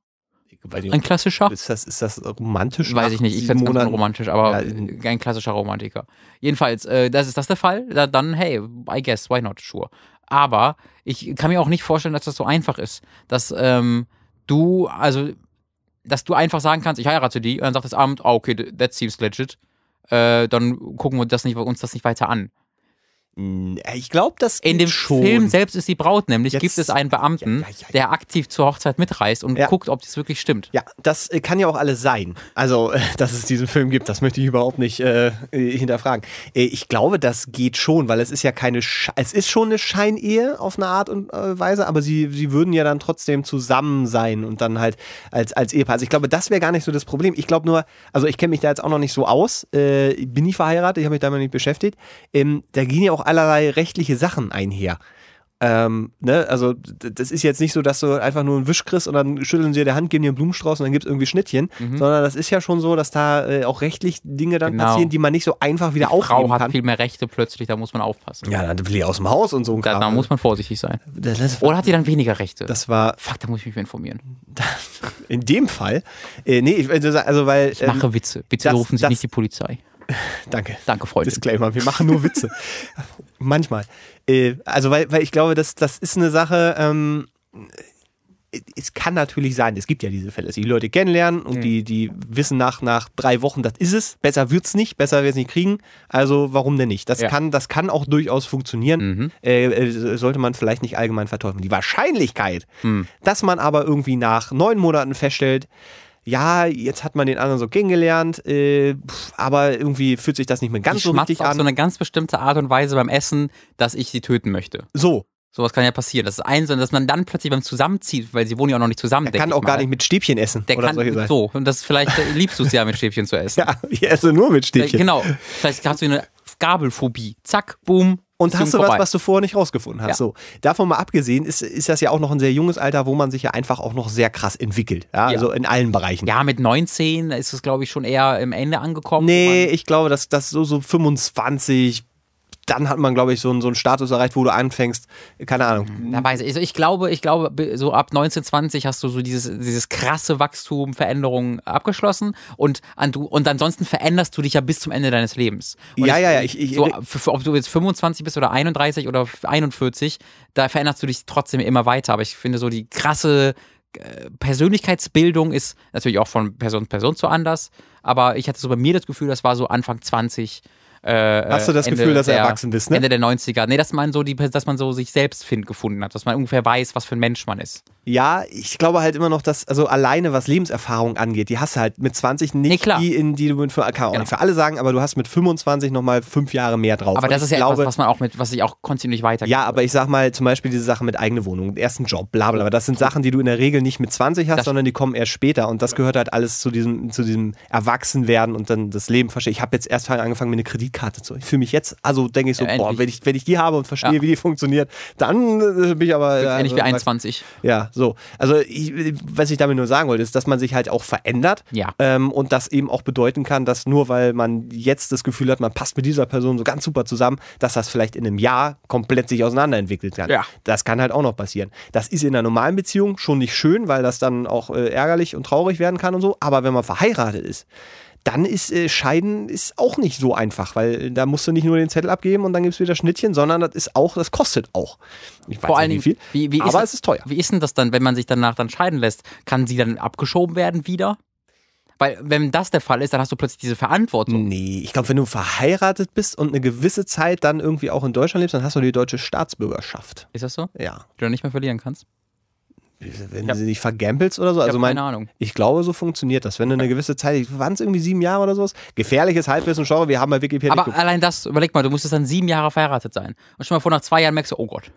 Die- ein klassischer. Ist das, ist das romantisch? Weiß ich nicht, ich finde es romantisch, aber Ja, ein klassischer Romantiker. Jedenfalls, äh, das ist das der Fall, da, dann hey, I guess, why not, sure. Aber ich kann mir auch nicht vorstellen, dass das so einfach ist, dass ähm, du, also, dass du einfach sagen kannst, ich heirate die, und dann sagt das Amt, ah, okay, that seems legit, äh, dann gucken wir das nicht, uns das nicht weiter an. Mm, Ich glaube, das In dem schon. Film selbst ist die Braut nämlich, Jetzt- gibt es einen Beamten, Ja, ja, ja, der aktiv zur Hochzeit mitreist und guckt, ob das wirklich stimmt. Ja, das äh, kann ja auch alles sein. Also, äh, dass es diesen Film gibt, das möchte ich überhaupt nicht äh, äh, hinterfragen. Äh, ich glaube, das geht schon, weil es ist ja keine, Sch es ist schon eine Scheinehe auf eine Art und äh, Weise, aber sie, sie würden ja dann trotzdem zusammen sein und dann halt als, als Ehepaar. Also ich glaube, das wäre gar nicht so das Problem. Ich glaube nur, also ich kenne mich da jetzt auch noch nicht so aus. Äh, ich bin nicht verheiratet, ich habe mich damit nicht beschäftigt. Ähm, da gehen ja auch allerlei rechtliche Sachen einher. Ähm, ne, also das ist jetzt nicht so, dass du einfach nur einen Wisch kriegst und dann schütteln sie dir die Hand, geben dir einen Blumenstrauß und dann gibt es irgendwie Schnittchen, sondern das ist ja schon so, dass da äh, auch rechtlich Dinge dann Genau. passieren, die man nicht so einfach wieder Die Frau aufheben hat kann. viel mehr Rechte plötzlich, da muss man aufpassen. Ja, dann will ich aus dem Haus und so ein Da, da muss man vorsichtig sein. das, das, war, Oder hat die dann weniger Rechte? das war Fuck, da muss ich mich informieren. in dem Fall, äh, nee, ich, also weil, Ich mache Witze. Bitte das- rufen Sie das- nicht die Polizei. danke. Danke, Freunde. Disclaimer, wir machen nur Witze. Manchmal. Äh, also, weil, weil ich glaube, das, das ist eine Sache, ähm, es kann natürlich sein, es gibt ja diese Fälle, dass die Leute kennenlernen und die, die wissen nach, nach drei Wochen, das ist es, besser wird's nicht, besser wird's nicht kriegen, also warum denn nicht? Das, Ja. kann, das kann auch durchaus funktionieren, Mhm. äh, äh, sollte man vielleicht nicht allgemein verteufeln. Die Wahrscheinlichkeit, Hm. dass man aber irgendwie nach neun Monaten feststellt, ja, jetzt hat man den anderen so kennengelernt, äh, aber irgendwie fühlt sich das nicht mehr ganz die so richtig auf an. so eine ganz bestimmte Art und Weise beim Essen, dass ich sie töten möchte. so, Sowas kann ja passieren. Das ist eins, dass man dann plötzlich beim Zusammenziehen, weil sie wohnen ja auch noch nicht zusammen. er denk kann auch gar mal. nicht mit Stäbchen essen Der kann so. Und das vielleicht äh, liebst du es ja mit Stäbchen zu essen. Ja, ich esse nur mit Stäbchen. Genau. Vielleicht hast du eine Gabelphobie. Zack, boom. Und hast du was, vorbei. was du vorher nicht rausgefunden hast. Ja. So, davon mal abgesehen, ist, ist das ja auch noch ein sehr junges Alter, wo man sich ja einfach auch noch sehr krass entwickelt. Ja, Ja. also in allen Bereichen. Ja, mit 19 ist es, glaube ich, schon eher im Ende angekommen. Nee, ich glaube, dass das so, so 25, dann hat man, glaube ich, so, einen- so einen Status erreicht, wo du anfängst, keine Ahnung. Da weiß ich, also ich glaube, ich glaube, so ab 1920 hast du so dieses, dieses krasse Wachstum, Veränderungen abgeschlossen und, an du, und ansonsten veränderst du dich ja bis zum Ende deines Lebens. Und Ja, ja, ja, ich- ich- so, ob du jetzt 25 bist oder 31 oder 41, da veränderst du dich trotzdem immer weiter. Aber ich finde so die krasse äh, Persönlichkeitsbildung ist natürlich auch von Person zu Person zu anders. Aber ich hatte so bei mir das Gefühl, das war so Anfang 20. Äh, Hast du das Ende Gefühl, dass du der, erwachsen bist, ne? Ende der 90er. Nee, dass man so die, dass man so sich selbst find, gefunden hat, dass man ungefähr weiß, was für ein Mensch man ist. Ja, ich glaube halt immer noch, dass, also alleine was Lebenserfahrung angeht, die hast du halt mit 20 nicht Nee, klar. die, in die du mit, kann auch Genau. nicht für alle sagen, aber du hast mit 25 nochmal fünf Jahre mehr drauf. Aber Und das ist ja glaube, etwas, was man auch mit, was sich auch kontinuierlich weitergeht. Ja, aber ich sag mal zum Beispiel diese Sache mit eigene Wohnung, ersten Job, bla bla. Das sind Sachen, die du in der Regel nicht mit 20 hast, Das- sondern die kommen erst später. Und das gehört halt alles zu diesem, zu diesem Erwachsenwerden und dann das Leben verstehen. Ich habe jetzt erst angefangen, mir eine Kredit, Kreditkarte zu. Ich fühle mich jetzt, also denke ich so, Ja, boah, endlich. wenn ich, wenn ich die habe und verstehe, Ja. wie die funktioniert, dann äh, bin ich aber. ja, Ähnlich wie also, 21. Ja, so. Also, ich, was ich damit nur sagen wollte, ist, dass man sich halt auch verändert. Ja. Ähm, und das eben auch bedeuten kann, dass nur weil man jetzt das Gefühl hat, man passt mit dieser Person so ganz super zusammen, dass das vielleicht in einem Jahr komplett sich auseinanderentwickelt kann. Ja. Das kann halt auch noch passieren. Das ist in einer normalen Beziehung schon nicht schön, weil das dann auch äh, ärgerlich und traurig werden kann und so. Aber wenn man verheiratet ist, dann ist äh, Scheiden ist auch nicht so einfach, weil äh, da musst du nicht nur den Zettel abgeben und dann gibt's wieder Schnittchen, sondern das ist auch, das kostet auch. Ich weiß Vor allen nicht wie viel, wie, wie aber ist, es ist teuer. Wie ist denn das dann, wenn man sich danach dann scheiden lässt? Kann sie dann abgeschoben werden wieder? Weil, wenn das der Fall ist, dann hast du plötzlich diese Verantwortung. Nee, ich glaube, wenn du verheiratet bist und eine gewisse Zeit dann irgendwie auch in Deutschland lebst, dann hast du die deutsche Staatsbürgerschaft. Ist das so? Ja. Die du nicht mehr verlieren kannst? Wenn Ja. du sie nicht vergampelst oder so. Ich Also hab mein, keine Ahnung. ich glaube, so funktioniert das. Wenn du eine gewisse Zeit, waren es irgendwie sieben Jahre oder sowas? Gefährliches Halbwissen, schau, wir haben bei Wikipedia Aber geguckt. allein das, überleg mal, du musstest dann sieben Jahre verheiratet sein. Und schon mal vor nach zwei Jahren merkst du, oh Gott.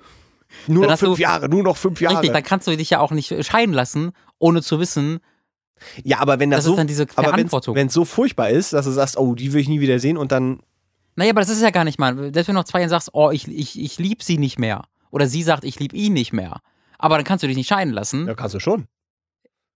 nur dann noch hast du- fünf Jahre, nur noch fünf Jahre. Richtig, dann kannst du dich ja auch nicht scheiden lassen, ohne zu wissen, ja, aber wenn das, das so, ist dann diese Verantwortung. wenn es so furchtbar ist, dass du sagst, oh, die will ich nie wieder sehen und dann, Naja, aber das ist ja gar nicht mal. Selbst wenn du nach zwei Jahren sagst, oh, ich, ich, ich liebe sie nicht mehr. Oder sie sagt, ich liebe ihn nicht mehr. Aber dann kannst du dich nicht scheiden lassen. ja, kannst du schon.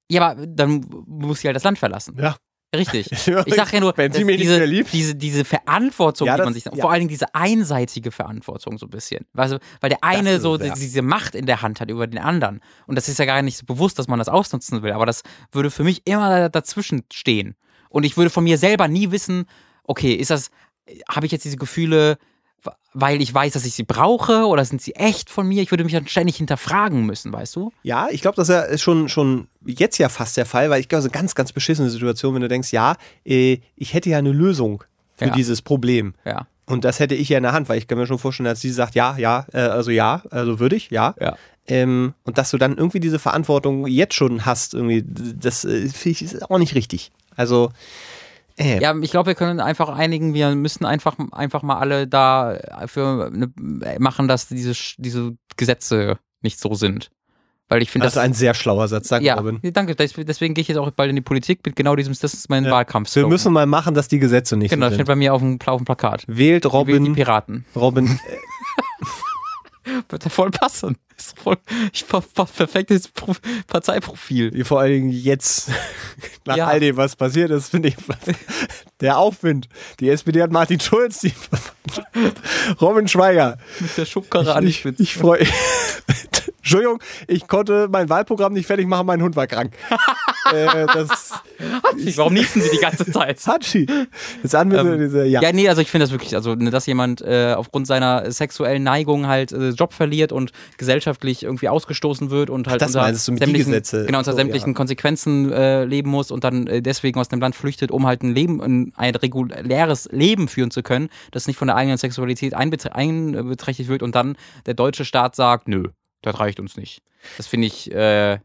Ja, aber dann muss sie halt das Land verlassen. Ja. Richtig. Ich sag ja nur, Wenn sie dass mich nicht diese, mehr liebt. diese, diese Verantwortung, Ja, die man das- sich, ja. vor allen Dingen diese einseitige Verantwortung so ein bisschen. Du, weil der eine ist es, so ja. diese Macht in der Hand hat über den anderen. Und das ist ja gar nicht so bewusst, dass man das ausnutzen will. Aber das würde für mich immer da- dazwischen stehen. Und ich würde von mir selber nie wissen, okay, ist das, habe ich jetzt diese Gefühle, weil ich weiß, dass ich sie brauche oder sind sie echt von mir? Ich würde mich dann ständig hinterfragen müssen, weißt du? Ja, ich glaube, das ist ist schon, schon jetzt ja fast der Fall, weil ich glaube, so eine ganz, ganz beschissene Situation, wenn du denkst, ja, äh, ich hätte ja eine Lösung für Ja. dieses Problem. Ja. Und das hätte ich ja in der Hand, weil ich kann mir schon vorstellen, dass sie sagt, ja, ja, äh, also ja, also würde ich, ja. Ja. Ähm, und dass du dann irgendwie diese Verantwortung jetzt schon hast, irgendwie, das äh, finde ich ist auch nicht richtig. Also, äh, Ja, ich glaube, wir können einfach einigen, wir müssen einfach, einfach mal alle dafür ne, machen, dass diese, diese Gesetze nicht so sind. Weil ich finde das ist ein sehr schlauer Satz, danke ja, Robin. danke. Des- Deswegen gehe ich jetzt auch bald in die Politik mit genau diesem, das ist mein Ja. Wahlkampf. Wir müssen mal machen, dass die Gesetze nicht Genau, so das steht sind. bei mir auf dem, auf dem Plakat. Wählt Wählt die Robin, Piraten. Robin, Wird ja voll passen. Ist voll, ich ver, ver, perfektes Pro, Parteiprofil. vor allen Dingen jetzt, nach Ja. all dem, was passiert ist, finde ich, der Aufwind. Die SPD hat Martin Schulz, die Robin Schweiger. Mit der Schubkarre an Ich, ich freue Entschuldigung, ich konnte mein Wahlprogramm nicht fertig machen, mein Hund war krank. äh, das Warum niesen sie die ganze Zeit? Hatschi. Wir Ähm, diese, ja. Ja, nee, also ich finde das wirklich, also ne, dass jemand äh, aufgrund seiner sexuellen Neigung halt äh, Job verliert und gesellschaftlich irgendwie ausgestoßen wird und halt das unter du mit sämtlichen, Gesetze. genau unter So, sämtlichen ja. Konsequenzen äh, leben muss und dann äh, deswegen aus dem Land flüchtet, um halt ein Leben, ein, ein reguläres Leben führen zu können, das nicht von der eigenen Sexualität einbetre- einbeträchtigt wird und dann der deutsche Staat sagt, nö, das reicht uns nicht. Das finde ich äh,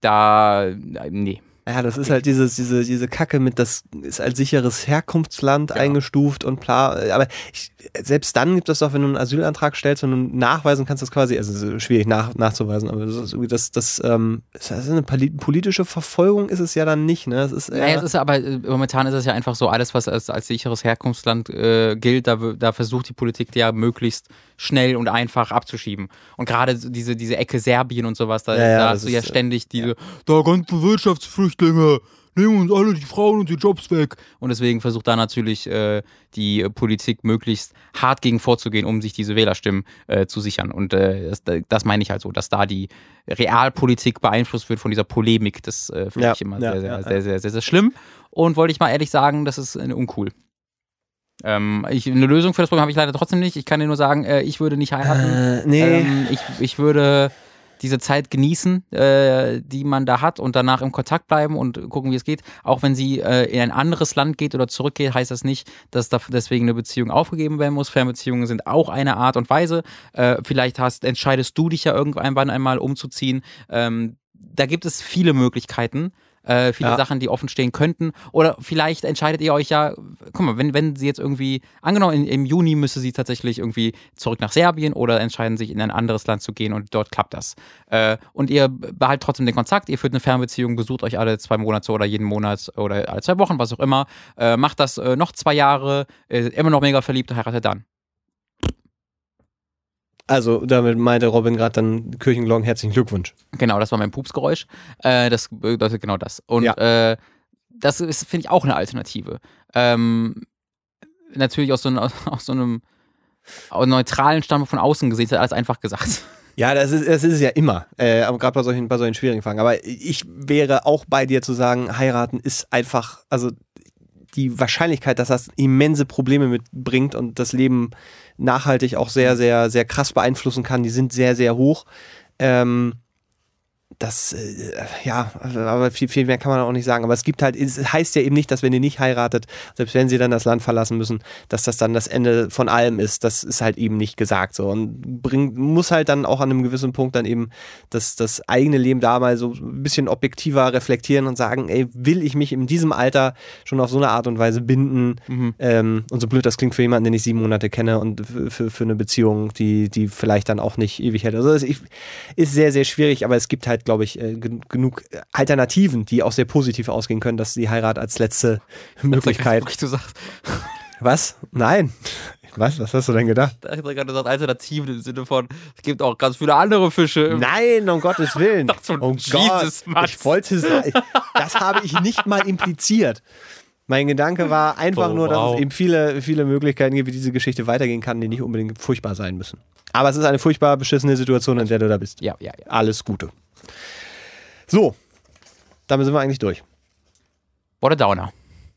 da äh, nee. Ja, das ist halt dieses, diese, diese Kacke mit, das ist als sicheres Herkunftsland eingestuft und bla. Aber ich, selbst dann gibt es doch, wenn du einen Asylantrag stellst und du nachweisen kannst, das quasi, also es ist schwierig nach, nachzuweisen, aber das das, das, ähm, ist das eine poli- politische Verfolgung ist es ja dann nicht, ne? Es ist, eher- Naja, es ist aber, äh, momentan ist es ja einfach so, alles, was als, als sicheres Herkunftsland äh, gilt, da, da versucht die Politik ja möglichst schnell und einfach abzuschieben. Und gerade diese, diese Ecke Serbien und sowas, da, Ja, ja, da hast du ja äh, ständig diese, da ganzen Wirtschaftsflüchtlinge, nehmen uns alle die Frauen und die Jobs weg. Und deswegen versucht da natürlich äh, die Politik möglichst hart gegen vorzugehen, um sich diese Wählerstimmen äh, zu sichern. Und äh, das, das meine ich halt so, dass da die Realpolitik beeinflusst wird von dieser Polemik. Das äh, finde Ja, ich immer ja, sehr, sehr, ja, sehr, sehr, sehr, sehr schlimm. Und wollte ich mal ehrlich sagen, das ist äh, uncool. Ähm, ich, eine Lösung für das Problem habe ich leider trotzdem nicht. Ich kann dir nur sagen, äh, ich würde nicht heiraten. äh, nee. Ähm, ich, ich würde diese Zeit genießen, äh, die man da hat und danach im Kontakt bleiben und gucken, wie es geht. Auch wenn sie äh, in ein anderes Land geht oder zurückgeht, heißt das nicht, dass da deswegen eine Beziehung aufgegeben werden muss. Fernbeziehungen sind auch eine Art und Weise. Äh, vielleicht hast, entscheidest du dich ja irgendwann einmal umzuziehen. Ähm, da gibt es viele Möglichkeiten. Äh, viele Ja. Sachen, die offen stehen könnten. Oder vielleicht entscheidet ihr euch ja, guck mal, wenn, wenn sie jetzt irgendwie, angenommen, im Juni müsste sie tatsächlich irgendwie zurück nach Serbien oder entscheiden sich in ein anderes Land zu gehen und dort klappt das. Äh, und ihr behaltet trotzdem den Kontakt, ihr führt eine Fernbeziehung, besucht euch alle zwei Monate oder jeden Monat oder alle zwei Wochen, was auch immer. Äh, macht das äh, noch zwei Jahre, äh, immer noch mega verliebt, heiratet dann. Also damit meinte Robin gerade dann Kirchenglocken herzlichen Glückwunsch. Genau, das war mein Pupsgeräusch. Äh, das bedeutet genau das. Und äh, das ist, finde ich, auch eine Alternative. Ähm, natürlich aus so, einem- aus so einem aus neutralen Standpunkt von außen gesehen, ist alles einfach gesagt. Ja, das ist, das ist es ja immer. Äh, aber gerade bei solchen, bei solchen schwierigen Fragen. Aber ich wäre auch bei dir zu sagen, heiraten ist einfach, also die Wahrscheinlichkeit, dass das immense Probleme mitbringt und das Leben nachhaltig auch sehr, sehr, sehr krass beeinflussen kann, die sind sehr, sehr hoch. Ähm, das, äh, ja, aber viel, viel mehr kann man auch nicht sagen. Aber es gibt halt, es heißt ja eben nicht, dass wenn ihr nicht heiratet, selbst wenn sie dann das Land verlassen müssen, dass das dann das Ende von allem ist. Das ist halt eben nicht gesagt so. Und bringt, muss halt dann auch an einem gewissen Punkt dann eben das, das eigene Leben da mal so ein bisschen objektiver reflektieren und sagen, ey, will ich mich in diesem Alter schon auf so eine Art und Weise binden? Ähm, und so blöd das klingt für jemanden, den ich sieben Monate kenne und für, für, eine Beziehung, die, die vielleicht dann auch nicht ewig hält. Also es ist ist sehr, sehr schwierig, aber es gibt halt, glaube ich, äh, gen- genug Alternativen, die auch sehr positiv ausgehen können, dass die Heirat als letzte Möglichkeit. Wirklich, du sagst, Was? Nein. Was? Was hast du denn gedacht? ich habe gerade gesagt, Alternativen im Sinne von, es gibt auch ganz viele andere Fische. Nein, um Gottes Willen. Doch so, oh Jesus, Mann. ich wollte sagen, das habe ich nicht mal impliziert. Mein Gedanke war einfach Oh, nur, dass wow. es eben viele, viele Möglichkeiten gibt, wie diese Geschichte weitergehen kann, die nicht unbedingt furchtbar sein müssen. Aber es ist eine furchtbar beschissene Situation, in der du da bist. Ja, ja, ja. Alles Gute. So, damit sind wir eigentlich durch. What a Downer.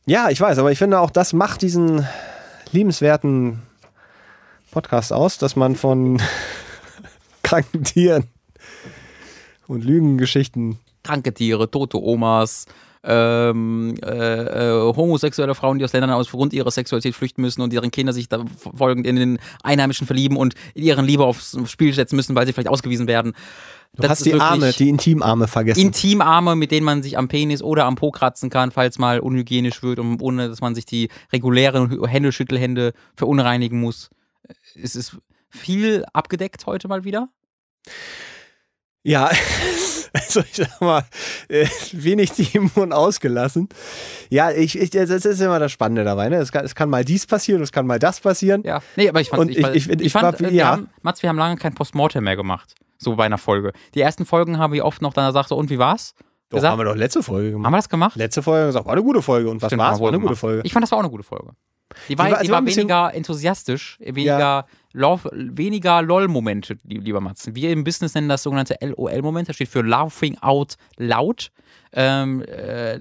Ja, ich weiß, aber ich finde auch, das macht diesen liebenswerten Podcast aus, dass man von kranken Tieren und Lügengeschichten. Kranke Tiere, tote Omas, ähm, äh, äh, homosexuelle Frauen, die aus Ländern aufgrund ihrer Sexualität flüchten müssen und deren Kinder sich da folgend in den Einheimischen verlieben und ihren Liebe aufs Spiel setzen müssen, weil sie vielleicht ausgewiesen werden. Du hast die Arme, die Intimarme vergessen. Intimarme, mit denen man sich am Penis oder am Po kratzen kann, falls mal unhygienisch wird und ohne, dass man sich die regulären Händeschüttelhände verunreinigen muss. Es ist viel abgedeckt heute mal wieder. ja, also ich sag mal, äh, wenig Team und ausgelassen. Ja, ich, ich, das ist immer das Spannende dabei. Ne? Es, kann, es kann mal dies passieren, es kann mal das passieren. Ja. Nee, aber ich fand, Und ich- ich- ich fand, war- äh, wir ja. haben, Mats, wir haben lange kein Postmortem mehr gemacht. So bei einer Folge. Die ersten Folgen haben wir oft noch dann gesagt, so, und wie war's? Doch, gesagt? haben wir doch letzte Folge gemacht. Haben wir das gemacht? Letzte Folge gesagt, war eine gute Folge. Und was Stimmt, war's? War eine wohl gute gemacht. Folge. Ich fand, das war auch eine gute Folge. Die war, war- die war war, weniger enthusiastisch, weniger, Lauf, weniger LOL-Momente, li- lieber Mats. Wir im Business nennen das sogenannte LOL-Moment. Das steht für Laughing Out Loud. Ähm, äh,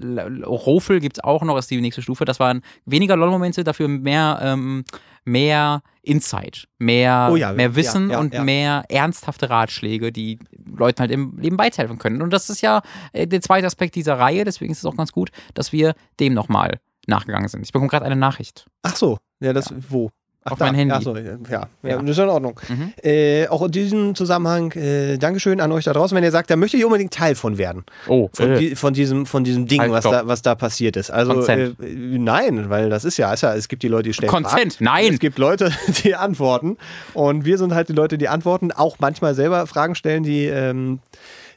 Rofel gibt es auch noch, ist die nächste Stufe. Das waren weniger LOL-Momente, dafür mehr, ähm, mehr Insight, mehr, Oh ja, mehr Wissen ja, ja, und ja. mehr ernsthafte Ratschläge, die Leuten halt im Leben weiterhelfen können. Und das ist ja äh, der zweite Aspekt dieser Reihe, deswegen ist es auch ganz gut, dass wir dem nochmal nachgegangen sind. Ich bekomme gerade eine Nachricht. Ach so, ja, das wo? Ach, Auf mein Handy. Ach so, ja, ja, Ja. das ist in Ordnung. Mhm. Äh, auch in diesem Zusammenhang, äh, Dankeschön an euch da draußen, wenn ihr sagt, da möchte ich unbedingt Teil von werden. Oh, Von, äh, die, von, diesem, von diesem Ding, Halt, was da, was da passiert ist. Also, äh, nein, weil das ist ja, ist ja, es gibt die Leute, die stellen Fragen. nein. Es gibt Leute, die antworten. Und wir sind halt die Leute, die antworten, auch manchmal selber Fragen stellen, die ähm,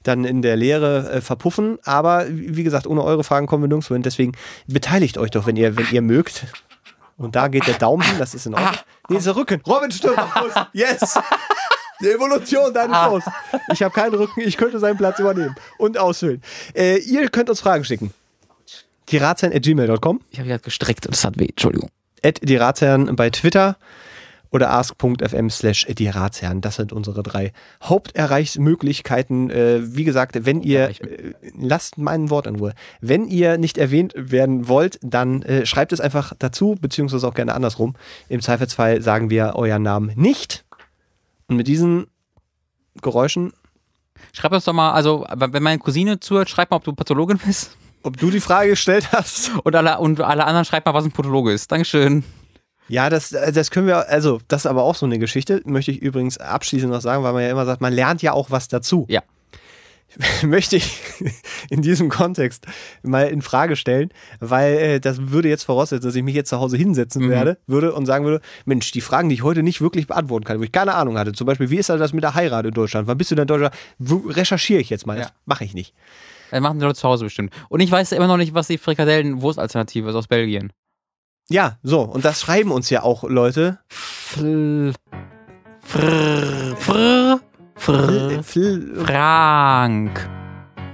dann in der Lehre äh, verpuffen. Aber wie gesagt, ohne eure Fragen kommen wir nirgendwo hin. Deswegen beteiligt euch doch, wenn ihr, wenn ihr mögt. Und da geht der Daumen hin, das ist in Ordnung. Nee, ist der Rücken. Robin Fuß. Yes! Die Evolution deines Shows. Ich habe keinen Rücken, ich könnte seinen Platz übernehmen und ausfüllen. Äh, ihr könnt uns Fragen schicken. Tirazen.gmail.com, ich habe gerade gestreckt und das hat weh. Entschuldigung. at die Ratsherren bei Twitter oder ask.fm slash die Ratsherren. Das sind unsere drei Haupterreichsmöglichkeiten. Äh, wie gesagt, wenn ihr, äh, lasst mein Wort in Ruhe, wenn ihr nicht erwähnt werden wollt, dann äh, schreibt es einfach dazu, beziehungsweise auch gerne andersrum. Im Zweifelsfall sagen wir euren Namen nicht. Und mit diesen Geräuschen, Schreib uns doch mal, also wenn meine Cousine zuhört, schreib mal, ob du Pathologin bist. ob du die Frage gestellt hast. Und alle, und alle anderen schreib mal, was ein Pathologe ist. Dankeschön. Ja, das, das können wir, also das ist aber auch so eine Geschichte, möchte ich übrigens abschließend noch sagen, weil man ja immer sagt, man lernt ja auch was dazu. Ja. möchte ich in diesem Kontext mal in Frage stellen, weil äh, das würde jetzt voraussetzen, dass ich mich jetzt zu Hause hinsetzen Mhm. werde, würde und sagen würde, Mensch, die Fragen, die ich heute nicht wirklich beantworten kann, wo ich keine Ahnung hatte, zum Beispiel, wie ist das mit der Heirat in Deutschland? Wann bist du denn in Deutschland? Recherchiere ich jetzt mal? Das Ja. mache ich nicht. Das machen die Leute zu Hause bestimmt. Und ich weiß immer noch nicht, was die Frikadellen-Wurstalternative ist aus Belgien. Ja, so, und das schreiben uns ja auch Leute. Fl Frr, frr, frr, Fl- Frank.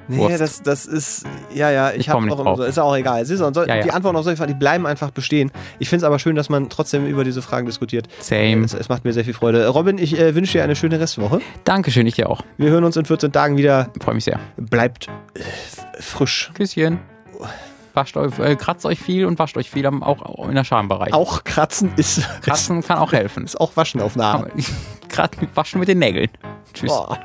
Nee, das, das ist, ja, ja, ich, Ich habe auch drauf. ist auch egal. Es ist so, Ja, ja. Die Antworten auf solche Fragen, die bleiben einfach bestehen. Ich finde es aber schön, dass man trotzdem über diese Fragen diskutiert. Same. Es, es macht mir sehr viel Freude. Robin, ich äh, wünsche dir eine schöne Restwoche. Dankeschön, ich dir auch. Wir hören uns in 14 Tagen wieder. Freue mich sehr. Bleibt äh, frisch. Küsschen. Wascht euch, äh, kratzt euch viel und wascht euch viel, am- auch in der Schambereich. Auch kratzen ist, Kratzen kann auch helfen. ist auch Waschen auf. Kratzen, waschen mit den Nägeln. Tschüss. Boah.